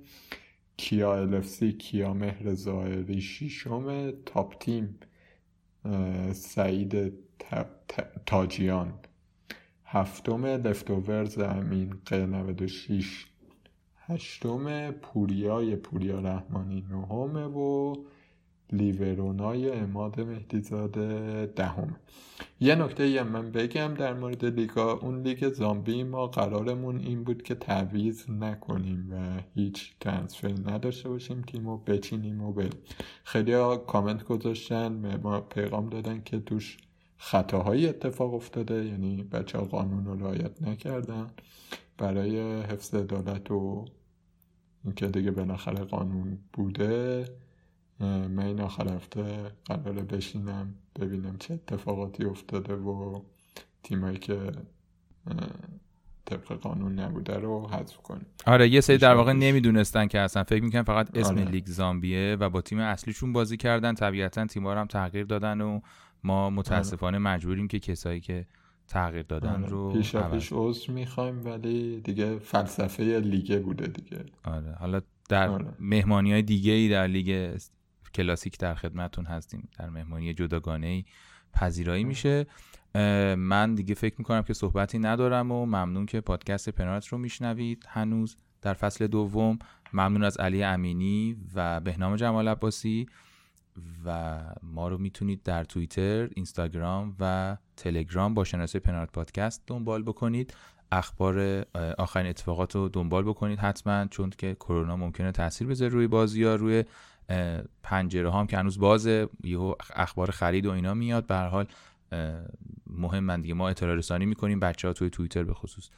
کیا الفسی کیا مهر ظاهری ششم تاپ تیم سعید تاجیان. هفتم لفتوورز امین ق 96 هشتم پوریای پوریا رحمانی نهمه و لیورونای اماد مهدیزاده دهم. یه نکته هم من بگم در مورد لیگا. اون لیگ زامبی ما قرارمون این بود که تعویض نکنیم و هیچ ترنسفر نداشته باشیم تیمو بچینیم و بریم. خیلی کامنت گذاشتن به ما پیغام دادن که توش خطاهایی اتفاق افتاده یعنی بچه ها قانون رو رعایت نکردن برای حفظ عدالت و اینکه دیگه بالاخره قانون بوده من این آخر هفته قراره بشینم ببینم چه اتفاقاتی افتاده و تیمایی که طبق قانون نبوده رو حذف کنیم آره یه سری در واقع. نمی‌دونستن که اصلا فکر می‌کنن فقط اسم آره. لیگ زامبیه و با تیم اصلیشون بازی کردن طبیعتا تیم‌ها رو هم تغییر دادن و ما متاسفانه مجبوریم که کسایی که تغییر دادن آره. رو عوض پیش عذر می‌خوایم ولی دیگه فلسفه لیگه بوده دیگه. آره. حالا در آره. مهمانی های دیگه ای در لیگ کلاسیک در خدمتون هستیم. در مهمانی جداگانه ای پذیرایی میشه. اه، من دیگه فکر می‌کنم که صحبتی ندارم و ممنون که پادکست پنارت رو میشنوید هنوز. در فصل دوم ممنون از علی امینی و بهنام جمال عباسی. و ما رو می‌تونید در توییتر، اینستاگرام و تلگرام با شناسه پنارت پادکست دنبال بکنید. اخبار آخرین اتفاقات رو دنبال بکنید حتما چون که کرونا ممکنه تاثیر بذاره روی بازی ها روی پنجره هم که هنوز بازه. یهو اخبار خرید و اینا میاد. به حال مهم من دیگه ما اطلاع رسانی می‌کنیم. بچه ها توی توییتر به خصوص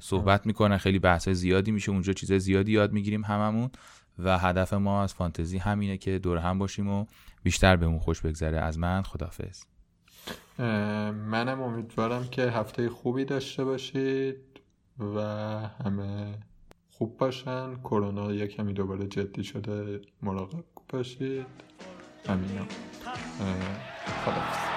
صحبت می‌کنن. خیلی بحث زیادی میشه. اونجا چیز زیادی یاد می‌گیریم هممون. و هدف ما از فانتزی همینه که دور هم باشیم و بیشتر بهمون خوش بگذره. از من خدافظ منم امیدوارم که هفته خوبی داشته باشید و همه خوب باشن. کرونا یه کمی دوباره جدی شده مراقب باشید. همینا اه، خداحافظ.